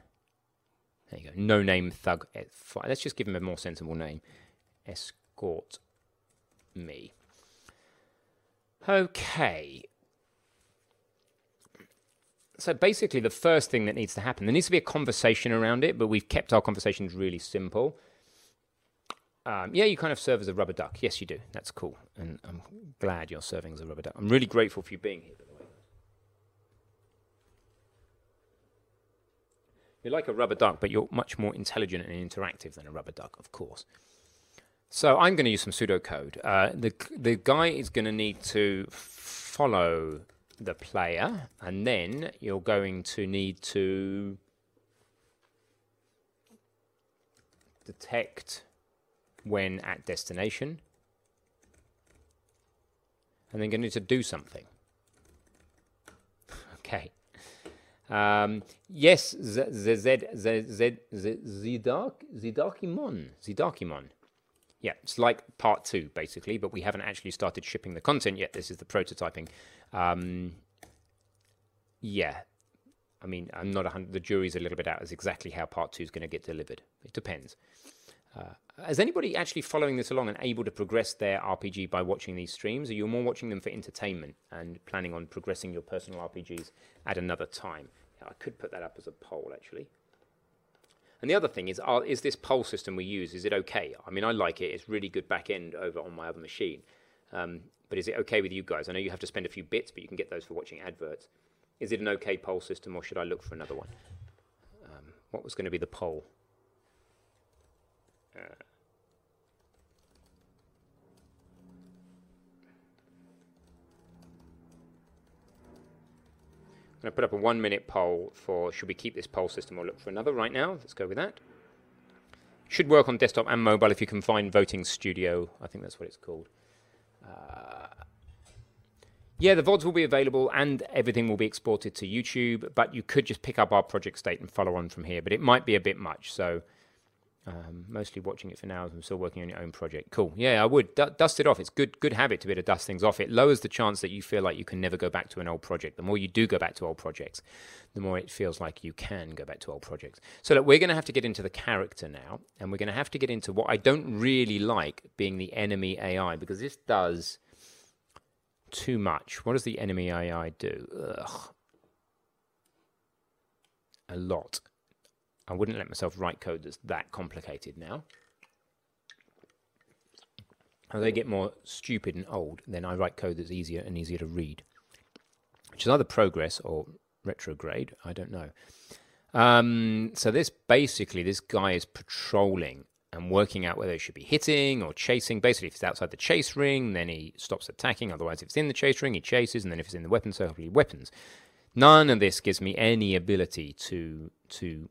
There you go. No name thug. Let's just give him a more sensible name. Escort me. Okay. So basically, the first thing that needs to happen, there needs to be a conversation around it, but we've kept our conversations really simple. Um, yeah, you kind of serve as a rubber duck. Yes, you do. That's cool. And I'm glad you're serving as a rubber duck. I'm really grateful for you being here, by the way. You're like a rubber duck, but you're much more intelligent and interactive than a rubber duck, of course. So I'm going to use some pseudocode. Uh, the, the guy is going to need to follow the player, and then you're going to need to detect when at destination, and then going to need to do something. Okay. Um, yes, Zidakimon. Zidakimon. Yeah, it's like part two, basically, but we haven't actually started shipping the content yet. This is the prototyping. Um, yeah, I mean, I'm not 100, the jury's a little bit out as exactly how part two is going to get delivered. It depends. Uh, is anybody actually following this along and able to progress their RPG by watching these streams? Are you more watching them for entertainment and planning on progressing your personal RPGs at another time? I could put that up as a poll, actually. And the other thing is, are, is this poll system we use, is it okay? I mean, I like it. It's really good back end over on my other machine. Um, but is it okay with you guys? I know you have to spend a few bits, but you can get those for watching adverts. Is it an okay poll system, or should I look for another one? Um, what was going to be the poll? Uh, going to put up a one minute poll for should we keep this poll system or look for another right now. Let's go with that. Should work on desktop and mobile if you can find Voting Studio. I think that's what it's called. Uh, yeah, the VODs will be available and everything will be exported to YouTube, but you could just pick up our project state and follow on from here. But it might be a bit much. So um, mostly watching it for now. I'm still working on your own project. Cool. Yeah, I would D- dust it off. It's good, good habit to be able to dust things off. It lowers the chance that you feel like you can never go back to an old project. The more you do go back to old projects, the more it feels like you can go back to old projects. So look, we're going to have to get into the character now, and we're going to have to get into what I don't really like being the enemy AI because this does too much. What does the enemy AI do? Ugh. A lot. I wouldn't let myself write code that's that complicated now. As I get more stupid and old, then I write code that's easier and easier to read, which is either progress or retrograde. I don't know. Um, so this basically, this guy is patrolling and working out whether he should be hitting or chasing. Basically, if it's outside the chase ring, then he stops attacking. Otherwise, if it's in the chase ring, he chases, and then if it's in the weapon circle, he weapons. None of this gives me any ability to to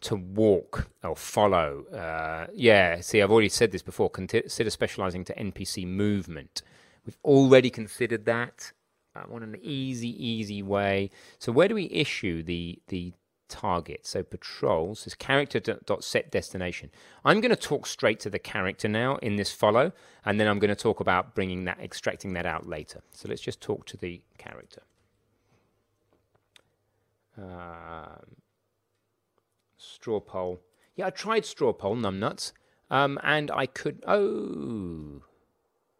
to walk or follow. Uh, yeah, see, I've already said this before. Consider specializing to NPC movement. We've already considered that. I want an easy, easy way. So where do we issue the the target? So patrols is character dot set destination. I'm going to talk straight to the character now in this follow, and then I'm going to talk about bringing that, extracting that out later. So let's just talk to the character. Um, straw poll. Yeah, I tried straw poll, numbnuts, um, and I could. Oh,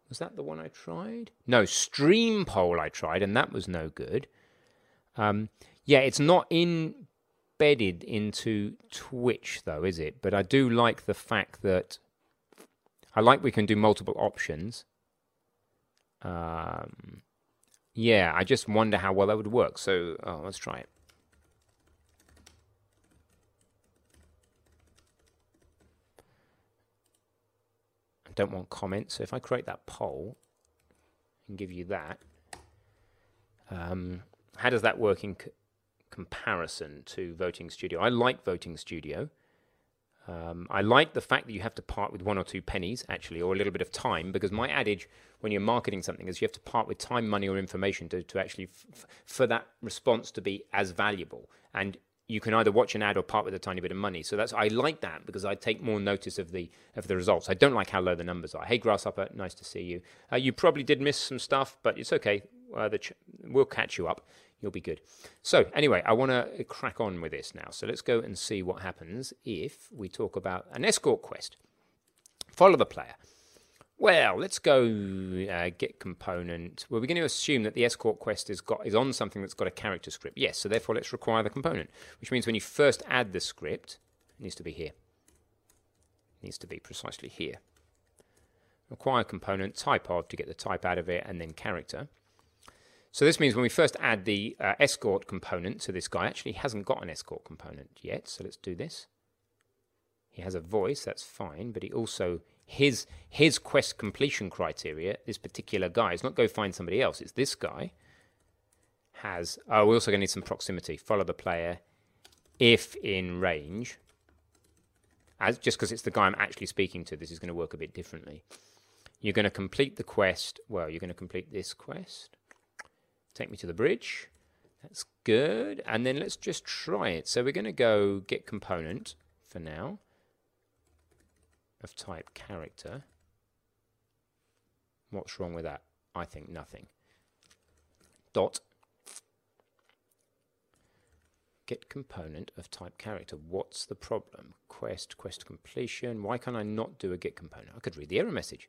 was that the one I tried? No, stream poll I tried, and that was no good. Um, yeah, it's not embedded into Twitch though, is it? But I do like the fact that I like we can do multiple options. Um, yeah, I just wonder how well that would work. So oh, let's try it. Don't want comments. So if I create that poll and give you that, um, how does that work in comparison to Voting Studio? I like Voting Studio. Um, I like the fact that you have to part with one or two pennies, actually, or a little bit of time, because my adage when you're marketing something is you have to part with time, money, or information to, to actually for that response to be as valuable. And you can either watch an ad or part with a tiny bit of money. So that's I like that because I take more notice of the of the results. I don't like how low the numbers are. Hey Grasshopper, nice to see you. Uh, you probably did miss some stuff, but it's okay. uh, ch- we'll catch you up. You'll be good. So anyway, I want to crack on with this now. So let's go and see what happens if we talk about an escort quest. Follow the player. Well, let's go uh, get component. Well, we're going to assume that the escort quest is got is on something that's got a character script. Yes, so therefore let's require the component, which means when you first add the script, it needs to be here. It needs to be precisely here. Require component type of to get the type out of it, and then character. So this means when we first add the uh, escort component to this guy, actually he hasn't got an escort component yet. So let's do this. He has a voice, that's fine, but he also his his quest completion criteria, this particular guy, is not go find somebody else. It's this guy has. Oh, we're also going to need some proximity. Follow the player if in range. As just because it's the guy I'm actually speaking to, this is going to work a bit differently. You're going to complete the quest. Well, you're going to complete this quest. Take me to the bridge. That's good. And then let's just try it. So we're going to go get component for now of type character. What's wrong with that? I think nothing. Dot get component of type character. What's the problem? Quest, quest completion. Why can't I not do a get component? I could read the error message.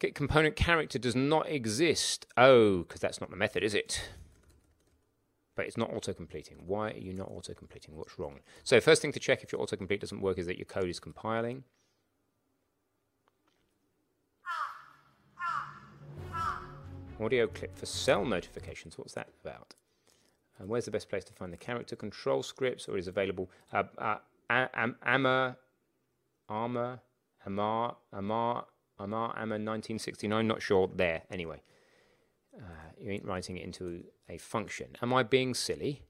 Get component character does not exist. Oh, because that's not the method, is it? But it's not auto-completing. Why are you not auto-completing? What's wrong? So first thing to check if your autocomplete doesn't work is that your code is compiling. Audio clip for cell notifications. What's that about? And where's the best place to find the character control scripts, or is available? Uh, uh, am, Amma, Armor, Amar, Amar, Amar, Amma, 1969. Not sure. There. Anyway, uh, you ain't writing it into a function. Am I being silly?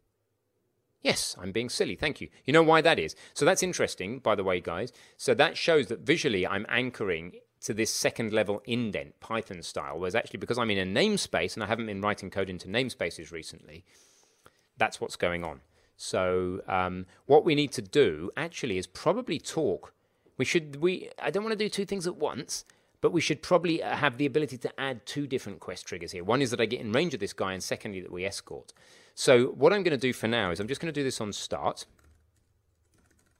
Yes, I'm being silly. Thank you. You know why that is? So that's interesting, by the way, guys. So that shows that visually I'm anchoring to this second level indent, Python style, whereas actually because I'm in a namespace and I haven't been writing code into namespaces recently, that's what's going on. So um, what we need to do actually is probably talk. We should we I don't want to do two things at once, but we should probably uh, have the ability to add two different quest triggers here. One is that I get in range of this guy, and secondly, that we escort. So what I'm going to do for now is I'm just going to do this on start.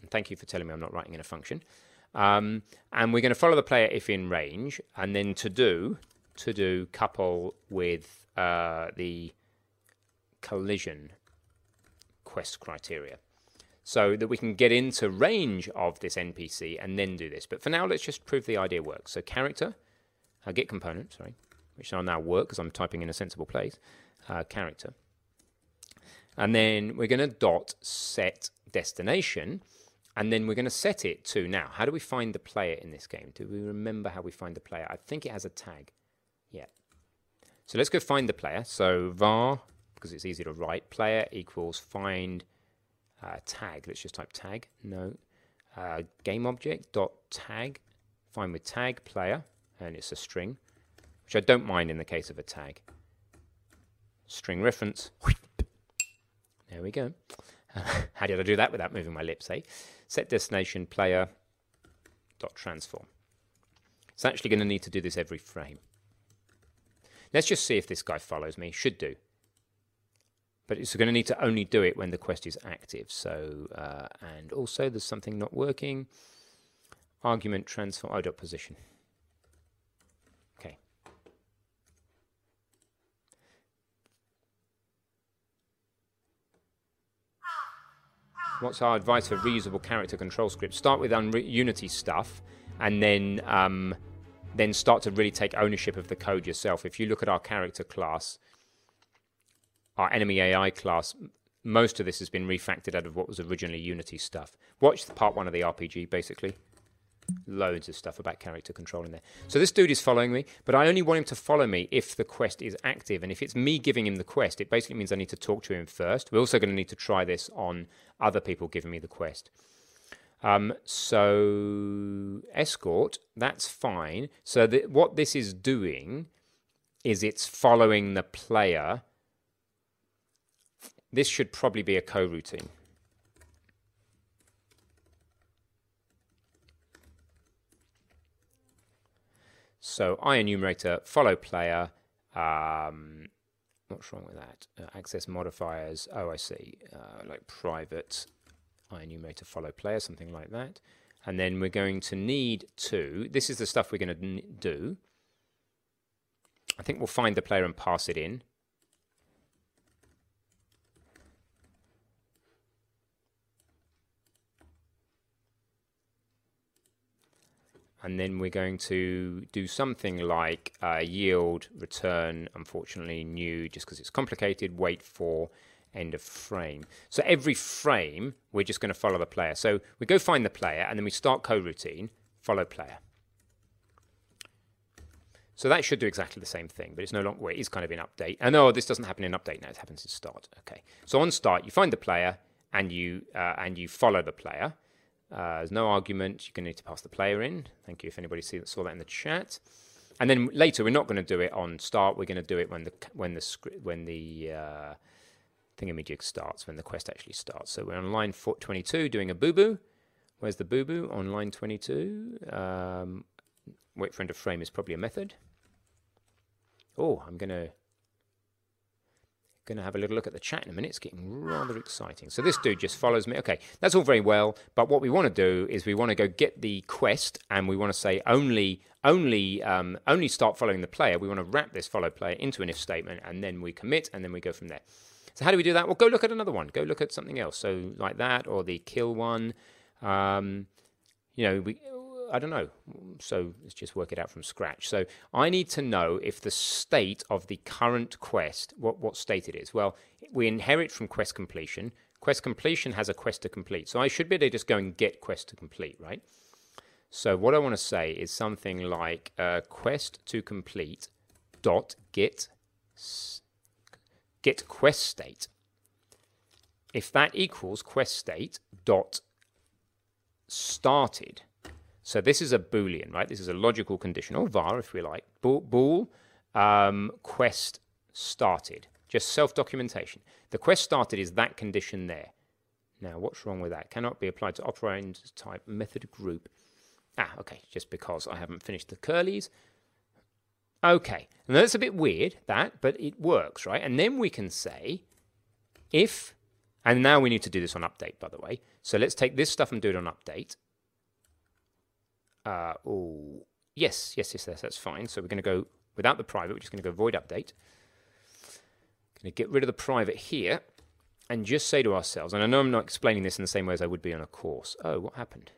And thank you for telling me I'm not writing in a function. Um, and we're going to follow the player if in range, and then to do to do couple with uh, the collision quest criteria so that we can get into range of this NPC and then do this. But for now, let's just prove the idea works. So character, uh, get component, sorry, which will now work because I'm typing in a sensible place, uh, character. And then we're going to dot set destination, and then we're going to set it to, now, how do we find the player in this game? Do we remember how we find the player? I think it has a tag. Yeah. So let's go find the player. So var, because it's easy to write, player equals find uh, tag. Let's just type tag. No. Uh, game object dot tag. Fine with tag player, and it's a string, which I don't mind in the case of a tag. String reference. There we go. how did I do that without moving my lips, eh? Set destination player dot transform. It's actually going to need to do this every frame. Let's just see if this guy follows me. Should do but it's going to need to only do it when the quest is active. So, uh, and also there's something not working. Argument transform, oh, dot position. Okay. What's our advice for reusable character control scripts? Start with Unity stuff, and then um, then start to really take ownership of the code yourself. If you look at our character class, our enemy AI class, most of this has been refactored out of what was originally Unity stuff. Watch the part one of the RPG, basically. Loads of stuff about character control in there. So this dude is following me, but I only want him to follow me if the quest is active. And if it's me giving him the quest, it basically means I need to talk to him first. We're also going to need to try this on other people giving me the quest. Um, so escort, that's fine. So th- what this is doing is it's following the player this should probably be a coroutine. So I enumerator follow player. Um, what's wrong with that? Uh, access modifiers. Oh, I see. Uh, like private I enumerator follow player, something like that. And then we're going to need to. This is the stuff we're going to do. I think we'll find the player and pass it in. And then we're going to do something like uh, yield return unfortunately new just because it's complicated wait for end of frame. So every frame we're just going to follow the player. So we go find the player and then we start coroutine follow player. So that should do exactly the same thing but it's no longer well, it is kind of in update. And oh this doesn't happen in update now it happens in start. Okay. So on start you find the player and you uh, and you follow the player uh, there's no argument. You're going to need to pass the player in. Thank you if anybody see, saw that in the chat. And then later, we're not going to do it on start. We're going to do it when the when the script when the uh, thingamajig starts, when the quest actually starts. So we're on line 22 doing a boo boo. Where's the boo boo on line 22? Um, wait for end of frame is probably a method. Oh, I'm going to Going to have a little look at the chat in a minute. It's getting rather exciting. So this dude just follows me. Okay, that's all very well, but what we want to do is we want to go get the quest, and we want to say only, only, um, only start following the player. We want to wrap this follow player into an if statement, and then we commit, and then we go from there. So how do we do that? Well, go look at another one. Go look at something else. So like that, or the kill one. Um, you know, we I don't know. So let's just work it out from scratch. So I need to know if the state of the current quest, what, what state it is. Well, we inherit from quest completion. Quest completion has a quest to complete. So I should be able to just go and get quest to complete, right? So what I want to say is something like uh, quest to complete dot get get quest state. If that equals quest state dot started, so this is a Boolean, right? This is a logical condition, or var if we like. Bool, um, quest started. Just self-documentation. The quest started is that condition there. Now, what's wrong with that? Cannot be applied to operand type method group. Ah, okay, just because I haven't finished the curlies. Okay, and that's a bit weird, that, but it works, right? And then we can say if, and now we need to do this on update, by the way. So let's take this stuff and do it on update. Uh, oh, yes, yes, yes, yes, that's fine. So we're going to go without the private. We're just going to go void update. Going to get rid of the private here and just say to ourselves, and I know I'm not explaining this in the same way as I would be on a course. Oh, what happened?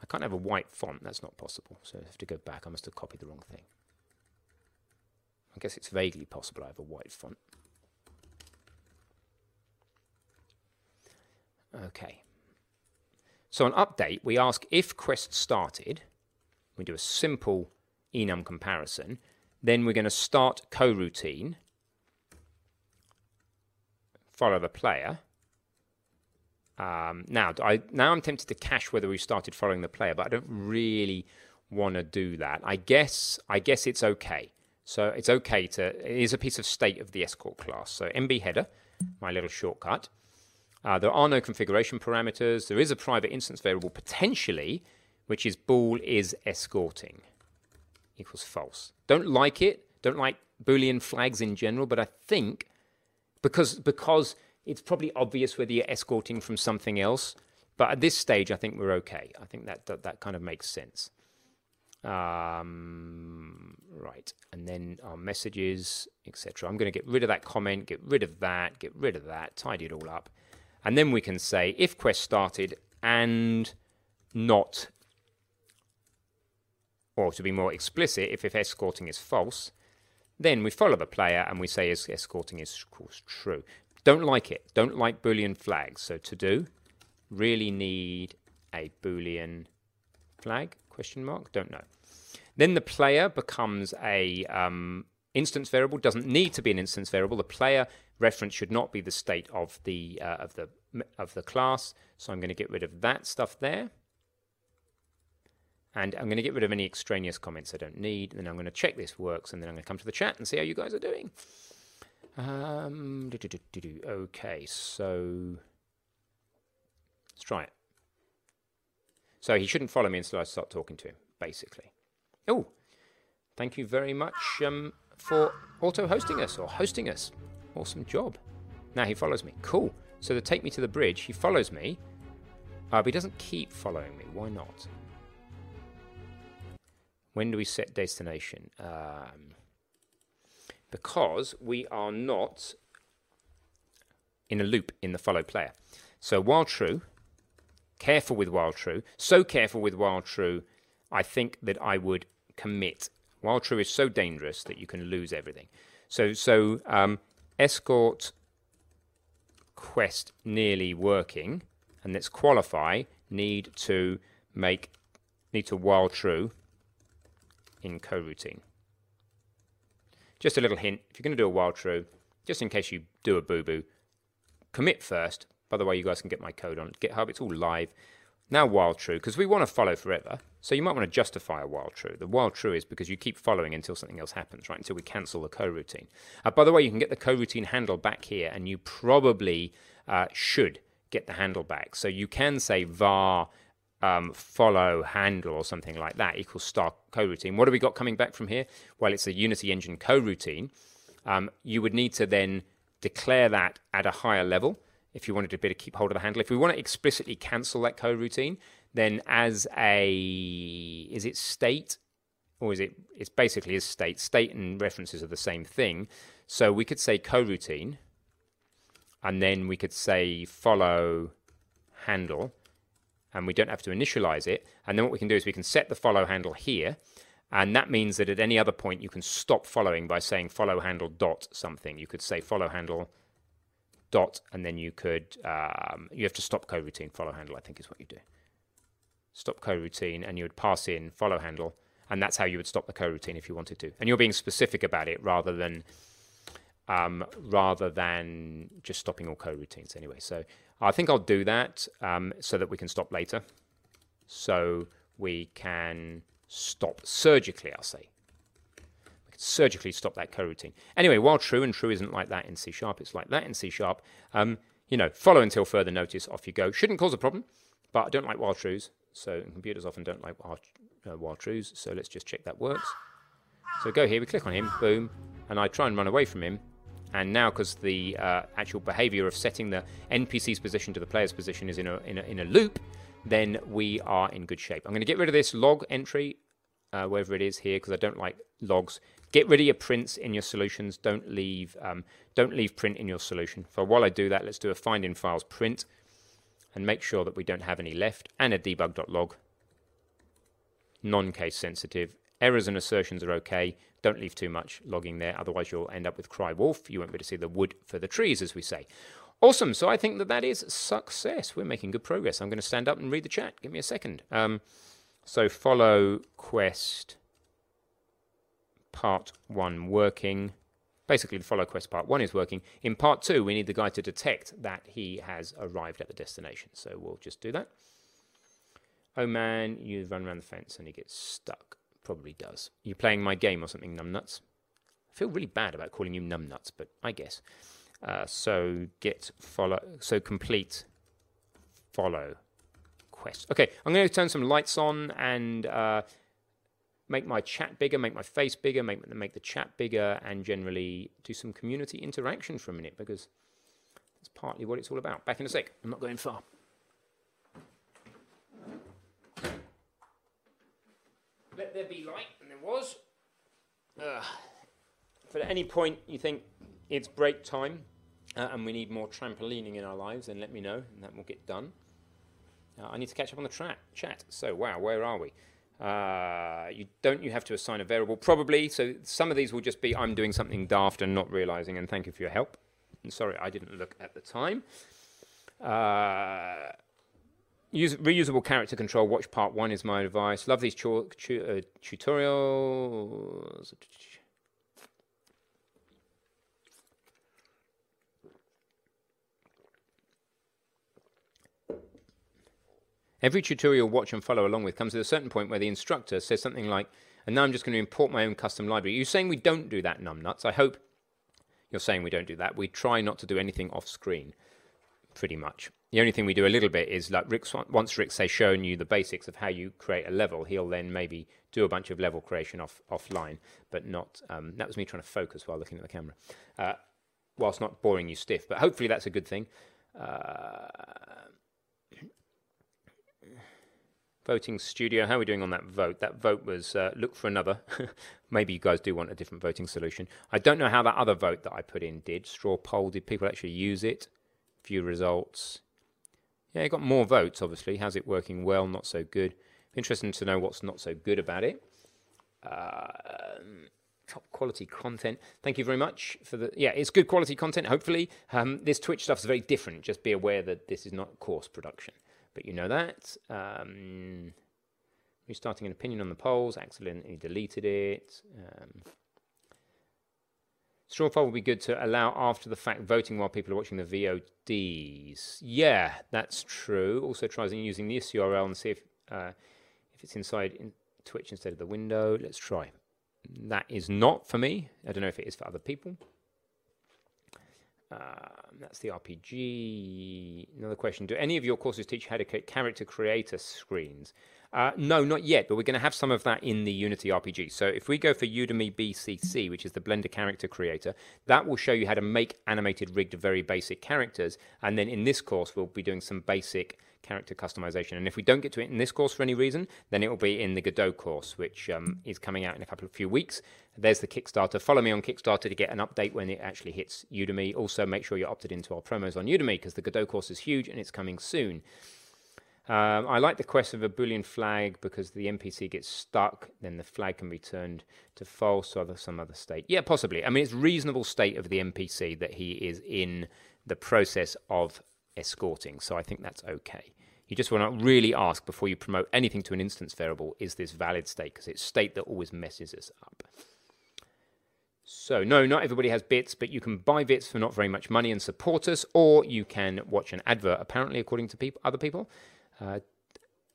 I can't have a white font. That's not possible. So I have to go back. I must have copied the wrong thing. I guess it's vaguely possible I have a white font. Okay. So on update, we ask if quest started. We do a simple enum comparison. Then we're going to start coroutine, follow the player. Um, now, I, now I'm tempted to cache whether we started following the player, but I don't really want to do that. I guess I guess it's okay. So it's okay to it is a piece of state of the escort class. So MB header, my little shortcut. Uh, there are no configuration parameters. There is a private instance variable potentially, which is bool is escorting equals false. Don't like it. Don't like Boolean flags in general, but I think because because it's probably obvious whether you're escorting from something else. But at this stage, I think we're okay. I think that that, that kind of makes sense. Um, right, and then our messages, etc. I'm going to get rid of that comment, get rid of that, get rid of that, tidy it all up. And then we can say if quest started and not, or to be more explicit, if, if escorting is false, then we follow the player and we say is escorting is of course true. Don't like it. Don't like Boolean flags. So to do, really need a Boolean flag? Question mark. Don't know. Then the player becomes a um, instance variable. Doesn't need to be an instance variable. The player reference should not be the state of the uh, of the of the class. So I'm going to get rid of that stuff there. And I'm going to get rid of any extraneous comments I don't need. And then I'm going to check this works. And then I'm going to come to the chat and see how you guys are doing. Um, doo -doo -doo okay, so let's try it. So he shouldn't follow me until I start talking to him, basically. Oh, thank you very much. Um, for auto hosting us or hosting us. Awesome job. Now he follows me. Cool. So to take me to the bridge, he follows me, uh, but he doesn't keep following me. Why not? When do we set destination? Um, because we are not in a loop in the follow player. So while true, careful with while true, so careful with while true, I think that I would commit. While true is so dangerous that you can lose everything. So so um, escort quest nearly working, and let's qualify need to make need to while true in coroutine. Just a little hint, if you're going to do a while true, just in case you do a boo-boo, commit first. By the way, you guys can get my code on GitHub. It's all live. Now while true, because we want to follow forever. So you might want to justify a while true. The while true is because you keep following until something else happens, right? Until we cancel the coroutine. Uh, by the way, you can get the coroutine handle back here, and you probably uh, should get the handle back. So you can say var um, follow handle or something like that equals start coroutine. What have we got coming back from here? Well, it's a Unity Engine coroutine. Um, you would need to then declare that at a higher level if you wanted to be to keep hold of the handle. If we want to explicitly cancel that coroutine, then as a is it state or is it it's basically is state. State and references are the same thing. So we could say coroutine and then we could say follow handle and we don't have to initialize it. And then what we can do is we can set the follow handle here. And that means that at any other point you can stop following by saying follow handle dot something. You could say follow handle dot, and then you could um, you have to stop coroutine follow handle. I think is what you do. Stop coroutine, and you would pass in follow handle, and that's how you would stop the coroutine if you wanted to. And you're being specific about it rather than um, rather than just stopping all coroutines anyway. So I think I'll do that um, so that we can stop later. So we can stop surgically, I'll say. We can surgically stop that coroutine. Anyway, while true, and true isn't like that in C sharp, it's like that in C sharp. Um, you know, follow until further notice, off you go. Shouldn't cause a problem, but I don't like while trues. So computers often don't like while, uh, while trues. So let's just check that works. So go here, we click on him, boom, and I try and run away from him. And now, because the uh, actual behavior of setting the NPC's position to the player's position is in a, in a, in a loop, then we are in good shape. I'm going to get rid of this log entry, uh, wherever it is here, because I don't like logs. Get rid of your prints in your solutions. Don't leave um, don't leave print in your solution. So while I do that, let's do a find in files print and make sure that we don't have any left and a debug.log. Non-case sensitive. Errors and assertions are okay. Don't leave too much logging there, otherwise you'll end up with cry wolf. You won't be able to see the wood for the trees, as we say. Awesome. So I think that that is success. We're making good progress. I'm going to stand up and read the chat. Give me a second. Um, so follow quest part one working. Basically, the follow quest part one is working. In part two, we need the guy to detect that he has arrived at the destination. So we'll just do that. Oh man, you run around the fence and he gets stuck. Probably does. You're playing my game or something, numbnuts. I feel really bad about calling you numbnuts, but I guess. Uh, so get follow. So complete follow quest. Okay, I'm going to turn some lights on and uh, make my chat bigger, make my face bigger, make make the chat bigger, and generally do some community interaction for a minute because that's partly what it's all about. Back in a sec. I'm not going far. Let there be light, and there was. If at any point you think it's break time uh, and we need more trampolining in our lives, then let me know, and that will get done. Uh, I need to catch up on the tra- chat. So, wow, where are we? Uh, you don't you have to assign a variable probably. So some of these will just be I'm doing something daft and not realizing. And thank you for your help. And sorry I didn't look at the time. Uh, Use, reusable character control. Watch part one is my advice. Love these tu- tu- uh, tutorials. Every tutorial watch and follow along with comes to a certain point where the instructor says something like, and now I'm just going to import my own custom library. You're saying we don't do that, numbnuts. I hope you're saying we don't do that. We try not to do anything off screen, pretty much The only thing we do a little bit is like Rick, once Rick's say shown you the basics of how you create a level, he'll then maybe do a bunch of level creation off offline, but not. Um, that was me trying to focus while looking at the camera, uh, whilst not boring you stiff. But hopefully that's a good thing. Uh, voting studio. How are we doing on that vote? That vote was uh, look for another. Maybe you guys do want a different voting solution. I don't know how that other vote that I put in did. Straw poll. Did people actually use it? View results. Yeah, it got more votes, obviously. How's it working well? Not so good. Interesting to know what's not so good about it. Uh, top quality content. Thank you very much for the. Yeah, it's good quality content, hopefully. Um, this Twitch stuff is very different. Just be aware that this is not course production. But you know that. Um, restarting an opinion on the polls, accidentally deleted it. Um, Straw poll would be good to allow after the fact voting while people are watching the VODs. Yeah, that's true. Also tries using this URL and see if uh, if it's inside in Twitch instead of the window. Let's try. That is not for me. I don't know if it is for other people. Um, that's the RPG. Another question: Do any of your courses teach how to create character creator screens? Uh, no, not yet, but we're going to have some of that in the Unity RPG. So if we go for Udemy BCC, which is the Blender Character Creator, that will show you how to make animated rigged very basic characters. And then in this course, we'll be doing some basic character customization. And if we don't get to it in this course for any reason, then it will be in the Godot course, which um, is coming out in a couple of few weeks. There's the Kickstarter. Follow me on Kickstarter to get an update when it actually hits Udemy. Also, make sure you're opted into our promos on Udemy because the Godot course is huge and it's coming soon. Um, I like the quest of a Boolean flag because the NPC gets stuck, then the flag can be turned to false or some other state. Yeah, possibly. I mean, it's reasonable state of the NPC that he is in the process of escorting, so I think that's okay. You just want to really ask before you promote anything to an instance variable, is this valid state? Because it's state that always messes us up. So, no, not everybody has bits, but you can buy bits for not very much money and support us, or you can watch an advert, apparently, according to other people. Uh,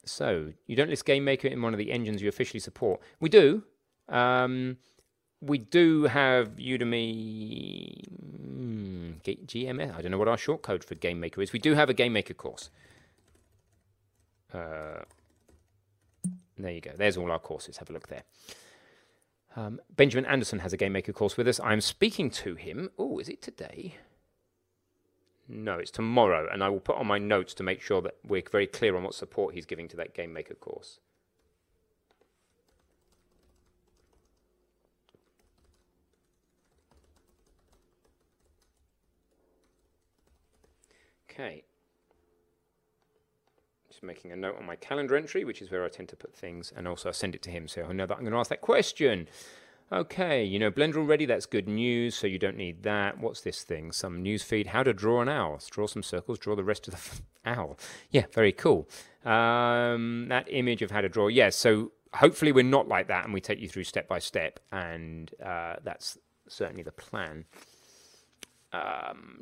so, you don't list Game Maker in one of the engines you officially support. We do. Um, we do have Udemy hmm, GMS. I don't know what our short code for Game Maker is. We do have a Game Maker course. Uh, there you go. There's all our courses. Have a look there. Um, Benjamin Anderson has a Game Maker course with us. I'm speaking to him. Oh, is it today? No, it's tomorrow, and I will put on my notes to make sure that we're very clear on what support he's giving to that Game Maker course. Okay. Just making a note on my calendar entry, which is where I tend to put things, and also I send it to him so he'll know that I'm going to ask that question. Okay, you know Blender already, that's good news, so you don't need that. What's this thing? Some news feed. How to draw an owl. Draw some circles, draw the rest of the owl. Yeah, very cool. Um, that image of how to draw. Yes, yeah, so hopefully we're not like that and we take you through step by step, and uh, that's certainly the plan. Um,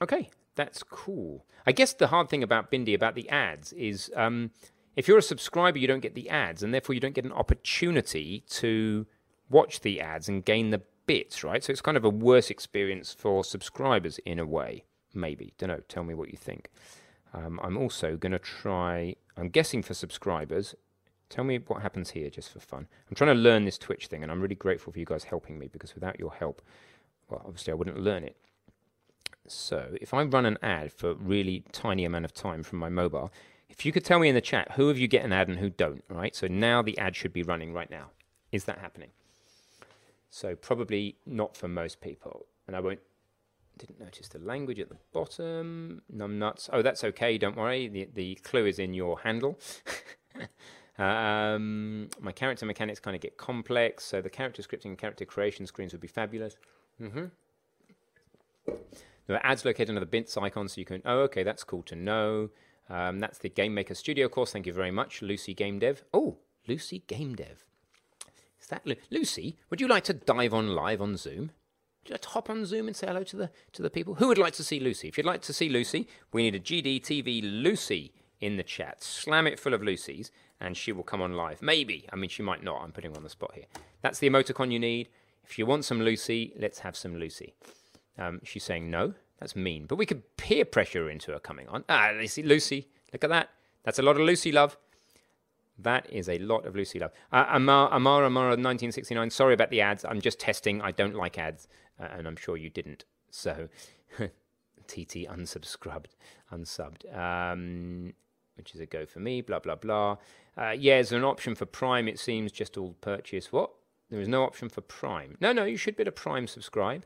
okay, that's cool. I guess the hard thing about Bindi, about the ads, is um, if you're a subscriber, you don't get the ads, and therefore you don't get an opportunity to watch the ads and gain the bits, right? So it's kind of a worse experience for subscribers in a way, maybe. Don't know. Tell me what you think. Um, I'm also going to try, I'm guessing for subscribers, tell me what happens here just for fun. I'm trying to learn this Twitch thing, and I'm really grateful for you guys helping me because without your help, well, obviously I wouldn't learn it. So if I run an ad for a really tiny amount of time from my mobile, if you could tell me in the chat who of you get an ad and who don't, right? So now the ad should be running right now. Is that happening? So probably not for most people. And I won't didn't notice the language at the bottom. Num nuts. Oh, that's okay. Don't worry. The the clue is in your handle. um, my character mechanics kind of get complex, so the character scripting and character creation screens would be fabulous. Mm-hmm. Ads located under the bits icon, so you can. Oh, okay, that's cool to know. Um, that's the Game Maker Studio course. Thank you very much, Lucy Game Dev. Oh, Lucy Game Dev. Is that Lu- Lucy? Would you like to dive on live on Zoom? Would you like to hop on Zoom and say hello to the to the people? Who would like to see Lucy? If you'd like to see Lucy, we need a GDTV Lucy in the chat. Slam it full of Lucy's, and she will come on live. Maybe. I mean, she might not. I'm putting her on the spot here. That's the emoticon you need. If you want some Lucy, let's have some Lucy. Um, she's saying no. That's mean. But we could peer pressure into her coming on. Ah, Lucy, Lucy, look at that. That's a lot of Lucy love. That is a lot of Lucy love. Uh, Amara, Amara, Amara, 1969. Sorry about the ads. I'm just testing. I don't like ads, uh, and I'm sure you didn't. So, TT unsubscribed, unsubbed, um, which is a go for me. Blah blah blah. Uh, yeah, there's an option for Prime. It seems just all purchase. What? There is no option for Prime. No, no. You should be a Prime subscribe.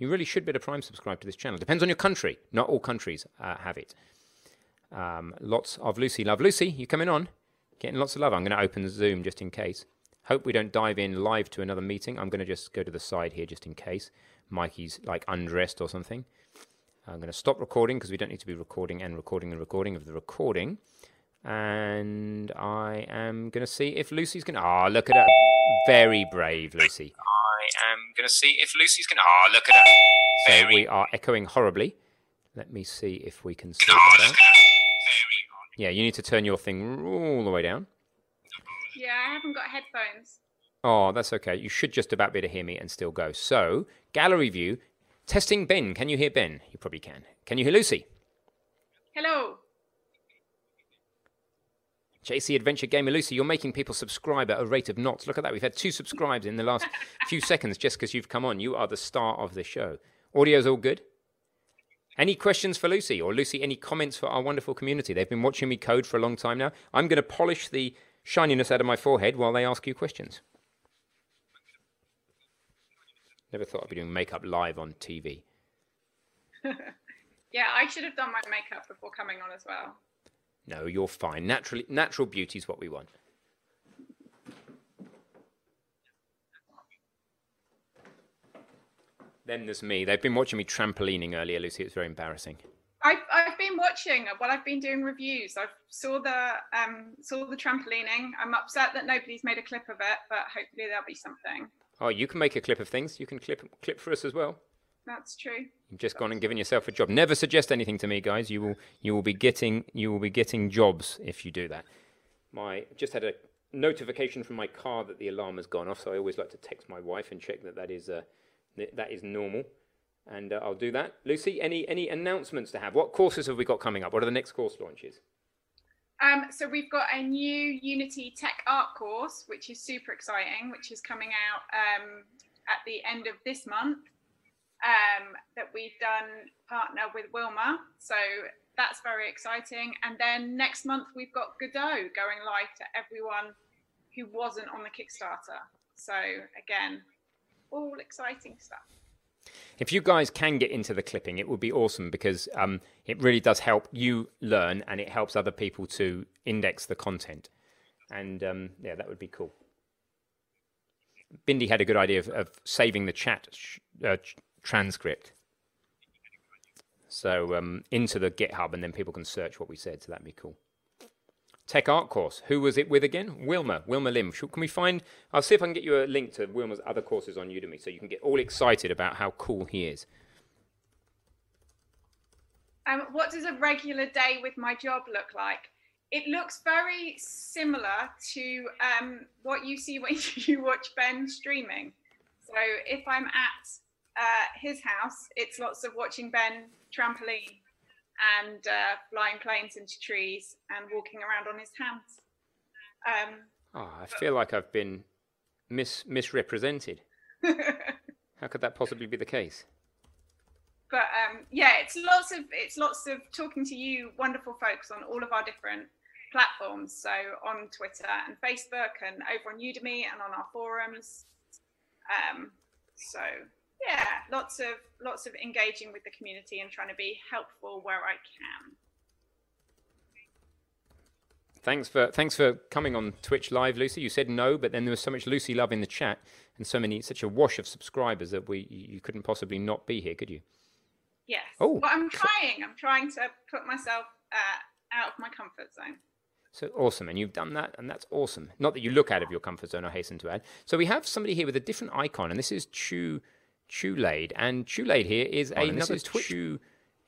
You really should be a Prime subscribe to this channel. Depends on your country. Not all countries uh, have it. Um, lots of Lucy love. Lucy, you coming on? Getting lots of love. I'm going to open Zoom just in case. Hope we don't dive in live to another meeting. I'm going to just go to the side here just in case Mikey's like undressed or something. I'm going to stop recording because we don't need to be recording and recording and recording of the recording. And I am going to see if Lucy's going to. Ah, oh, look at her. Very brave, Lucy. I am going to see if Lucy's going to. Ah, oh, look at her. Very. So we are echoing horribly. Let me see if we can sort that out. Yeah, you need to turn your thing all the way down. Yeah, I haven't got headphones. Oh, that's okay. You should just about be able to hear me and still go. So, gallery view, testing Ben. Can you hear Ben? You probably can. Can you hear Lucy? Hello. JC Adventure Gamer Lucy, you're making people subscribe at a rate of knots. Look at that. We've had two subscribes in the last few seconds just because you've come on. You are the star of the show. Audio's all good? Any questions for Lucy? Or Lucy, any comments for our wonderful community? They've been watching me code for a long time now. I'm going to polish the shininess out of my forehead while they ask you questions. Never thought I'd be doing makeup live on TV. yeah, I should have done my makeup before coming on as well. No, you're fine. Naturally, natural beauty is what we want. Then there's me. They've been watching me trampolining earlier, Lucy. It's very embarrassing. I've, I've been watching while I've been doing reviews. I saw the um, saw the trampolining. I'm upset that nobody's made a clip of it, but hopefully there'll be something. Oh, you can make a clip of things. You can clip clip for us as well. That's true. You've just gone and given yourself a job. Never suggest anything to me, guys. You will you will be getting you will be getting jobs if you do that. My just had a notification from my car that the alarm has gone off, so I always like to text my wife and check that that is uh, that is normal. And uh, I'll do that. Lucy, any, any announcements to have? What courses have we got coming up? What are the next course launches? Um, so we've got a new Unity Tech Art course, which is super exciting, which is coming out um, at the end of this month. Um, that we've done partner with Wilma, so that's very exciting. And then next month we've got Godot going live to everyone who wasn't on the Kickstarter. So again, all exciting stuff. If you guys can get into the clipping, it would be awesome because um, it really does help you learn and it helps other people to index the content. And um, yeah, that would be cool. Bindi had a good idea of, of saving the chat uh, transcript. So um, into the GitHub, and then people can search what we said. So that'd be cool. Tech Art course. Who was it with again? Wilma. Wilma Lim. Can we find? I'll see if I can get you a link to Wilma's other courses on Udemy, so you can get all excited about how cool he is. Um, what does a regular day with my job look like? It looks very similar to um, what you see when you watch Ben streaming. So if I'm at uh, his house, it's lots of watching Ben trampoline and uh, flying planes into trees and walking around on his hands. Um, oh, I feel like I've been mis- misrepresented. How could that possibly be the case? But um, yeah, it's lots of it's lots of talking to you, wonderful folks, on all of our different platforms. So on Twitter and Facebook, and over on Udemy, and on our forums. Um, so yeah, lots of lots of engaging with the community and trying to be helpful where I can. Thanks for thanks for coming on Twitch live, Lucy. You said no, but then there was so much Lucy love in the chat and so many such a wash of subscribers that we you couldn't possibly not be here, could you? Yes. Oh, well, I'm trying. I'm trying to put myself uh, out of my comfort zone. So awesome, and you've done that, and that's awesome. Not that you look out of your comfort zone, I hasten to add. So we have somebody here with a different icon, and this is Chu Chulade. And Chulade here is oh, another is Twitch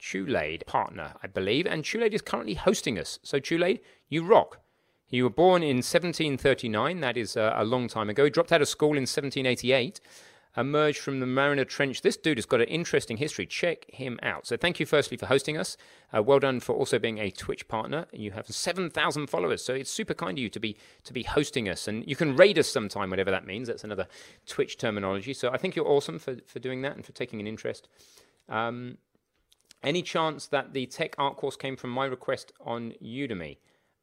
Chulade partner, I believe. And Chulade is currently hosting us. So Chulade, you rock. You were born in 1739. That is uh, a long time ago. He dropped out of school in 1788. Emerged from the Mariana Trench. This dude has got an interesting history. Check him out. So thank you firstly for hosting us. Uh, well done for also being a Twitch partner. You have 7,000 followers, so it's super kind of you to be to be hosting us. And you can raid us sometime, whatever that means. That's another Twitch terminology. So I think you're awesome for, for doing that and for taking an interest. Um, any chance that the tech art course came from my request on Udemy?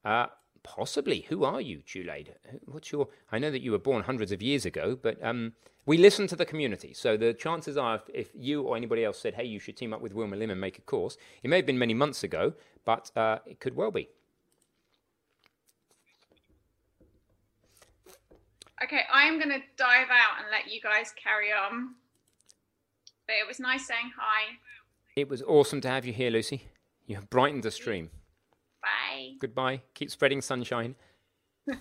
Uh, possibly. Who are you, Julade? What's your? I know that you were born hundreds of years ago, but um, we listen to the community. So the chances are, if, if, you or anybody else said, "Hey, you should team up with Wilma Lim and make a course," it may have been many months ago, but uh, it could well be. Okay, I'm going to dive out and let you guys carry on. But it was nice saying hi. It was awesome to have you here, Lucy. You have brightened the stream. Bye. Goodbye. Keep spreading sunshine.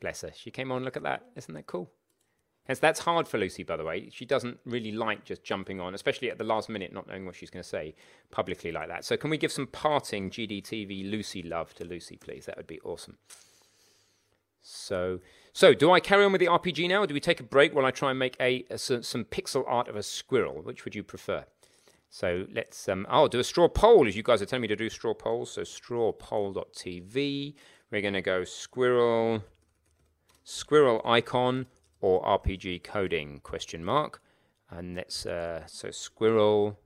Bless her. She came on. Look at that. Isn't that cool? Yes, that's hard for Lucy, by the way. She doesn't really like just jumping on, especially at the last minute, not knowing what she's going to say publicly like that. So, can we give some parting GDTV Lucy love to Lucy, please? That would be awesome. So, so do I carry on with the RPG now, or do we take a break while I try and make a, a some pixel art of a squirrel? Which would you prefer? So let's, um, I'll do a straw poll as you guys are telling me to do straw polls. So strawpoll.tv. We're going to go squirrel, squirrel icon or RPG coding question mark. And let's, uh, so squirrel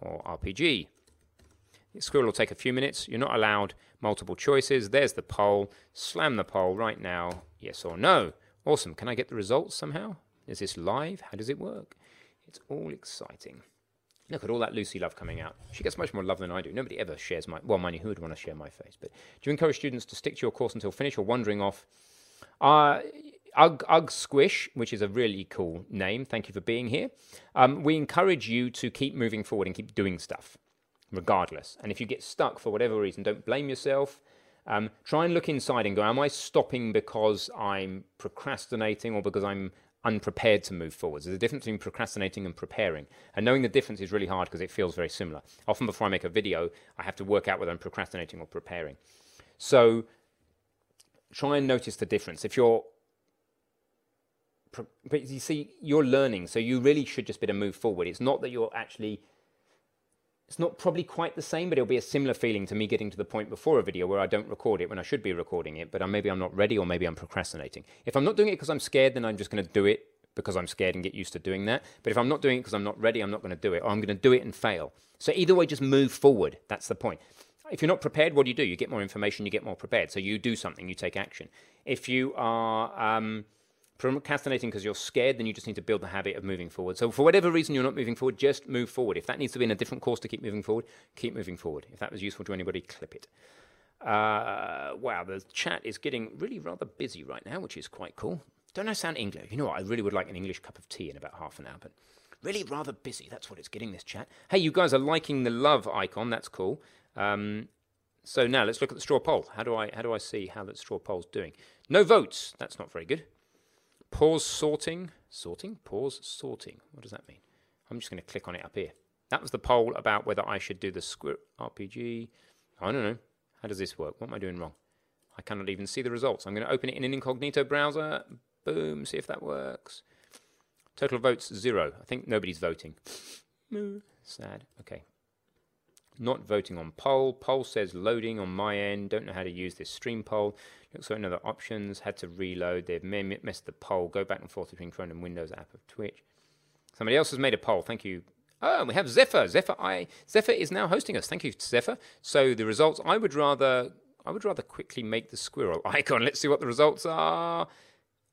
or RPG. Squirrel will take a few minutes. You're not allowed multiple choices. There's the poll. Slam the poll right now. Yes or no. Awesome. Can I get the results somehow? Is this live? How does it work? It's all exciting. Look at all that Lucy love coming out. She gets much more love than I do. Nobody ever shares my, well, mind you, who would want to share my face? But do you encourage students to stick to your course until finish or wandering off? Uh, Ugg, Squish, which is a really cool name. Thank you for being here. Um, we encourage you to keep moving forward and keep doing stuff, regardless. And if you get stuck for whatever reason, don't blame yourself. Um, try and look inside and go, Am I stopping because I'm procrastinating or because I'm unprepared to move forwards. There's a difference between procrastinating and preparing. And knowing the difference is really hard because it feels very similar. Often before I make a video, I have to work out whether I'm procrastinating or preparing. So try and notice the difference. If you're but you see, you're learning, so you really should just be to move forward. It's not that you're actually it's not probably quite the same, but it'll be a similar feeling to me getting to the point before a video where I don't record it when I should be recording it, but I'm, maybe I'm not ready or maybe I'm procrastinating. If I'm not doing it because I'm scared, then I'm just going to do it because I'm scared and get used to doing that. But if I'm not doing it because I'm not ready, I'm not going to do it, or I'm going to do it and fail. So either way, just move forward. That's the point. If you're not prepared, what do you do? You get more information, you get more prepared. So you do something, you take action. If you are um, procrastinating because you're scared, then you just need to build the habit of moving forward. So, for whatever reason you're not moving forward, just move forward. If that needs to be in a different course to keep moving forward, keep moving forward. If that was useful to anybody, clip it. Uh, wow, the chat is getting really rather busy right now, which is quite cool. Don't I sound English? You know what? I really would like an English cup of tea in about half an hour, but really rather busy. That's what it's getting this chat. Hey, you guys are liking the love icon. That's cool. Um, so now let's look at the straw poll. How do I how do I see how that straw poll's doing? No votes. That's not very good. Pause sorting. Sorting? Pause sorting. What does that mean? I'm just going to click on it up here. That was the poll about whether I should do the script RPG. I don't know. How does this work? What am I doing wrong? I cannot even see the results. I'm going to open it in an incognito browser. Boom. See if that works. Total votes zero. I think nobody's voting. Sad. Okay. Not voting on poll. Poll says loading on my end. Don't know how to use this stream poll. Looks like another options. Had to reload. They've missed the poll. Go back and forth between Chrome and Windows app of Twitch. Somebody else has made a poll. Thank you. Oh, we have Zephyr. Zephyr, I Zephyr is now hosting us. Thank you, Zephyr. So the results. I would rather. I would rather quickly make the squirrel icon. Let's see what the results are.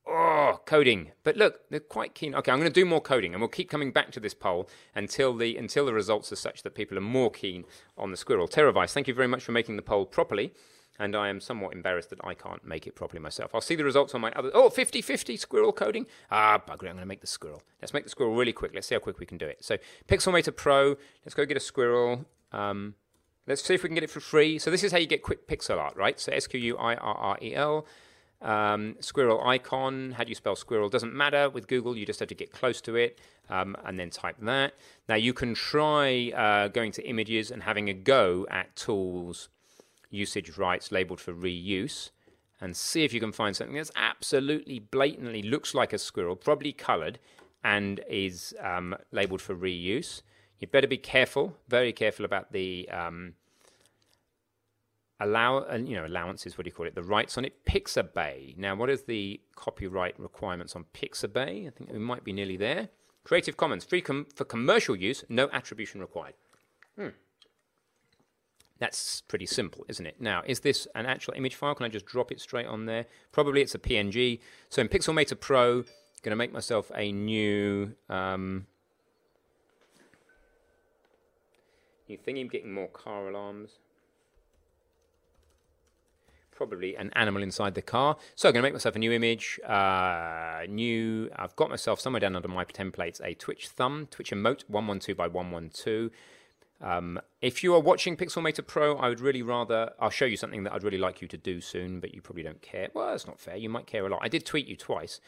Oh, coding. But look, they're quite keen. Okay, I'm going to do more coding, and we'll keep coming back to this poll until the until the results are such that people are more keen on the squirrel. Teravice, thank you very much for making the poll properly and I am somewhat embarrassed that I can't make it properly myself. I'll see the results on my other. Oh, 50 50 squirrel coding. Ah, bugger, I'm going to make the squirrel. Let's make the squirrel really quick. Let's see how quick we can do it. So, Pixelmator Pro, let's go get a squirrel. Um, let's see if we can get it for free. So, this is how you get quick pixel art, right? So, S Q U I R R E L. Um, squirrel icon, how do you spell squirrel? Doesn't matter with Google, you just have to get close to it um, and then type that. Now, you can try uh, going to images and having a go at tools usage rights labeled for reuse. and see if you can find something that's absolutely blatantly looks like a squirrel, probably coloured, and is um, labelled for reuse. You better be careful, very careful about the um, allow, you know, allowances. What do you call it? The rights on it. Pixabay. Now, what is the copyright requirements on Pixabay? I think we might be nearly there. Creative Commons, free com- for commercial use, no attribution required. Hmm. That's pretty simple, isn't it? Now, is this an actual image file? Can I just drop it straight on there? Probably it's a PNG. So in Pixelmator Pro, going to make myself a new um, new thingy. I'm getting more car alarms. Probably an animal inside the car. So I'm going to make myself a new image. Uh, new. I've got myself somewhere down under my templates a Twitch thumb, Twitch emote, 112 by 112. Um, if you are watching Pixelmator Pro, I would really rather. I'll show you something that I'd really like you to do soon, but you probably don't care. Well, that's not fair. You might care a lot. I did tweet you twice.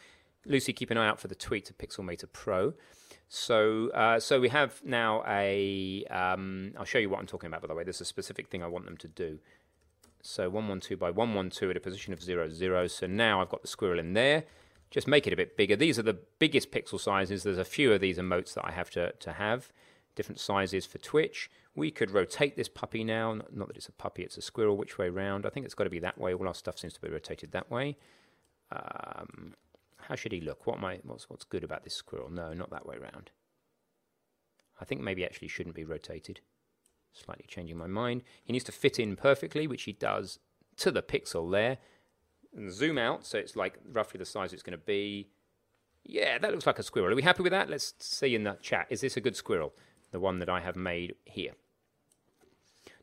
Lucy, keep an eye out for the tweet to Pixelmator Pro. So, uh, so we have now a. Um, I'll show you what I'm talking about. By the way, there's a specific thing I want them to do. So 112 by 112 at a position of 0, 0. So now I've got the squirrel in there. Just make it a bit bigger. These are the biggest pixel sizes. There's a few of these emotes that I have to, to have different sizes for Twitch. We could rotate this puppy now. Not that it's a puppy, it's a squirrel. Which way round? I think it's got to be that way. All our stuff seems to be rotated that way. Um, how should he look? What am I, what's, what's good about this squirrel? No, not that way round. I think maybe actually shouldn't be rotated. Slightly changing my mind. He needs to fit in perfectly, which he does to the pixel there. And zoom out, so it's like roughly the size it's going to be. Yeah, that looks like a squirrel. Are we happy with that? Let's see in the chat. Is this a good squirrel? the one that I have made here.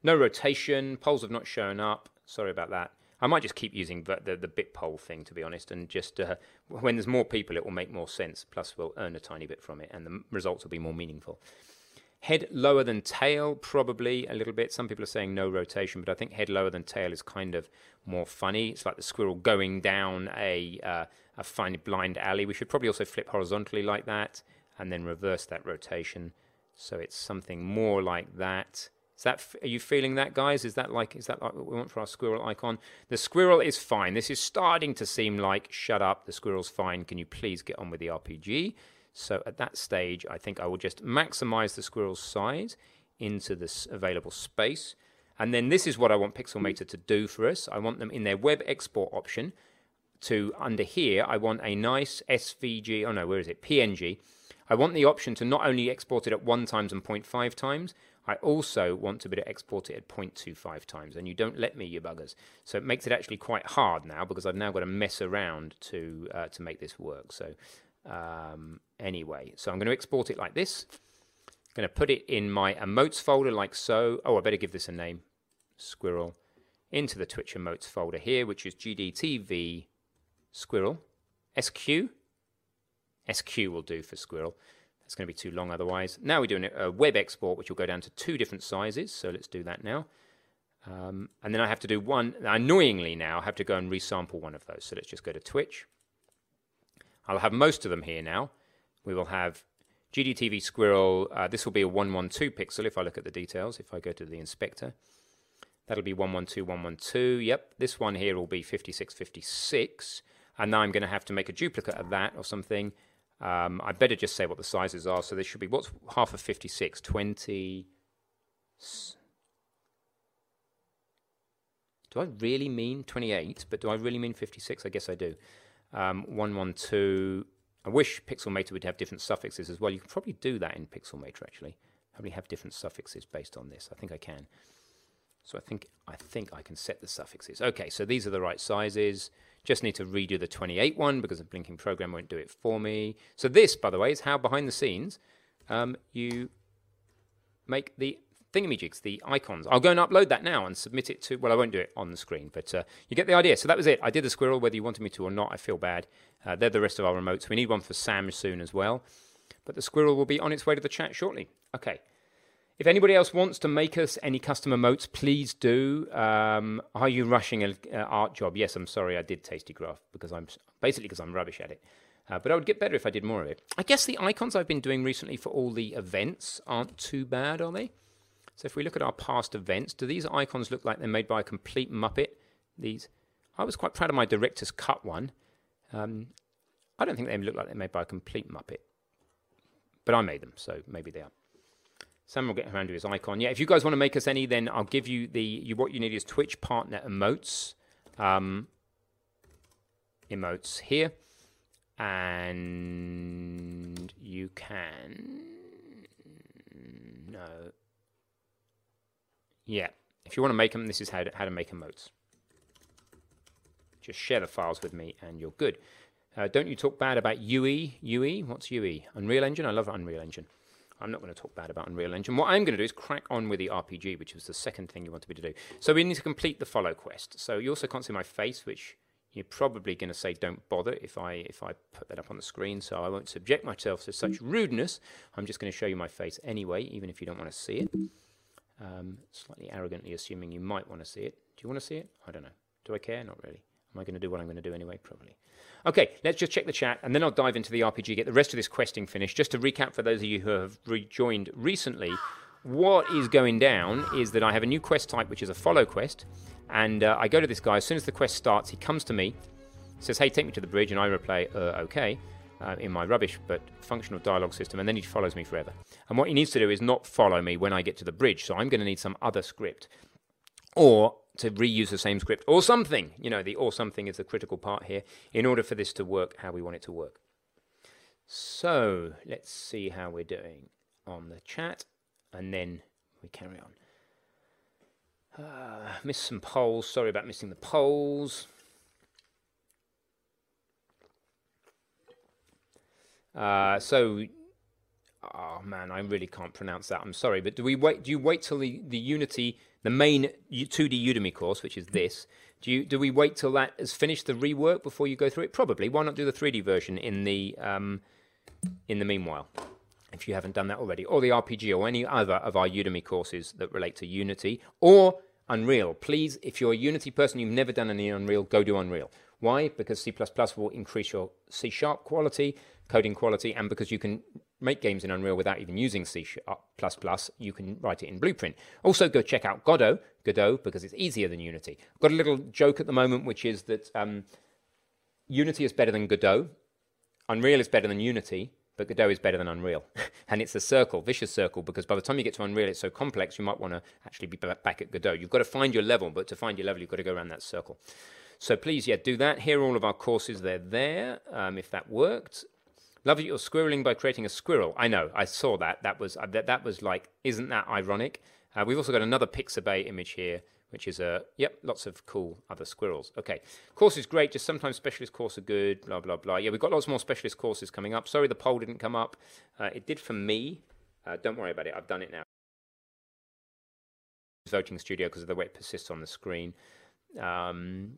No rotation, polls have not shown up. Sorry about that. I might just keep using the, the, the bit poll thing, to be honest, and just uh, when there's more people, it will make more sense. Plus, we'll earn a tiny bit from it, and the results will be more meaningful. Head lower than tail, probably a little bit. Some people are saying no rotation, but I think head lower than tail is kind of more funny. It's like the squirrel going down a uh, a fine blind alley. We should probably also flip horizontally like that, and then reverse that rotation so it's something more like that. Is that are you feeling that, guys? Is that like is that like what we want for our squirrel icon? The squirrel is fine. This is starting to seem like shut up. The squirrel's fine. Can you please get on with the RPG? So at that stage, I think I will just maximize the squirrel's size into this available space. And then this is what I want Pixelmator to do for us. I want them in their web export option to under here. I want a nice SVG. Oh no, where is it? PNG I want the option to not only export it at 1 times and 0.5 times, I also want to be able to export it at 0.25 times, and you don't let me, you buggers. So it makes it actually quite hard now because I've now got to mess around to uh, to make this work. So um, anyway, so I'm going to export it like this. I'm going to put it in my emotes folder like so. Oh, I better give this a name. Squirrel into the Twitch emotes folder here, which is GDTV Squirrel SQ SQ will do for Squirrel. That's going to be too long otherwise. Now we're doing a web export, which will go down to two different sizes. So let's do that now. Um, and then I have to do one, annoyingly now, I have to go and resample one of those. So let's just go to Twitch. I'll have most of them here now. We will have GDTV Squirrel. Uh, this will be a 112 pixel if I look at the details, if I go to the inspector. That'll be 112, 112. Yep, this one here will be 5656. And now I'm going to have to make a duplicate of that or something um, I better just say what the sizes are. So this should be, what's half of 56? 20. Do I really mean 28? But do I really mean 56? I guess I do. Um, 112. I wish Pixelmator would have different suffixes as well. You can probably do that in Pixelmator actually. Probably have different suffixes based on this. I think I can. So I think I think I can set the suffixes. Okay, so these are the right sizes. Just need to redo the 28 one because the blinking program won't do it for me. So this, by the way, is how behind the scenes um, you make the thingamajigs, the icons. I'll go and upload that now and submit it to, well, I won't do it on the screen, but uh, you get the idea. So that was it. I did the squirrel, whether you wanted me to or not. I feel bad. Uh, they're the rest of our remotes. We need one for Sam soon as well. But the squirrel will be on its way to the chat shortly. Okay. If anybody else wants to make us any custom emotes, please do. Um, are you rushing an uh, art job? Yes, I'm sorry, I did Tasty Graph because I'm basically because I'm rubbish at it. Uh, but I would get better if I did more of it. I guess the icons I've been doing recently for all the events aren't too bad, are they? So if we look at our past events, do these icons look like they're made by a complete muppet? These I was quite proud of my director's cut one. Um, I don't think they look like they're made by a complete muppet, but I made them, so maybe they are. Sam will get around to his icon. Yeah, if you guys want to make us any, then I'll give you the. You, what you need is Twitch partner emotes, um, emotes here, and you can. No. Yeah, if you want to make them, this is how to, how to make emotes. Just share the files with me, and you're good. Uh, don't you talk bad about UE? UE? What's UE? Unreal Engine? I love Unreal Engine. I'm not going to talk bad about Unreal Engine. What I'm going to do is crack on with the RPG, which was the second thing you wanted me to do. So we need to complete the follow quest. So you also can't see my face, which you're probably going to say don't bother if I if I put that up on the screen. So I won't subject myself to such rudeness. I'm just going to show you my face anyway, even if you don't want to see it. Um, slightly arrogantly assuming you might want to see it. Do you want to see it? I don't know. Do I care? Not really. Am I going to do what I'm going to do anyway? Probably. Okay, let's just check the chat and then I'll dive into the RPG, get the rest of this questing finished. Just to recap for those of you who have rejoined recently, what is going down is that I have a new quest type, which is a follow quest. And uh, I go to this guy. As soon as the quest starts, he comes to me, says, Hey, take me to the bridge. And I reply, uh, Okay. Uh, in my rubbish but functional dialogue system, and then he follows me forever. And what he needs to do is not follow me when I get to the bridge. So I'm going to need some other script, or to reuse the same script, or something. You know, the or something is the critical part here in order for this to work how we want it to work. So let's see how we're doing on the chat, and then we carry on. Uh, missed some polls. Sorry about missing the polls. Uh, so, oh man, I really can't pronounce that. I'm sorry, but do we wait? Do you wait till the, the Unity, the main 2D Udemy course, which is this? Do you do we wait till that has finished the rework before you go through it? Probably. Why not do the 3D version in the um, in the meanwhile? If you haven't done that already, or the RPG, or any other of our Udemy courses that relate to Unity, or Unreal. Please, if you're a Unity person, you've never done any Unreal, go do Unreal. Why? Because C++ will increase your C sharp quality, coding quality, and because you can make games in Unreal without even using C sharp, you can write it in Blueprint. Also, go check out Godot, Godot, because it's easier than Unity. I've got a little joke at the moment, which is that um, Unity is better than Godot, Unreal is better than Unity, but Godot is better than Unreal. and it's a circle, vicious circle, because by the time you get to Unreal, it's so complex, you might want to actually be back at Godot. You've got to find your level, but to find your level, you've got to go around that circle. So please, yeah, do that. Here are all of our courses. They're there, um, if that worked. Love that you're squirreling by creating a squirrel. I know, I saw that. That was uh, that, that was like, isn't that ironic? Uh, we've also got another Pixabay image here, which is a yep, lots of cool other squirrels. Okay, course is great. Just sometimes specialist courses are good. Blah blah blah. Yeah, we've got lots more specialist courses coming up. Sorry, the poll didn't come up. Uh, it did for me. Uh, don't worry about it. I've done it now. Voting Studio because the way it persists on the screen. Um,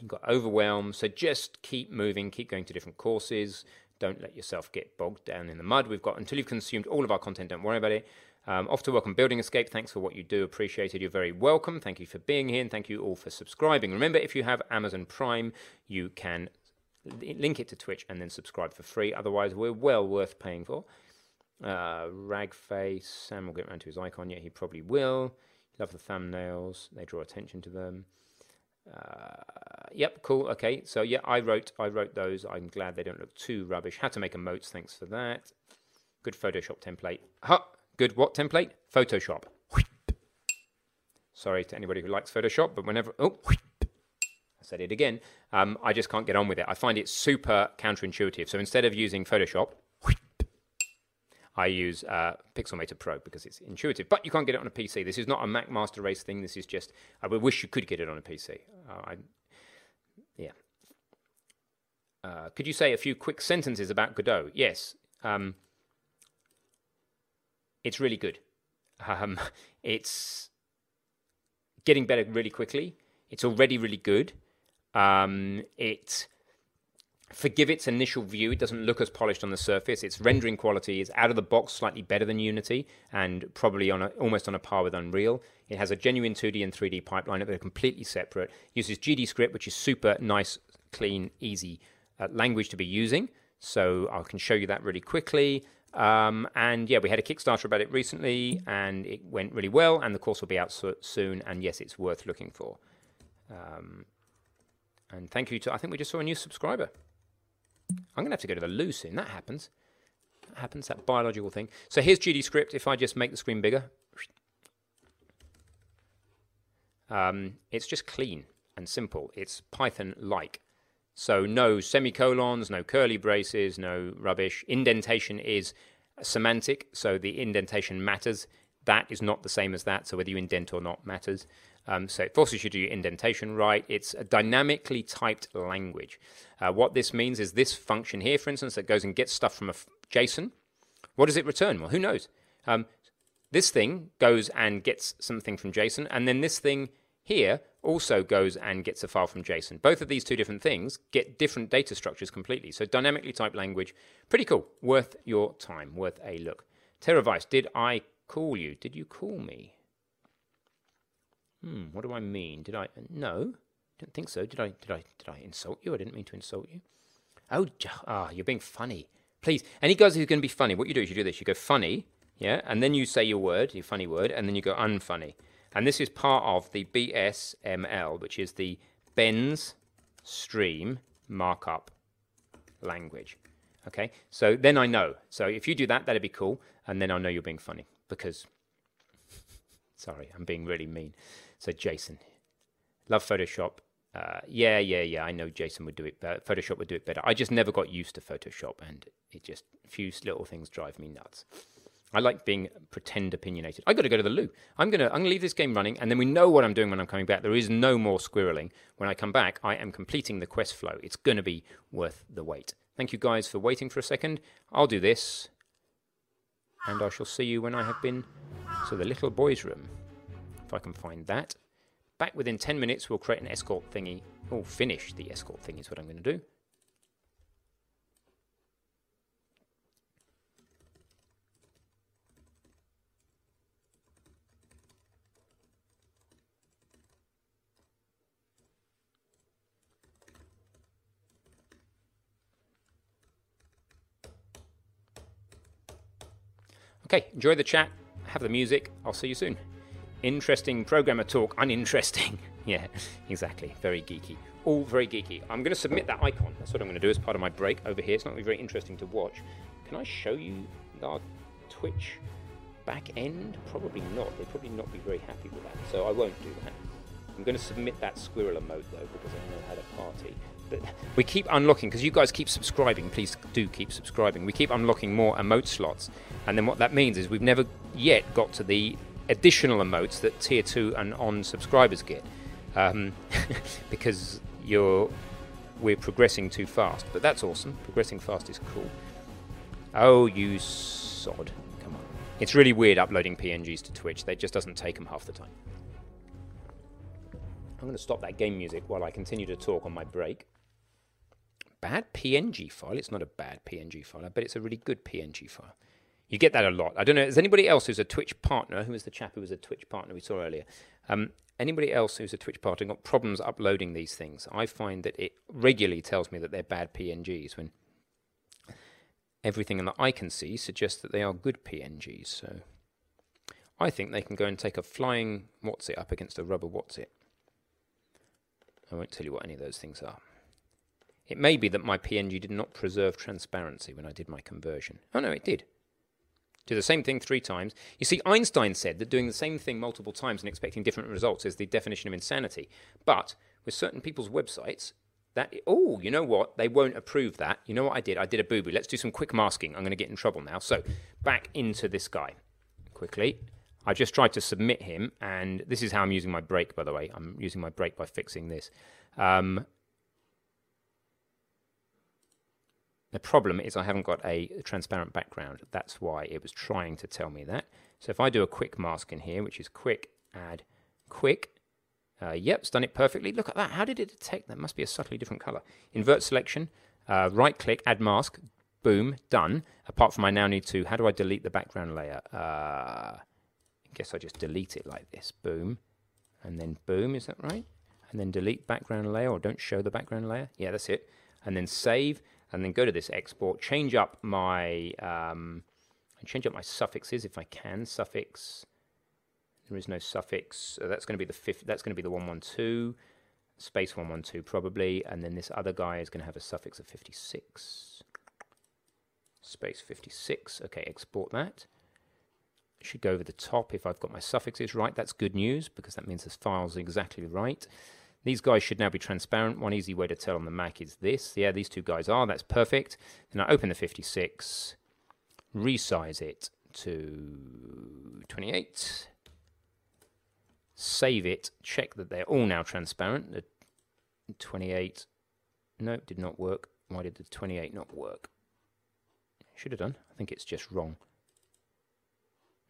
You've got overwhelmed. So just keep moving, keep going to different courses. Don't let yourself get bogged down in the mud. We've got until you've consumed all of our content, don't worry about it. Um, off to work on Building Escape. Thanks for what you do. Appreciated. You're very welcome. Thank you for being here and thank you all for subscribing. Remember, if you have Amazon Prime, you can link it to Twitch and then subscribe for free. Otherwise, we're well worth paying for. Uh, Ragface. Sam will get around to his icon. Yeah, he probably will. Love the thumbnails. They draw attention to them. Uh, yep, cool. Okay, so yeah, I wrote I wrote those. I'm glad they don't look too rubbish. How to make emotes? Thanks for that. Good Photoshop template. Huh. Good what template? Photoshop. Sorry to anybody who likes Photoshop, but whenever oh, I said it again, um, I just can't get on with it. I find it super counterintuitive. So instead of using Photoshop, I use uh, Pixelmator Pro because it's intuitive. But you can't get it on a PC. This is not a Mac Master Race thing. This is just, I wish you could get it on a PC. Uh, I, yeah. Uh, could you say a few quick sentences about Godot? Yes. Um, it's really good. Um, it's getting better really quickly. It's already really good. Um, it forgive its initial view. It doesn't look as polished on the surface. Its rendering quality is out of the box slightly better than Unity and probably on a, almost on a par with Unreal. It has a genuine 2D and 3D pipeline that are completely separate. Uses GDScript, which is super nice, clean, easy uh, language to be using. So I can show you that really quickly. Um, and yeah, we had a Kickstarter about it recently, and it went really well. And the course will be out so- soon. And yes, it's worth looking for. Um, And thank you to, I think we just saw a new subscriber. I'm going to have to go to the loo soon. That happens. That happens, that biological thing. So here's GD script. If I just make the screen bigger, um, it's just clean and simple. It's Python like. So no semicolons, no curly braces, no rubbish. Indentation is semantic, so the indentation matters. That is not the same as that, so whether you indent or not matters. Um, so it forces you to do your indentation right. It's a dynamically typed language. Uh, what this means is this function here, for instance, that goes and gets stuff from a JSON. What does it return? Well, who knows? Um, this thing goes and gets something from JSON, and then this thing here also goes and gets a file from JSON. Both of these two different things get different data structures completely. So dynamically typed language, pretty cool. Worth your time, worth a look. Teravice, did I call you? Did you call me? Hmm, what do I mean? Did I? No, don't think so. Did I? Did I? Did I insult you? I didn't mean to insult you. Oh, ah, you're being funny. Please, any guys who's going to be funny, what you do is you do this. You go funny, yeah, and then you say your word, your funny word, and then you go unfunny. And this is part of the BSML, which is the Ben's Stream Markup Language. Okay, so then I know. So if you do that, that'd be cool, and then I know you're being funny because. Sorry, I'm being really mean. So Jason, love Photoshop. Uh, yeah, yeah, yeah. I know Jason would do it better. Photoshop would do it better. I just never got used to Photoshop, and it just few little things drive me nuts. I like being pretend opinionated. I got to go to the loo. I'm gonna I'm gonna leave this game running, and then we know what I'm doing when I'm coming back. There is no more squirreling. When I come back, I am completing the quest flow. It's gonna be worth the wait. Thank you guys for waiting for a second. I'll do this, and I shall see you when I have been to the little boy's room, if I can find that. Back within 10 minutes, we'll create an escort thingy. Oh, finish the escort thing is what I'm going to do. Okay, enjoy the chat, have the music. I'll see you soon. Interesting programmer talk, uninteresting. yeah, exactly. Very geeky. All very geeky. I'm going to submit that icon. That's what I'm going to do as part of my break over here. It's not going to be very interesting to watch. Can I show you our Twitch back end? Probably not. They'd probably not be very happy with that. So I won't do that. I'm going to submit that squirrel emote though because I know how to party we keep unlocking because you guys keep subscribing. Please do keep subscribing. We keep unlocking more emote slots, and then what that means is we've never yet got to the additional emotes that tier two and on subscribers get, um, because you're we're progressing too fast. But that's awesome. Progressing fast is cool. Oh, you sod! Come on. It's really weird uploading PNGs to Twitch. That just doesn't take them half the time. I'm going to stop that game music while I continue to talk on my break bad PNG file. It's not a bad PNG file. I bet it's a really good PNG file. You get that a lot. I don't know. Is anybody else who's a Twitch partner? Who was the chap who was a Twitch partner we saw earlier? Um, anybody else who's a Twitch partner got problems uploading these things? I find that it regularly tells me that they're bad PNGs when everything that I can see suggests that they are good PNGs. So I think they can go and take a flying what's it up against a rubber what's it. I won't tell you what any of those things are. It may be that my PNG did not preserve transparency when I did my conversion. Oh no, it did. Do the same thing three times. You see, Einstein said that doing the same thing multiple times and expecting different results is the definition of insanity. But with certain people's websites, that oh, you know what? They won't approve that. You know what I did? I did a boo boo. Let's do some quick masking. I'm going to get in trouble now. So back into this guy quickly. I just tried to submit him, and this is how I'm using my break. By the way, I'm using my break by fixing this. Um, The problem is I haven't got a transparent background. That's why it was trying to tell me that. So if I do a quick mask in here, which is quick, add quick, uh, yep, it's done it perfectly. Look at that. How did it detect that? Must be a subtly different color. Invert selection, uh, right click, add mask, boom, done. Apart from I now need to, how do I delete the background layer? Uh, I guess I just delete it like this, boom, and then boom, is that right? And then delete background layer or don't show the background layer. Yeah, that's it. And then save and then go to this export, change up my um, change up my suffixes if I can. Suffix. There is no suffix. So that's going to be the fifth. That's going to be the one one two. space 112 probably, and then this other guy is going to have a suffix of 56. Space 56. Okay, export that. Should go over the top if I've got my suffixes right. That's good news because that means this file's exactly right. These guys should now be transparent. One easy way to tell on the Mac is this. Yeah, these two guys are. That's perfect. Then I open the 56, resize it to 28, save it, check that they're all now transparent. The 28, nope, did not work. Why did the 28 not work? Should have done. I think it's just wrong.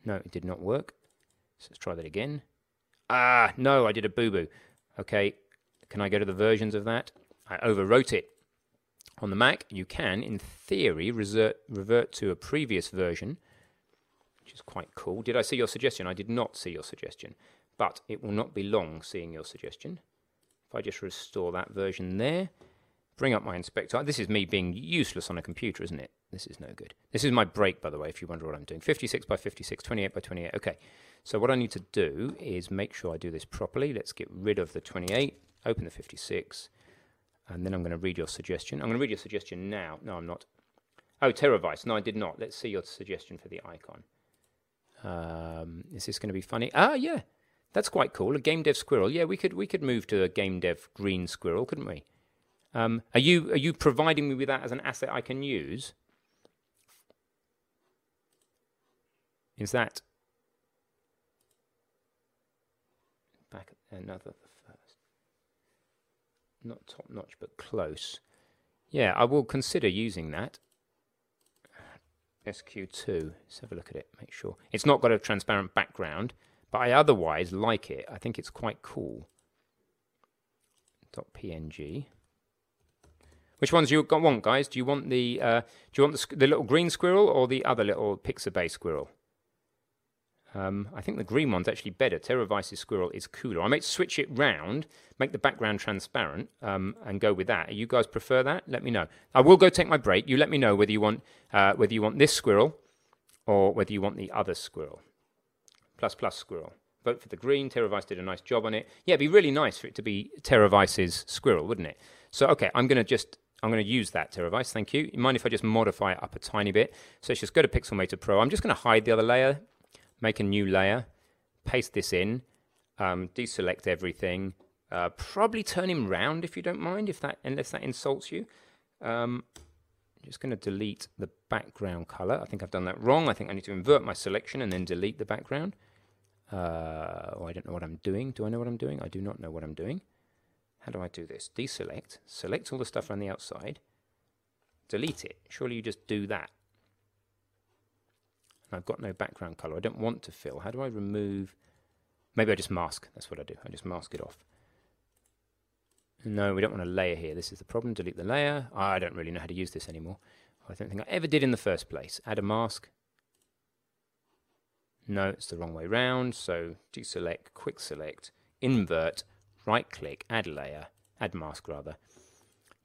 No, it did not work. So let's try that again. Ah, no, I did a boo-boo. Okay, can I go to the versions of that? I overwrote it. On the Mac, you can, in theory, revert, to a previous version, which is quite cool. Did I see your suggestion? I did not see your suggestion, but it will not be long seeing your suggestion. If I just restore that version there, bring up my inspector. This is me being useless on a computer, isn't it? This is no good. This is my break, by the way, if you wonder what I'm doing. 56 by 56, 28 by 28. Okay, so what I need to do is make sure I do this properly. Let's get rid of the 28, open the 56, and then I'm going to read your suggestion. I'm going to read your suggestion now. No, I'm not. Oh, Teravice. No, I did not. Let's see your suggestion for the icon. Um, is this going to be funny? Ah, yeah. That's quite cool. A game dev squirrel. Yeah, we could we could move to a game dev green squirrel, couldn't we? Um, are you are you providing me with that as an asset I can use? Is that back the first? Not top notch, but close. Yeah, I will consider using that. SQ2. Let's have a look at it. Make sure it's not got a transparent background, but I otherwise like it. I think it's quite cool. .png. Which ones do you want, guys? Do you want the uh, do you want the, the little green squirrel or the other little Pixabay squirrel? Um, I think the green one's actually better. Terra Teravice's squirrel is cooler. I might switch it round, make the background transparent, um, and go with that. You guys prefer that? Let me know. I will go take my break. You let me know whether you want uh, whether you want this squirrel or whether you want the other squirrel. Plus plus squirrel. Vote for the green. Terra Teravice did a nice job on it. Yeah, it'd be really nice for it to be Terra Teravice's squirrel, wouldn't it? So okay, I'm going to just I'm going to use that Teravice. Thank you. You mind if I just modify it up a tiny bit? So let's just go to Pixelmator Pro. I'm just going to hide the other layer make a new layer, paste this in, um, deselect everything, uh, probably turn him round if you don't mind, if that unless that insults you. Um, I'm just going to delete the background color. I think I've done that wrong. I think I need to invert my selection and then delete the background. Uh, oh, I don't know what I'm doing. Do I know what I'm doing? I do not know what I'm doing. How do I do this? Deselect, select all the stuff around the outside, delete it. Surely you just do that. I've got no background color. I don't want to fill. How do I remove? Maybe I just mask. That's what I do. I just mask it off. No, we don't want a layer here. This is the problem. Delete the layer. I don't really know how to use this anymore. I don't think I ever did in the first place. Add a mask. No, it's the wrong way round. So deselect, quick select, invert, right click, add layer, add mask rather.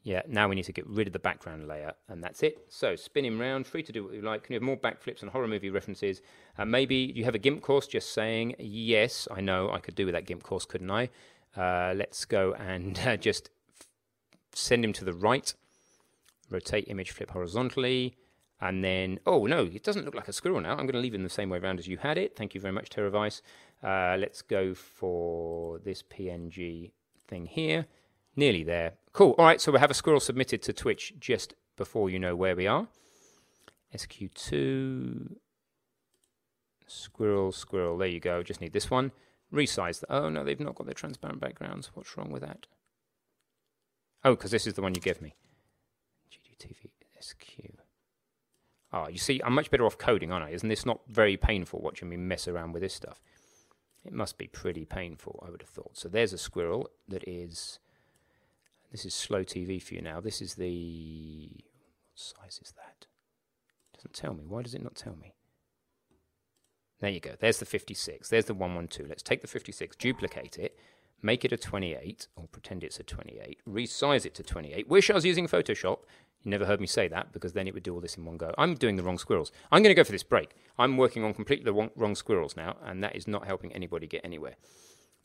Yeah, now we need to get rid of the background layer, and that's it. So spin him round, free to do what you like. Can you have more backflips and horror movie references? Uh, maybe you have a GIMP course just saying, yes, I know I could do with that GIMP course, couldn't I? Uh, let's go and uh, just f- send him to the right. Rotate image, flip horizontally. And then, oh no, it doesn't look like a squirrel now. I'm going to leave him the same way around as you had it. Thank you very much, Teravice. Uh, let's go for this PNG thing here. Nearly there. Cool. All right, so we have a squirrel submitted to Twitch just before you know where we are. SQ2. Squirrel, squirrel. There you go. Just need this one. Resize. The, oh, no, they've not got their transparent backgrounds. What's wrong with that? Oh, because this is the one you gave me. GDTV SQ. Oh, ah, you see, I'm much better off coding, aren't I? Isn't this not very painful watching me mess around with this stuff? It must be pretty painful, I would have thought. So there's a squirrel that is this is slow TV for you now. This is the. What size is that? Doesn't tell me. Why does it not tell me? There you go. There's the 56. There's the 112. Let's take the 56, duplicate it, make it a 28, or pretend it's a 28, resize it to 28. Wish I was using Photoshop. You never heard me say that because then it would do all this in one go. I'm doing the wrong squirrels. I'm going to go for this break. I'm working on completely the wrong, wrong squirrels now, and that is not helping anybody get anywhere.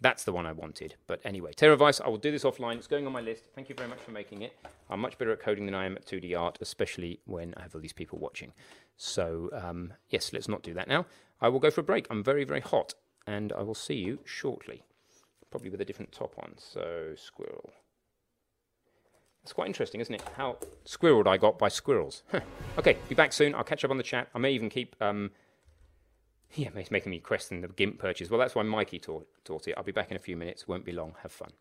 That's the one I wanted. But anyway, Terror Vice, I will do this offline. It's going on my list. Thank you very much for making it. I'm much better at coding than I am at 2D art, especially when I have all these people watching. So, um, yes, let's not do that now. I will go for a break. I'm very, very hot, and I will see you shortly. Probably with a different top on. So, squirrel. It's quite interesting, isn't it? How squirreled I got by squirrels. okay, be back soon. I'll catch up on the chat. I may even keep. Um, yeah, it's making me question the GIMP purchase. Well, that's why Mikey taught, taught it. I'll be back in a few minutes. Won't be long. Have fun.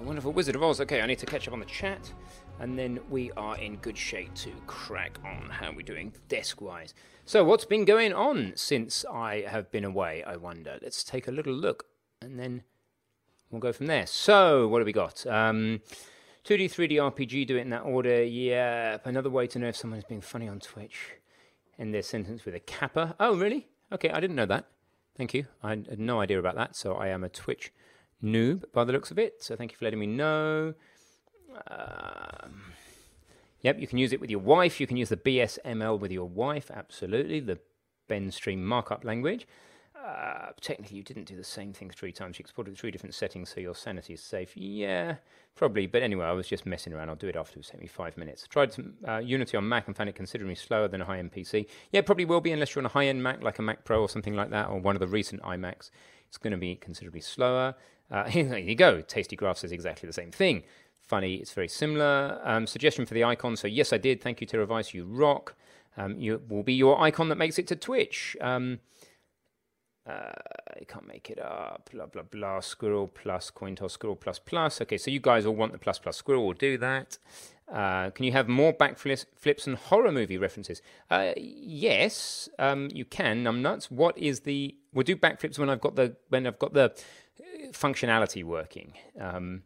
The wonderful Wizard of Oz. Okay, I need to catch up on the chat, and then we are in good shape to crack on. How are we doing desk wise? So, what's been going on since I have been away? I wonder. Let's take a little look, and then we'll go from there. So, what have we got? Um, 2D, 3D RPG, do it in that order. Yeah, another way to know if someone's being funny on Twitch. End their sentence with a kappa. Oh, really? Okay, I didn't know that. Thank you. I had no idea about that, so I am a Twitch noob by the looks of it. So thank you for letting me know. Um, yep, you can use it with your wife. You can use the BSML with your wife. Absolutely, the BenStream markup language. Uh, technically, you didn't do the same thing three times. You exported three different settings, so your sanity is safe. Yeah, probably. But anyway, I was just messing around. I'll do it after it took me five minutes. Tried some uh, Unity on Mac and found it considerably slower than a high-end PC. Yeah, probably will be unless you're on a high-end Mac like a Mac Pro or something like that, or one of the recent iMacs. It's going to be considerably slower. Uh, here you go. Tasty Graph says exactly the same thing. Funny, it's very similar. Um, suggestion for the icon. So yes, I did. Thank you, Teravice. You rock. Um, you will be your icon that makes it to Twitch. Um, uh, I can't make it up. Blah blah blah. Squirrel plus Cointos. Squirrel plus plus. Okay, so you guys all want the plus plus squirrel. We'll do that. Uh, can you have more backflips flips and horror movie references? Uh, yes, um, you can. I'm nuts. What is the? We'll do backflips when I've got the when I've got the functionality working. Um,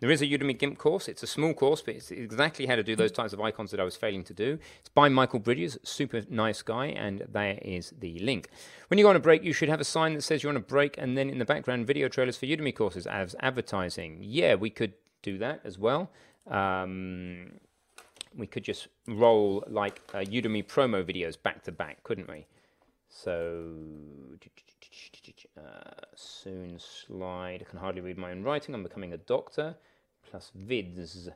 there is a Udemy GIMP course. It's a small course, but it's exactly how to do those types of icons that I was failing to do. It's by Michael Bridges, super nice guy, and there is the link. When you go on a break, you should have a sign that says you're on a break, and then in the background, video trailers for Udemy courses as advertising. Yeah, we could do that as well. Um, we could just roll like uh, Udemy promo videos back to back, couldn't we? So uh, soon slide. I can hardly read my own writing. I'm becoming a doctor. Plus vids.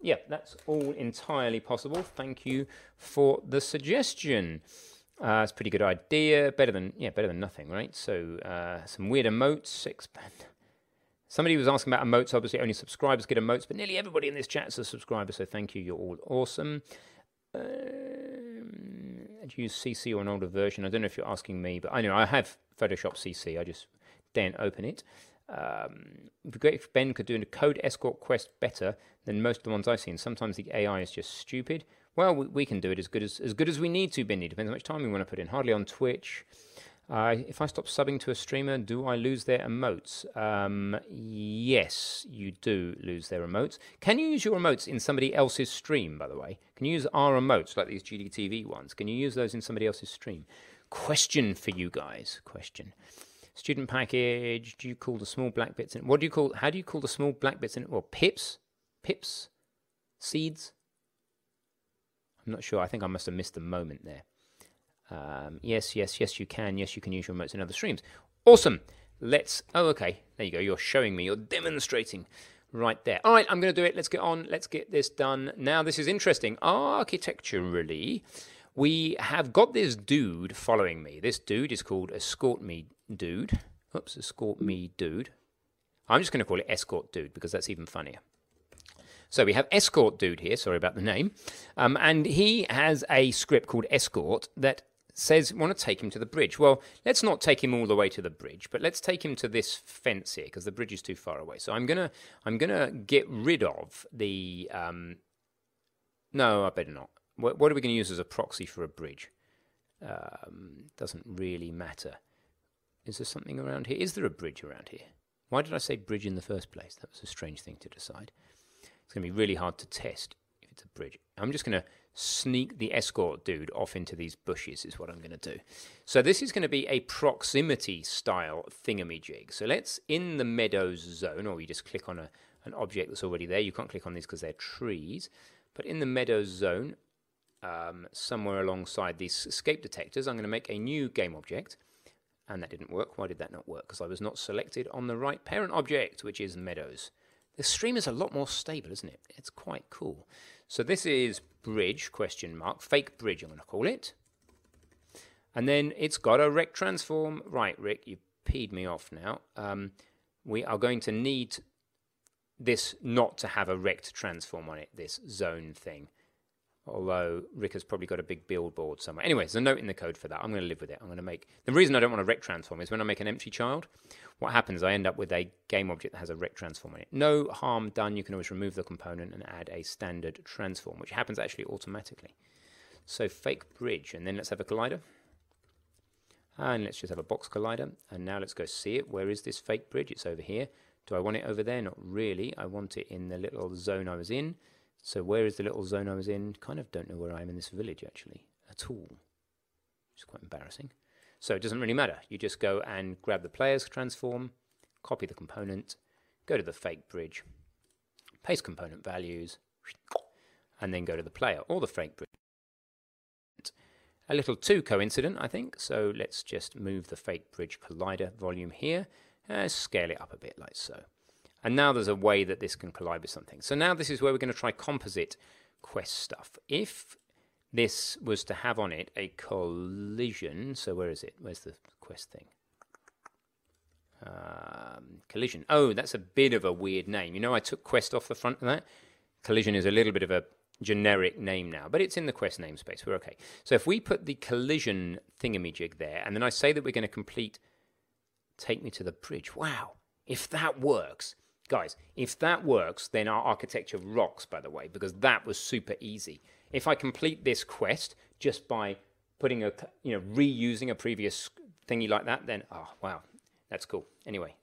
Yeah, that's all entirely possible. Thank you for the suggestion. Uh, it's a pretty good idea. Better than yeah, better than nothing, right? So uh, some weird emotes. Expand. Somebody was asking about emotes. Obviously, only subscribers get emotes, but nearly everybody in this chat is a subscriber. So thank you. You're all awesome. Um, use CC or an older version? I don't know if you're asking me, but I know I have Photoshop CC. I just didn't open it. Um, it'd be great if Ben could do a code escort quest better than most of the ones I've seen. Sometimes the AI is just stupid. Well, we, we can do it as good as as good as we need to, Benny. Depends how much time we want to put in. Hardly on Twitch. Uh, if I stop subbing to a streamer, do I lose their emotes? Um, yes, you do lose their emotes. Can you use your emotes in somebody else's stream, by the way? Can you use our emotes, like these GDTV ones? Can you use those in somebody else's stream? Question for you guys. Question. Student package. Do you call the small black bits in? It? What do you call? How do you call the small black bits in? It? Well, pips, pips, seeds. I'm not sure. I think I must have missed the moment there. Um, yes, yes, yes, you can. Yes, you can use your emotes in other streams. Awesome. Let's. Oh, okay. There you go. You're showing me. You're demonstrating right there. All right, I'm going to do it. Let's get on. Let's get this done. Now, this is interesting. Architecturally, we have got this dude following me. This dude is called Escort Me Dude. Oops, Escort Me Dude. I'm just going to call it Escort Dude because that's even funnier. So we have Escort Dude here. Sorry about the name. Um, and he has a script called Escort that says want to take him to the bridge. Well, let's not take him all the way to the bridge, but let's take him to this fence here because the bridge is too far away. So I'm gonna I'm gonna get rid of the. Um, no, I better not. What, what are we going to use as a proxy for a bridge? Um, doesn't really matter. Is there something around here? Is there a bridge around here? Why did I say bridge in the first place? That was a strange thing to decide. It's going to be really hard to test if it's a bridge. I'm just going to sneak the escort dude off into these bushes is what I'm going to do. So this is going to be a proximity style thingamajig. So let's in the meadows zone, or you just click on a, an object that's already there. You can't click on these because they're trees. But in the meadows zone, um, somewhere alongside these escape detectors, I'm going to make a new game object. And that didn't work. Why did that not work? Because I was not selected on the right parent object, which is meadows. The stream is a lot more stable, isn't it? It's quite cool. So this is bridge, question mark, fake bridge I'm going to call it. And then it's got a rect transform. Right, Rick, you peed me off now. Um, we are going to need this not to have a rect transform on it, this zone thing. Although Rick has probably got a big billboard somewhere. Anyway, there's a note in the code for that. I'm going to live with it. I'm going to make. The reason I don't want a rect transform is when I make an empty child, what happens? I end up with a game object that has a rect transform in it. No harm done. You can always remove the component and add a standard transform, which happens actually automatically. So fake bridge, and then let's have a collider. And let's just have a box collider. And now let's go see it. Where is this fake bridge? It's over here. Do I want it over there? Not really. I want it in the little zone I was in. So where is the little zone I was in? Kind of don't know where I am in this village actually at all. It's quite embarrassing. So it doesn't really matter. You just go and grab the player's transform, copy the component, go to the fake bridge, paste component values, and then go to the player or the fake bridge. A little too coincident, I think. So let's just move the fake bridge collider volume here, and scale it up a bit like so. And now there's a way that this can collide with something. So now this is where we're going to try composite quest stuff. If this was to have on it a collision, so where is it? Where's the quest thing? Um, collision. Oh, that's a bit of a weird name. You know, I took quest off the front of that. Collision is a little bit of a generic name now, but it's in the quest namespace. We're okay. So if we put the collision thingamajig there, and then I say that we're going to complete Take Me to the Bridge. Wow. If that works, Guys, if that works, then our architecture rocks, by the way, because that was super easy. If I complete this quest just by putting a, you know, reusing a previous thingy like that, then, oh, wow, that's cool. Anyway,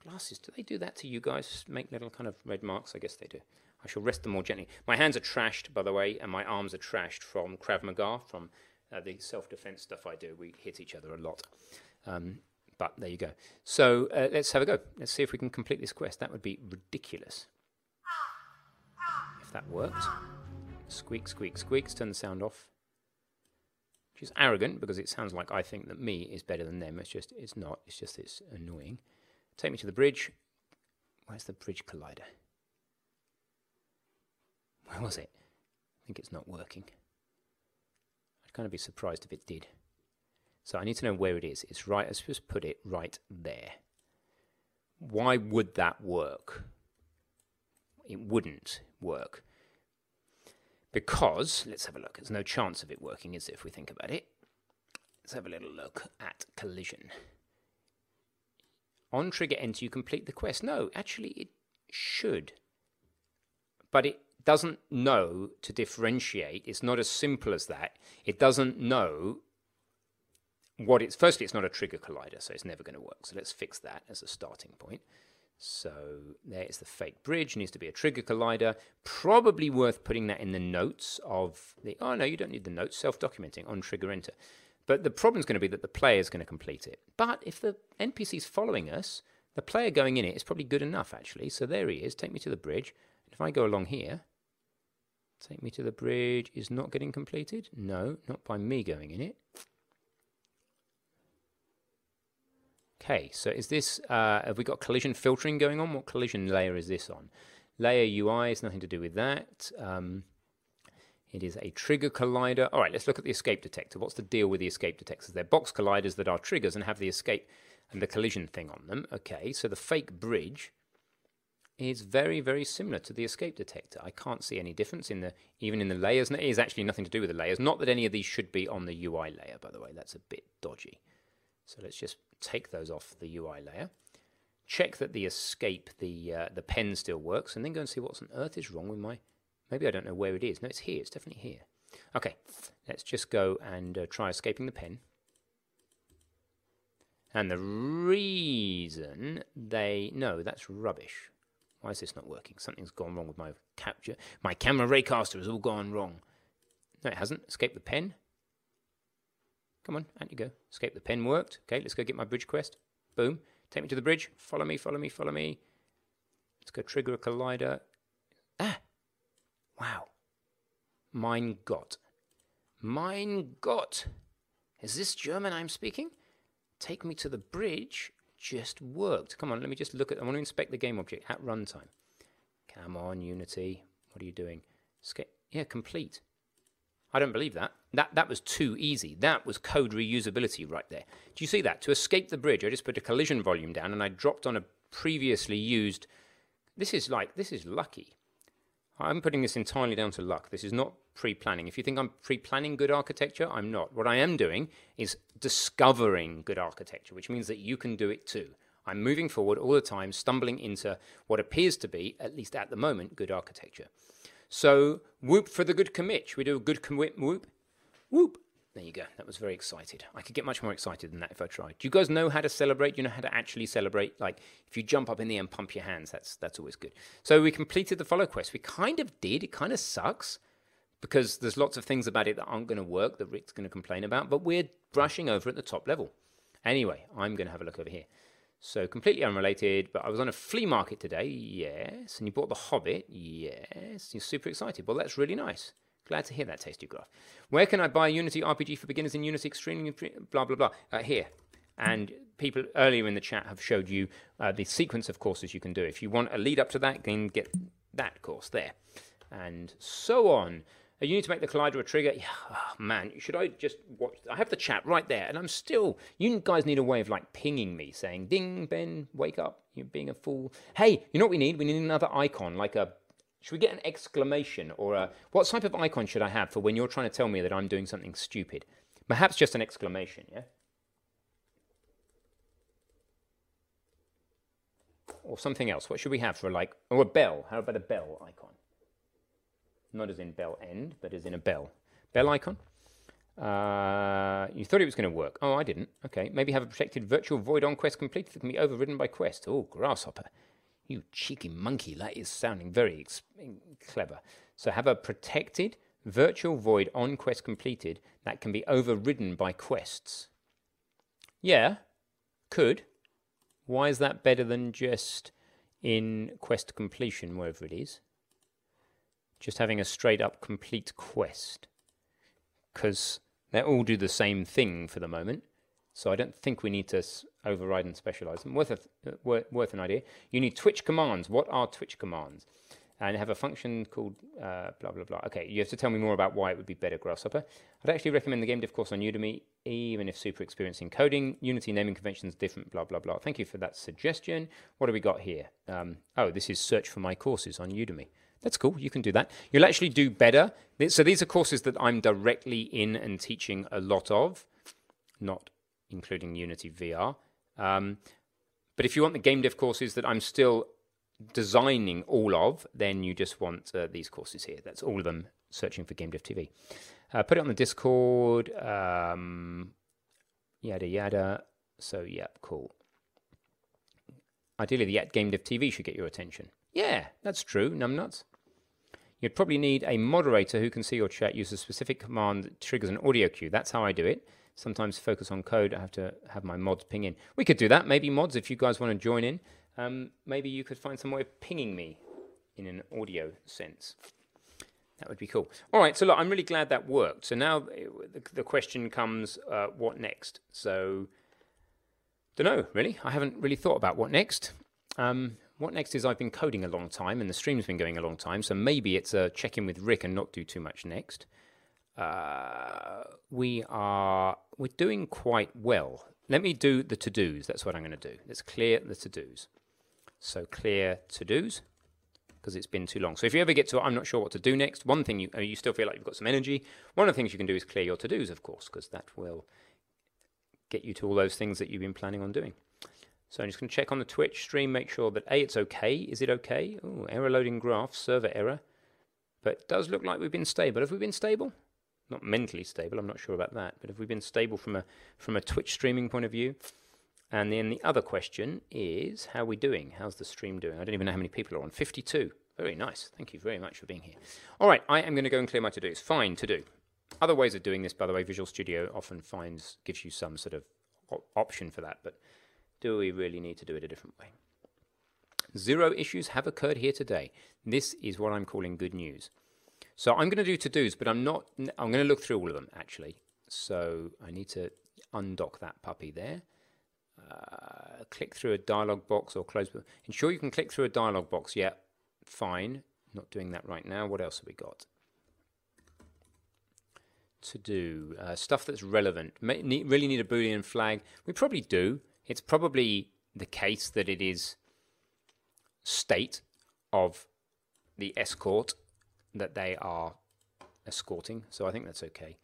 glasses, do they do that to you guys? Make little kind of red marks? I guess they do. I shall rest them more gently. My hands are trashed, by the way, and my arms are trashed from Krav Maga, from uh, the self defense stuff I do. We hit each other a lot. Um, but there you go. So uh, let's have a go. Let's see if we can complete this quest. That would be ridiculous. If that worked. Squeak, squeak, squeaks. Turn the sound off. Which is arrogant because it sounds like I think that me is better than them. It's just, it's not. It's just, it's annoying. Take me to the bridge. Where's the bridge collider? Where was it? I think it's not working. I'd kind of be surprised if it did. So I need to know where it is. It's right, let's just put it right there. Why would that work? It wouldn't work. Because, let's have a look, there's no chance of it working, is there, if we think about it? Let's have a little look at collision. On trigger enter, you complete the quest. No, actually, it should. But it doesn't know to differentiate. It's not as simple as that. It doesn't know what it's firstly it's not a trigger collider so it's never going to work. So let's fix that as a starting point. So there's the fake bridge needs to be a trigger collider. Probably worth putting that in the notes of the oh no you don't need the notes self-documenting on trigger enter. But the problem is going to be that the player is going to complete it. But if the npc is following us the player going in it is probably good enough actually. So there he is take me to the bridge. If i go along here take me to the bridge is not getting completed? No not by me going in it Okay, so is this, uh, have we got collision filtering going on? What collision layer is this on? Layer UI is nothing to do with that. Um, it is a trigger collider. All right, let's look at the escape detector. What's the deal with the escape detectors? They're box colliders that are triggers and have the escape and the collision thing on them. Okay, so the fake bridge is very, very similar to the escape detector. I can't see any difference in the even in the layers. It is actually nothing to do with the layers. Not that any of these should be on the UI layer, by the way. That's a bit dodgy. So let's just take those off the UI layer. Check that the escape, the uh, the pen still works, and then go and see what on earth is wrong with my. Maybe I don't know where it is. No, it's here. It's definitely here. Okay, let's just go and uh, try escaping the pen. And the reason they no, that's rubbish. Why is this not working? Something's gone wrong with my capture. My camera raycaster has all gone wrong. No, it hasn't. Escape the pen. Come on, out you go. Escape the pen worked. Okay, let's go get my bridge quest. Boom. Take me to the bridge. Follow me, follow me, follow me. Let's go trigger a collider. Ah! Wow. Mein Gott. Mein Gott. Is this German I'm speaking? Take me to the bridge just worked. Come on, let me just look at I want to inspect the game object at runtime. Come on, Unity. What are you doing? Escape. Yeah, complete. I don't believe that. That that was too easy. That was code reusability right there. Do you see that? To escape the bridge, I just put a collision volume down and I dropped on a previously used. This is like this is lucky. I'm putting this entirely down to luck. This is not pre-planning. If you think I'm pre-planning good architecture, I'm not. What I am doing is discovering good architecture, which means that you can do it too. I'm moving forward all the time, stumbling into what appears to be, at least at the moment, good architecture. So, whoop for the good commit. Should we do a good commit whoop? Whoop. There you go. That was very excited. I could get much more excited than that if I tried. Do you guys know how to celebrate? You know how to actually celebrate? Like if you jump up in the air and pump your hands, that's that's always good. So we completed the follow quest. We kind of did. It kind of sucks because there's lots of things about it that aren't going to work that Rick's going to complain about, but we're brushing over at the top level. Anyway, I'm going to have a look over here. So completely unrelated, but I was on a flea market today, yes, and you bought The Hobbit, yes. You're super excited. Well, that's really nice. Glad to hear that, Tasty Graph. Where can I buy Unity RPG for beginners in Unity Extreme? Blah, blah, blah. Uh, here. And people earlier in the chat have showed you uh, the sequence of courses you can do. If you want a lead up to that, then get that course there. And so on. Uh, you need to make the collider a trigger. Yeah, oh, man, should I just watch? I have the chat right there, and I'm still. You guys need a way of like pinging me, saying, "Ding, Ben, wake up! You're being a fool." Hey, you know what we need? We need another icon, like a should we get an exclamation or a what type of icon should I have for when you're trying to tell me that I'm doing something stupid? Perhaps just an exclamation, yeah? Or something else. What should we have for like or a bell? How about a bell icon? Not as in bell end, but as in a bell. Bell icon? Uh, you thought it was going to work. Oh, I didn't. Okay. Maybe have a protected virtual void on quest completed that can be overridden by quest. Oh, grasshopper. You cheeky monkey, that is sounding very ex- clever. So have a protected virtual void on quest completed that can be overridden by quests. Yeah, could. Why is that better than just in quest completion, wherever it is? Just having a straight up complete quest. Because they all do the same thing for the moment. So I don't think we need to override and specialize them. Worth, a, uh, worth, worth an idea. You need Twitch commands. What are Twitch commands? And have a function called uh, blah, blah, blah. Okay, you have to tell me more about why it would be better Grasshopper. I'd actually recommend the game dev course on Udemy, even if super experienced in coding. Unity naming conventions different, blah, blah, blah. Thank you for that suggestion. What do we got here? Um, oh, this is search for my courses on Udemy. That's cool. You can do that. You'll actually do better. So these are courses that I'm directly in and teaching a lot of, not including Unity VR. Um, but if you want the game dev courses that I'm still designing all of, then you just want uh, these courses here. That's all of them searching for Game Dev TV. Uh, put it on the Discord, um, yada yada. So, yeah, cool. Ideally, the Game Dev TV should get your attention. Yeah, that's true, numbnuts. You'd probably need a moderator who can see your chat, use a specific command that triggers an audio cue. That's how I do it sometimes focus on code. I have to have my mods ping in. We could do that. Maybe mods, if you guys want to join in, um, maybe you could find some way of pinging me in an audio sense. That would be cool. All right, so look, I'm really glad that worked. So now eh, the, question comes, uh, what next? So, don't know really. I haven't really thought about what next. Um, what next is I've been coding a long time, and the stream's been going a long time. So maybe it's a check in with Rick and not do too much next. Uh, we are we're doing quite well. Let me do the to dos. That's what I'm going to do. Let's clear the to dos. So clear to dos because it's been too long. So if you ever get to I'm not sure what to do next, one thing you you still feel like you've got some energy. One of the things you can do is clear your to dos, of course, because that will get you to all those things that you've been planning on doing. So I'm just going to check on the Twitch stream, make sure that A, it's okay. Is it okay? Oh, error loading graph, server error. But it does look like we've been stable. Have we been stable? Not mentally stable. I'm not sure about that, but have we been stable from a from a Twitch streaming point of view? And then the other question is, how are we doing? How's the stream doing? I don't even know how many people are on. 52. Very nice. Thank you very much for being here. All right, I am going to go and clear my to-dos. Fine to do. Other ways of doing this, by the way, Visual Studio often finds gives you some sort of op- option for that, but do we really need to do it a different way? Zero issues have occurred here today. This is what I'm calling good news. So I'm going to do to-dos, but I'm not, I'm going to look through all of them actually. So I need to undock that puppy there. Uh, click through a dialog box or close. Ensure you can click through a dialog box. Yeah, fine. Not doing that right now. What else have we got? To do uh, stuff that's relevant. May, need, really need a boolean flag. We probably do. It's probably the case that it is state of the escort that they are escorting, so I think that's okay.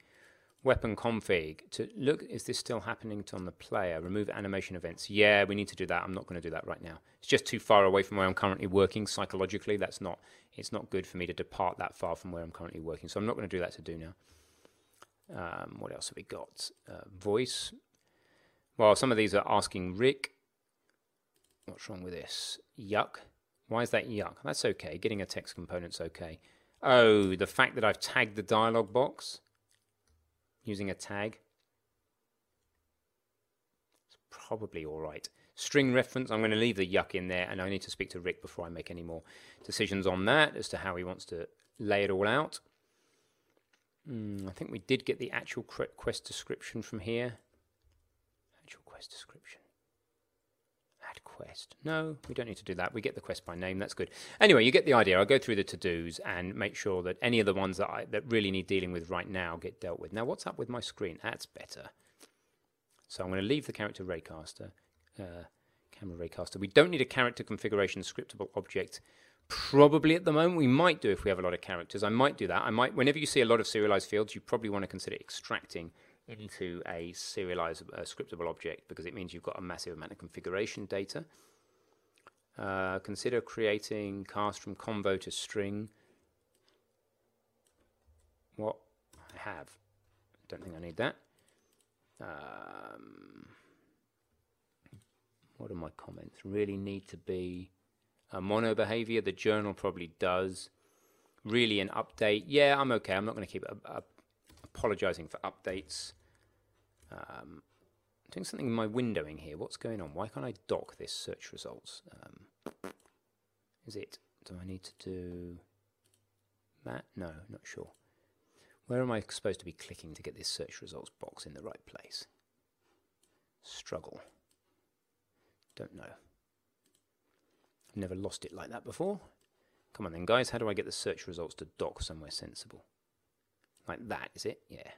Weapon config to look, is this still happening on the player? Remove animation events. Yeah, we need to do that. I'm not going to do that right now. It's just too far away from where I'm currently working psychologically. That's not, it's not good for me to depart that far from where I'm currently working. So I'm not going to do that to do now. Um, what else have we got? Uh, voice. Well, some of these are asking Rick. What's wrong with this? Yuck. Why is that yuck? That's okay. Getting a text component's okay. Oh, the fact that I've tagged the dialog box using a tag. It's probably all right. String reference, I'm going to leave the yuck in there, and I need to speak to Rick before I make any more decisions on that as to how he wants to lay it all out. Mm, I think we did get the actual quest description from here. Actual quest description. Quest. No, we don't need to do that. We get the quest by name. That's good. Anyway, you get the idea. I'll go through the to-dos and make sure that any of the ones that I, that really need dealing with right now get dealt with. Now, what's up with my screen? That's better. So I'm going to leave the character raycaster, uh, camera raycaster. We don't need a character configuration scriptable object Probably at the moment, we might do if we have a lot of characters. I might do that. I might, whenever you see a lot of serialized fields, you probably want to consider extracting into a serialized uh, scriptable object because it means you've got a massive amount of configuration data. Uh, consider creating cast from convo to string. What I have. Don't think I need that. Um, what are my comments? Really need to be a MonoBehaviour. The journal probably does. Really, an update. Yeah, I'm okay. I'm not going to keep uh, apologizing for updates. Um, doing something in my windowing here. What's going on? Why can't I dock this search results? Um, is it? Do I need to do that? No, not sure. Where am I supposed to be clicking to get this search results box in the right place? Struggle. Don't know. Never lost it like that before. Come on then, guys. How do I get the search results to dock somewhere sensible? Like that, is it? Yeah.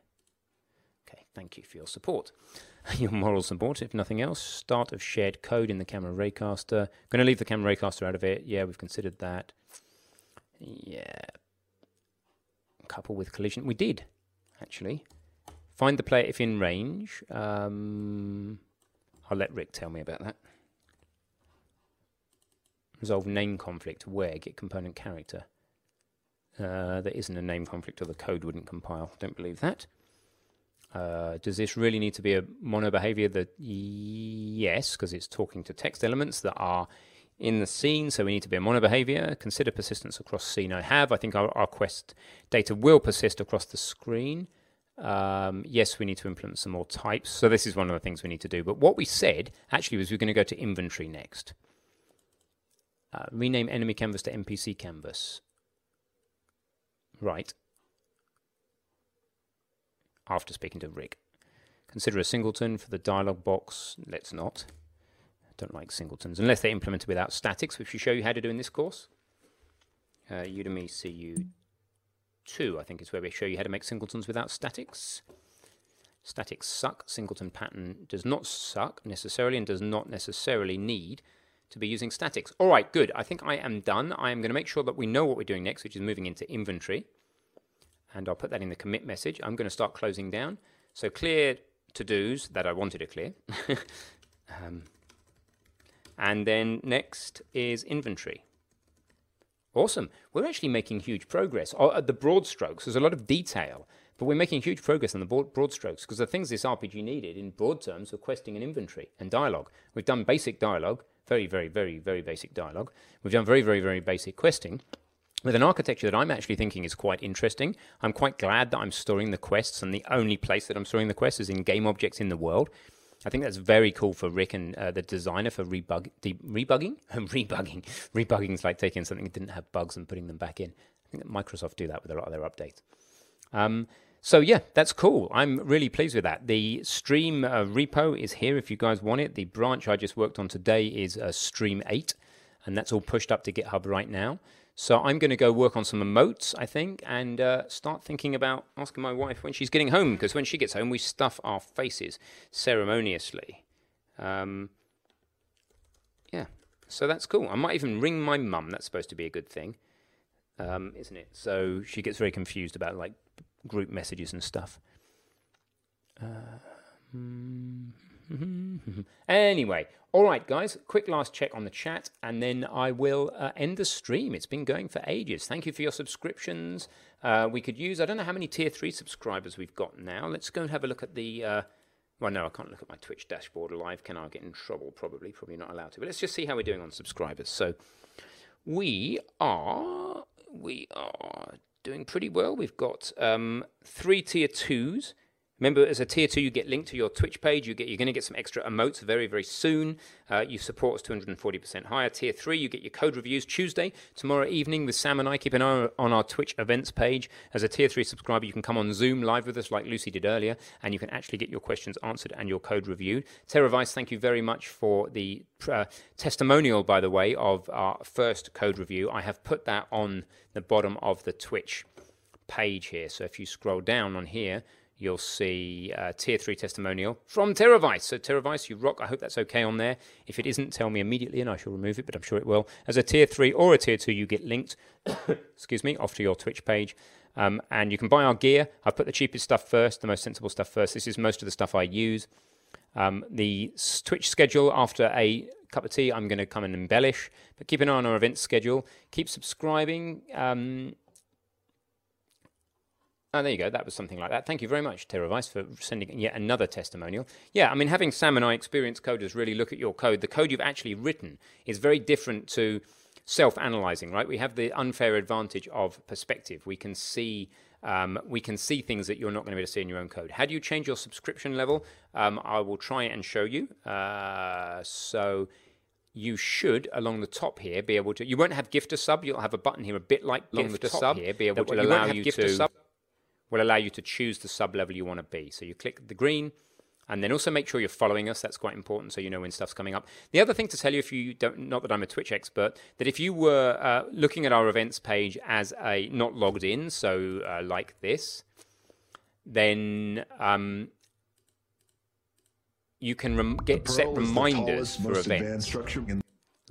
Okay, thank you for your support. your moral support, if nothing else. Start of shared code in the camera raycaster. Going to leave the camera raycaster out of it. Yeah, we've considered that. Yeah. Couple with collision. We did, actually. Find the player if in range. Um, I'll let Rick tell me about that. Resolve name conflict where get component character. Uh, there isn't a name conflict or the code wouldn't compile. Don't believe that. Uh, does this really need to be a MonoBehaviour? That yes, because it's talking to text elements that are in the scene, so we need to be a MonoBehaviour. Consider persistence across scene. I have. I think our, our quest data will persist across the screen. Um, yes, we need to implement some more types. So this is one of the things we need to do. But what we said actually was we're going to go to inventory next. Uh, rename enemy canvas to NPC canvas. Right. After speaking to Rick. Consider a singleton for the dialog box. Let's not. Don't like singletons unless they're implemented without statics, which we show you how to do in this course. Uh, Udemy CU 2, I think, is where we show you how to make singletons without statics. Statics suck. Singleton pattern does not suck necessarily and does not necessarily need to be using statics. All right, good. I think I am done. I am going to make sure that we know what we're doing next, which is moving into inventory. And I'll put that in the commit message. I'm going to start closing down. So clear to-dos that I wanted to clear. um, and then next is inventory. Awesome. We're actually making huge progress. Oh, at the broad strokes, there's a lot of detail, but we're making huge progress on the broad strokes because the things this RPG needed in broad terms were questing and inventory and dialogue. We've done basic dialogue, very, very, very, very basic dialogue. We've done very, very, very basic questing with an architecture that I'm actually thinking is quite interesting. I'm quite glad that I'm storing the quests, and the only place that I'm storing the quests is in game objects in the world. I think that's very cool for Rick and uh, the designer for rebug, de- rebugging. rebugging. Rebugging is like taking something that didn't have bugs and putting them back in. I think that Microsoft do that with a lot of their updates. Um, so yeah, that's cool. I'm really pleased with that. The Stream uh, repo is here if you guys want it. The branch I just worked on today is uh, Stream 8, and that's all pushed up to GitHub right now. So I'm going to go work on some emotes, I think, and uh, start thinking about asking my wife when she's getting home, because when she gets home, we stuff our faces ceremoniously. Um, yeah, so that's cool. I might even ring my mum. That's supposed to be a good thing. um, isn't it? So she gets very confused about like group messages and stuff. Uh, anyway, all right, guys, quick last check on the chat, and then I will uh, end the stream. It's been going for ages. Thank you for your subscriptions. Uh, we could use, I don't know how many tier three subscribers we've got now. Let's go and have a look at the. Uh, well, no, I can't look at my Twitch dashboard live. Can I get in trouble? Probably, probably not allowed to. But let's just see how we're doing on subscribers. So we are, we are doing pretty well. We've got um, three tier twos. Remember, as a tier two, you get linked to your Twitch page. You get you're going to get some extra emotes very very soon. Uh, you support us 240% higher. Tier three, you get your code reviews Tuesday tomorrow evening with Sam and I. Keep an eye on our Twitch events page. As a tier three subscriber, you can come on Zoom live with us like Lucy did earlier, and you can actually get your questions answered and your code reviewed. Vice, thank you very much for the uh, testimonial, by the way, of our first code review. I have put that on the bottom of the Twitch page here. So if you scroll down on here you'll see a tier three testimonial from Teravice. So Teravice, you rock. I hope that's okay on there. If it isn't, tell me immediately and I shall remove it, but I'm sure it will. As a tier three or a tier two, you get linked, excuse me, off to your Twitch page. Um, and you can buy our gear. I've put the cheapest stuff first, the most sensible stuff first. This is most of the stuff I use. Um, the Twitch schedule after a cup of tea, I'm going to come and embellish. But keep an eye on our event schedule. Keep subscribing. Um, Oh, there you go. That was something like that. Thank you very much, Teravice, for sending yet another testimonial. Yeah, I mean, having Sam and I, experienced coders, really look at your code, the code you've actually written is very different to self analyzing, right? We have the unfair advantage of perspective. We can see. Um, we can see things that you're not going to be able to see in your own code. How do you change your subscription level? Um, I will try and show you. Uh, so you should along the top here be able to. You won't have gift a sub. You'll have a button here, a bit like along gift the top sub here, be able to allow you to will allow you to choose the sub level you want to be. So you click the green, and then also make sure you're following us. That's quite important, so you know when stuff's coming up. The other thing to tell you, if you don't, not that I'm a Twitch expert, that if you were uh, looking at our events page as a not logged in, so uh, like this, then um, you can rem- get set reminders tallest, for events,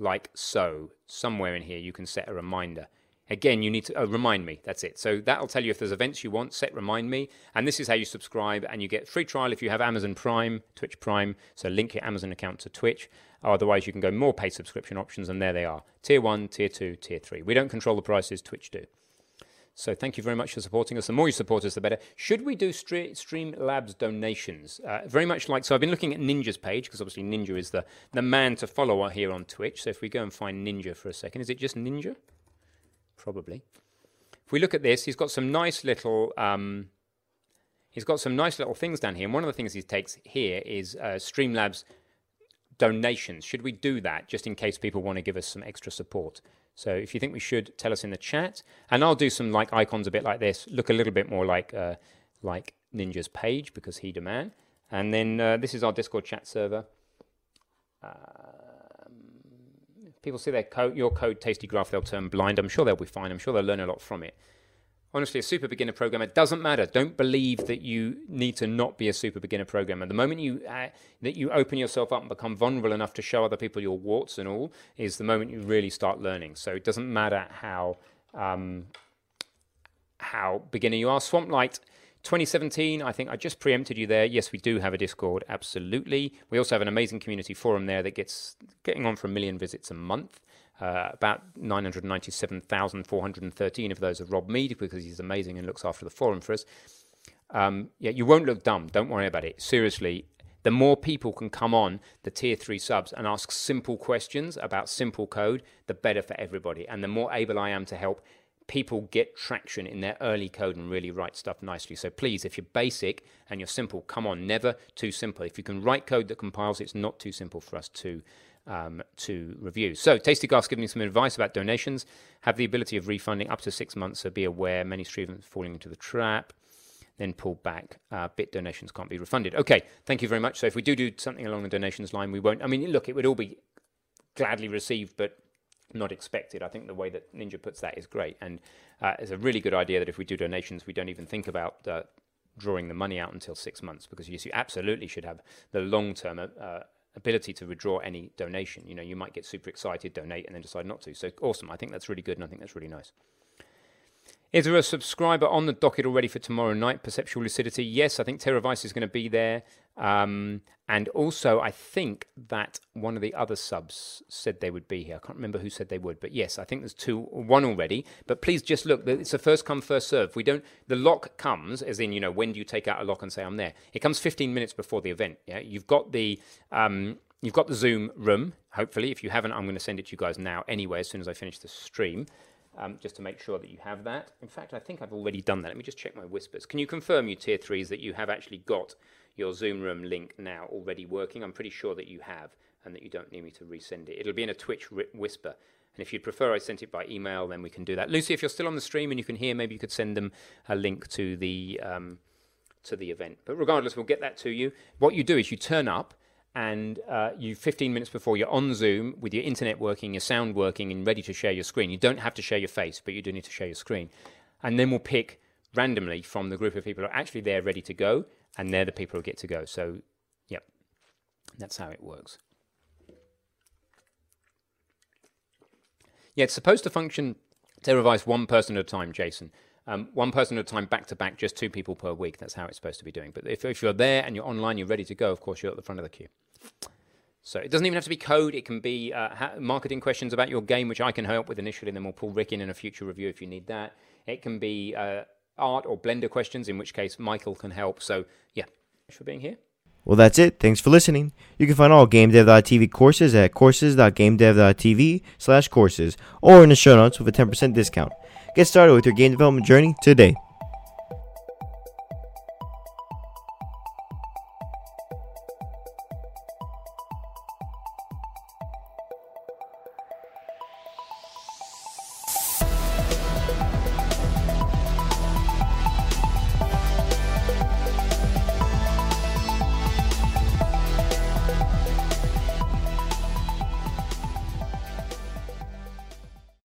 like so. Somewhere in here, you can set a reminder. Again, you need to oh, remind me. That's it. So that'll tell you if there's events you want. Set remind me, and this is how you subscribe. And you get free trial if you have Amazon Prime, Twitch Prime. So link your Amazon account to Twitch. Otherwise, you can go more paid subscription options, and there they are: tier one, tier two, tier three. We don't control the prices. Twitch do. So thank you very much for supporting us. The more you support us, the better. Should we do Streamlabs donations? Uh, very much like so. I've been looking at Ninja's page because obviously Ninja is the the man to follow here on Twitch. So if we go and find Ninja for a second, is it just Ninja? Probably. If we look at this, he's got some nice little um, he's got some nice little things down here. And one of the things he takes here is uh, Streamlabs donations. Should we do that just in case people want to give us some extra support? So if you think we should, tell us in the chat, and I'll do some like icons a bit like this. Look a little bit more like uh, like Ninja's page because he demand. And then uh, this is our Discord chat server. Uh, people see their code, your code, Tasty Graph, they'll turn blind. I'm sure they'll be fine. I'm sure they'll learn a lot from it. Honestly, a super beginner programmer doesn't matter. Don't believe that you need to not be a super beginner programmer. The moment you uh, that you open yourself up and become vulnerable enough to show other people your warts and all is the moment you really start learning. So it doesn't matter how um, how beginner you are. Swamp Light 2017, I think I just preempted you there. Yes, we do have a Discord, absolutely. We also have an amazing community forum there that gets getting on for a million visits a month. Uh, about 997,413 of those are Rob Mead because he's amazing and looks after the forum for us. Um, yeah, you won't look dumb. Don't worry about it. Seriously, the more people can come on the tier three subs and ask simple questions about simple code, the better for everybody. And the more able I am to help people get traction in their early code and really write stuff nicely. So please, if you're basic and you're simple, come on, never too simple. If you can write code that compiles, it's not too simple for us to um, to review. So Tasty Gas giving some advice about donations. Have the ability of refunding up to six months, so be aware many streamers falling into the trap. Then pull back. Uh, bit donations can't be refunded. Okay, thank you very much. So if we do do something along the donations line, we won't. I mean, look, it would all be gladly received, but not expected. I think the way that Ninja puts that is great, and uh, it's a really good idea that if we do donations, we don't even think about uh, drawing the money out until six months, because you absolutely should have the long-term uh, ability to withdraw any donation. You know, you might get super excited, donate, and then decide not to. So awesome! I think that's really good, and I think that's really nice. Is there a subscriber on the docket already for tomorrow night? Perceptual Lucidity? Yes, I think Teravice is going to be there. Um, and also, I think that one of the other subs said they would be here. I can't remember who said they would, but yes, I think there's two, one already. But please just look. It's a first come, first serve. We don't. The lock comes, as in, you know, when do you take out a lock and say I'm there? It comes 15 minutes before the event. Yeah, you've got the. Um, you've got the Zoom room, hopefully. If you haven't, I'm going to send it to you guys now anyway, as soon as I finish the stream um, just to make sure that you have that. In fact, I think I've already done that. Let me just check my whispers. Can you confirm, you tier threes, that you have actually got your Zoom room link now already working? I'm pretty sure that you have and that you don't need me to resend it. It'll be in a Twitch whisper. And if you'd prefer I sent it by email, then we can do that. Lucy, if you're still on the stream and you can hear, maybe you could send them a link to the um, to the event. But regardless, we'll get that to you. What you do is you turn up and uh, you 15 minutes before you're on Zoom with your internet working, your sound working, and ready to share your screen. You don't have to share your face, but you do need to share your screen. And then we'll pick randomly from the group of people who are actually there ready to go, and they're the people who get to go. So, yep, that's how it works. Yeah, it's supposed to function Teravice one person at a time, Jason. Um, one person at a time, back to back, just two people per week. That's how it's supposed to be doing. But if, if you're there and you're online, you're ready to go, of course, you're at the front of the queue. So it doesn't even have to be code. It can be uh, ha- marketing questions about your game, which I can help with initially, and then we'll pull Rick in in a future review if you need that. It can be uh, art or Blender questions, in which case Michael can help. So yeah, thanks for being here. Well, that's it. Thanks for listening. You can find all GameDev.tv courses at courses.gamedev.tv slash courses or in the show notes with a 10% discount. Get started with your game development journey today.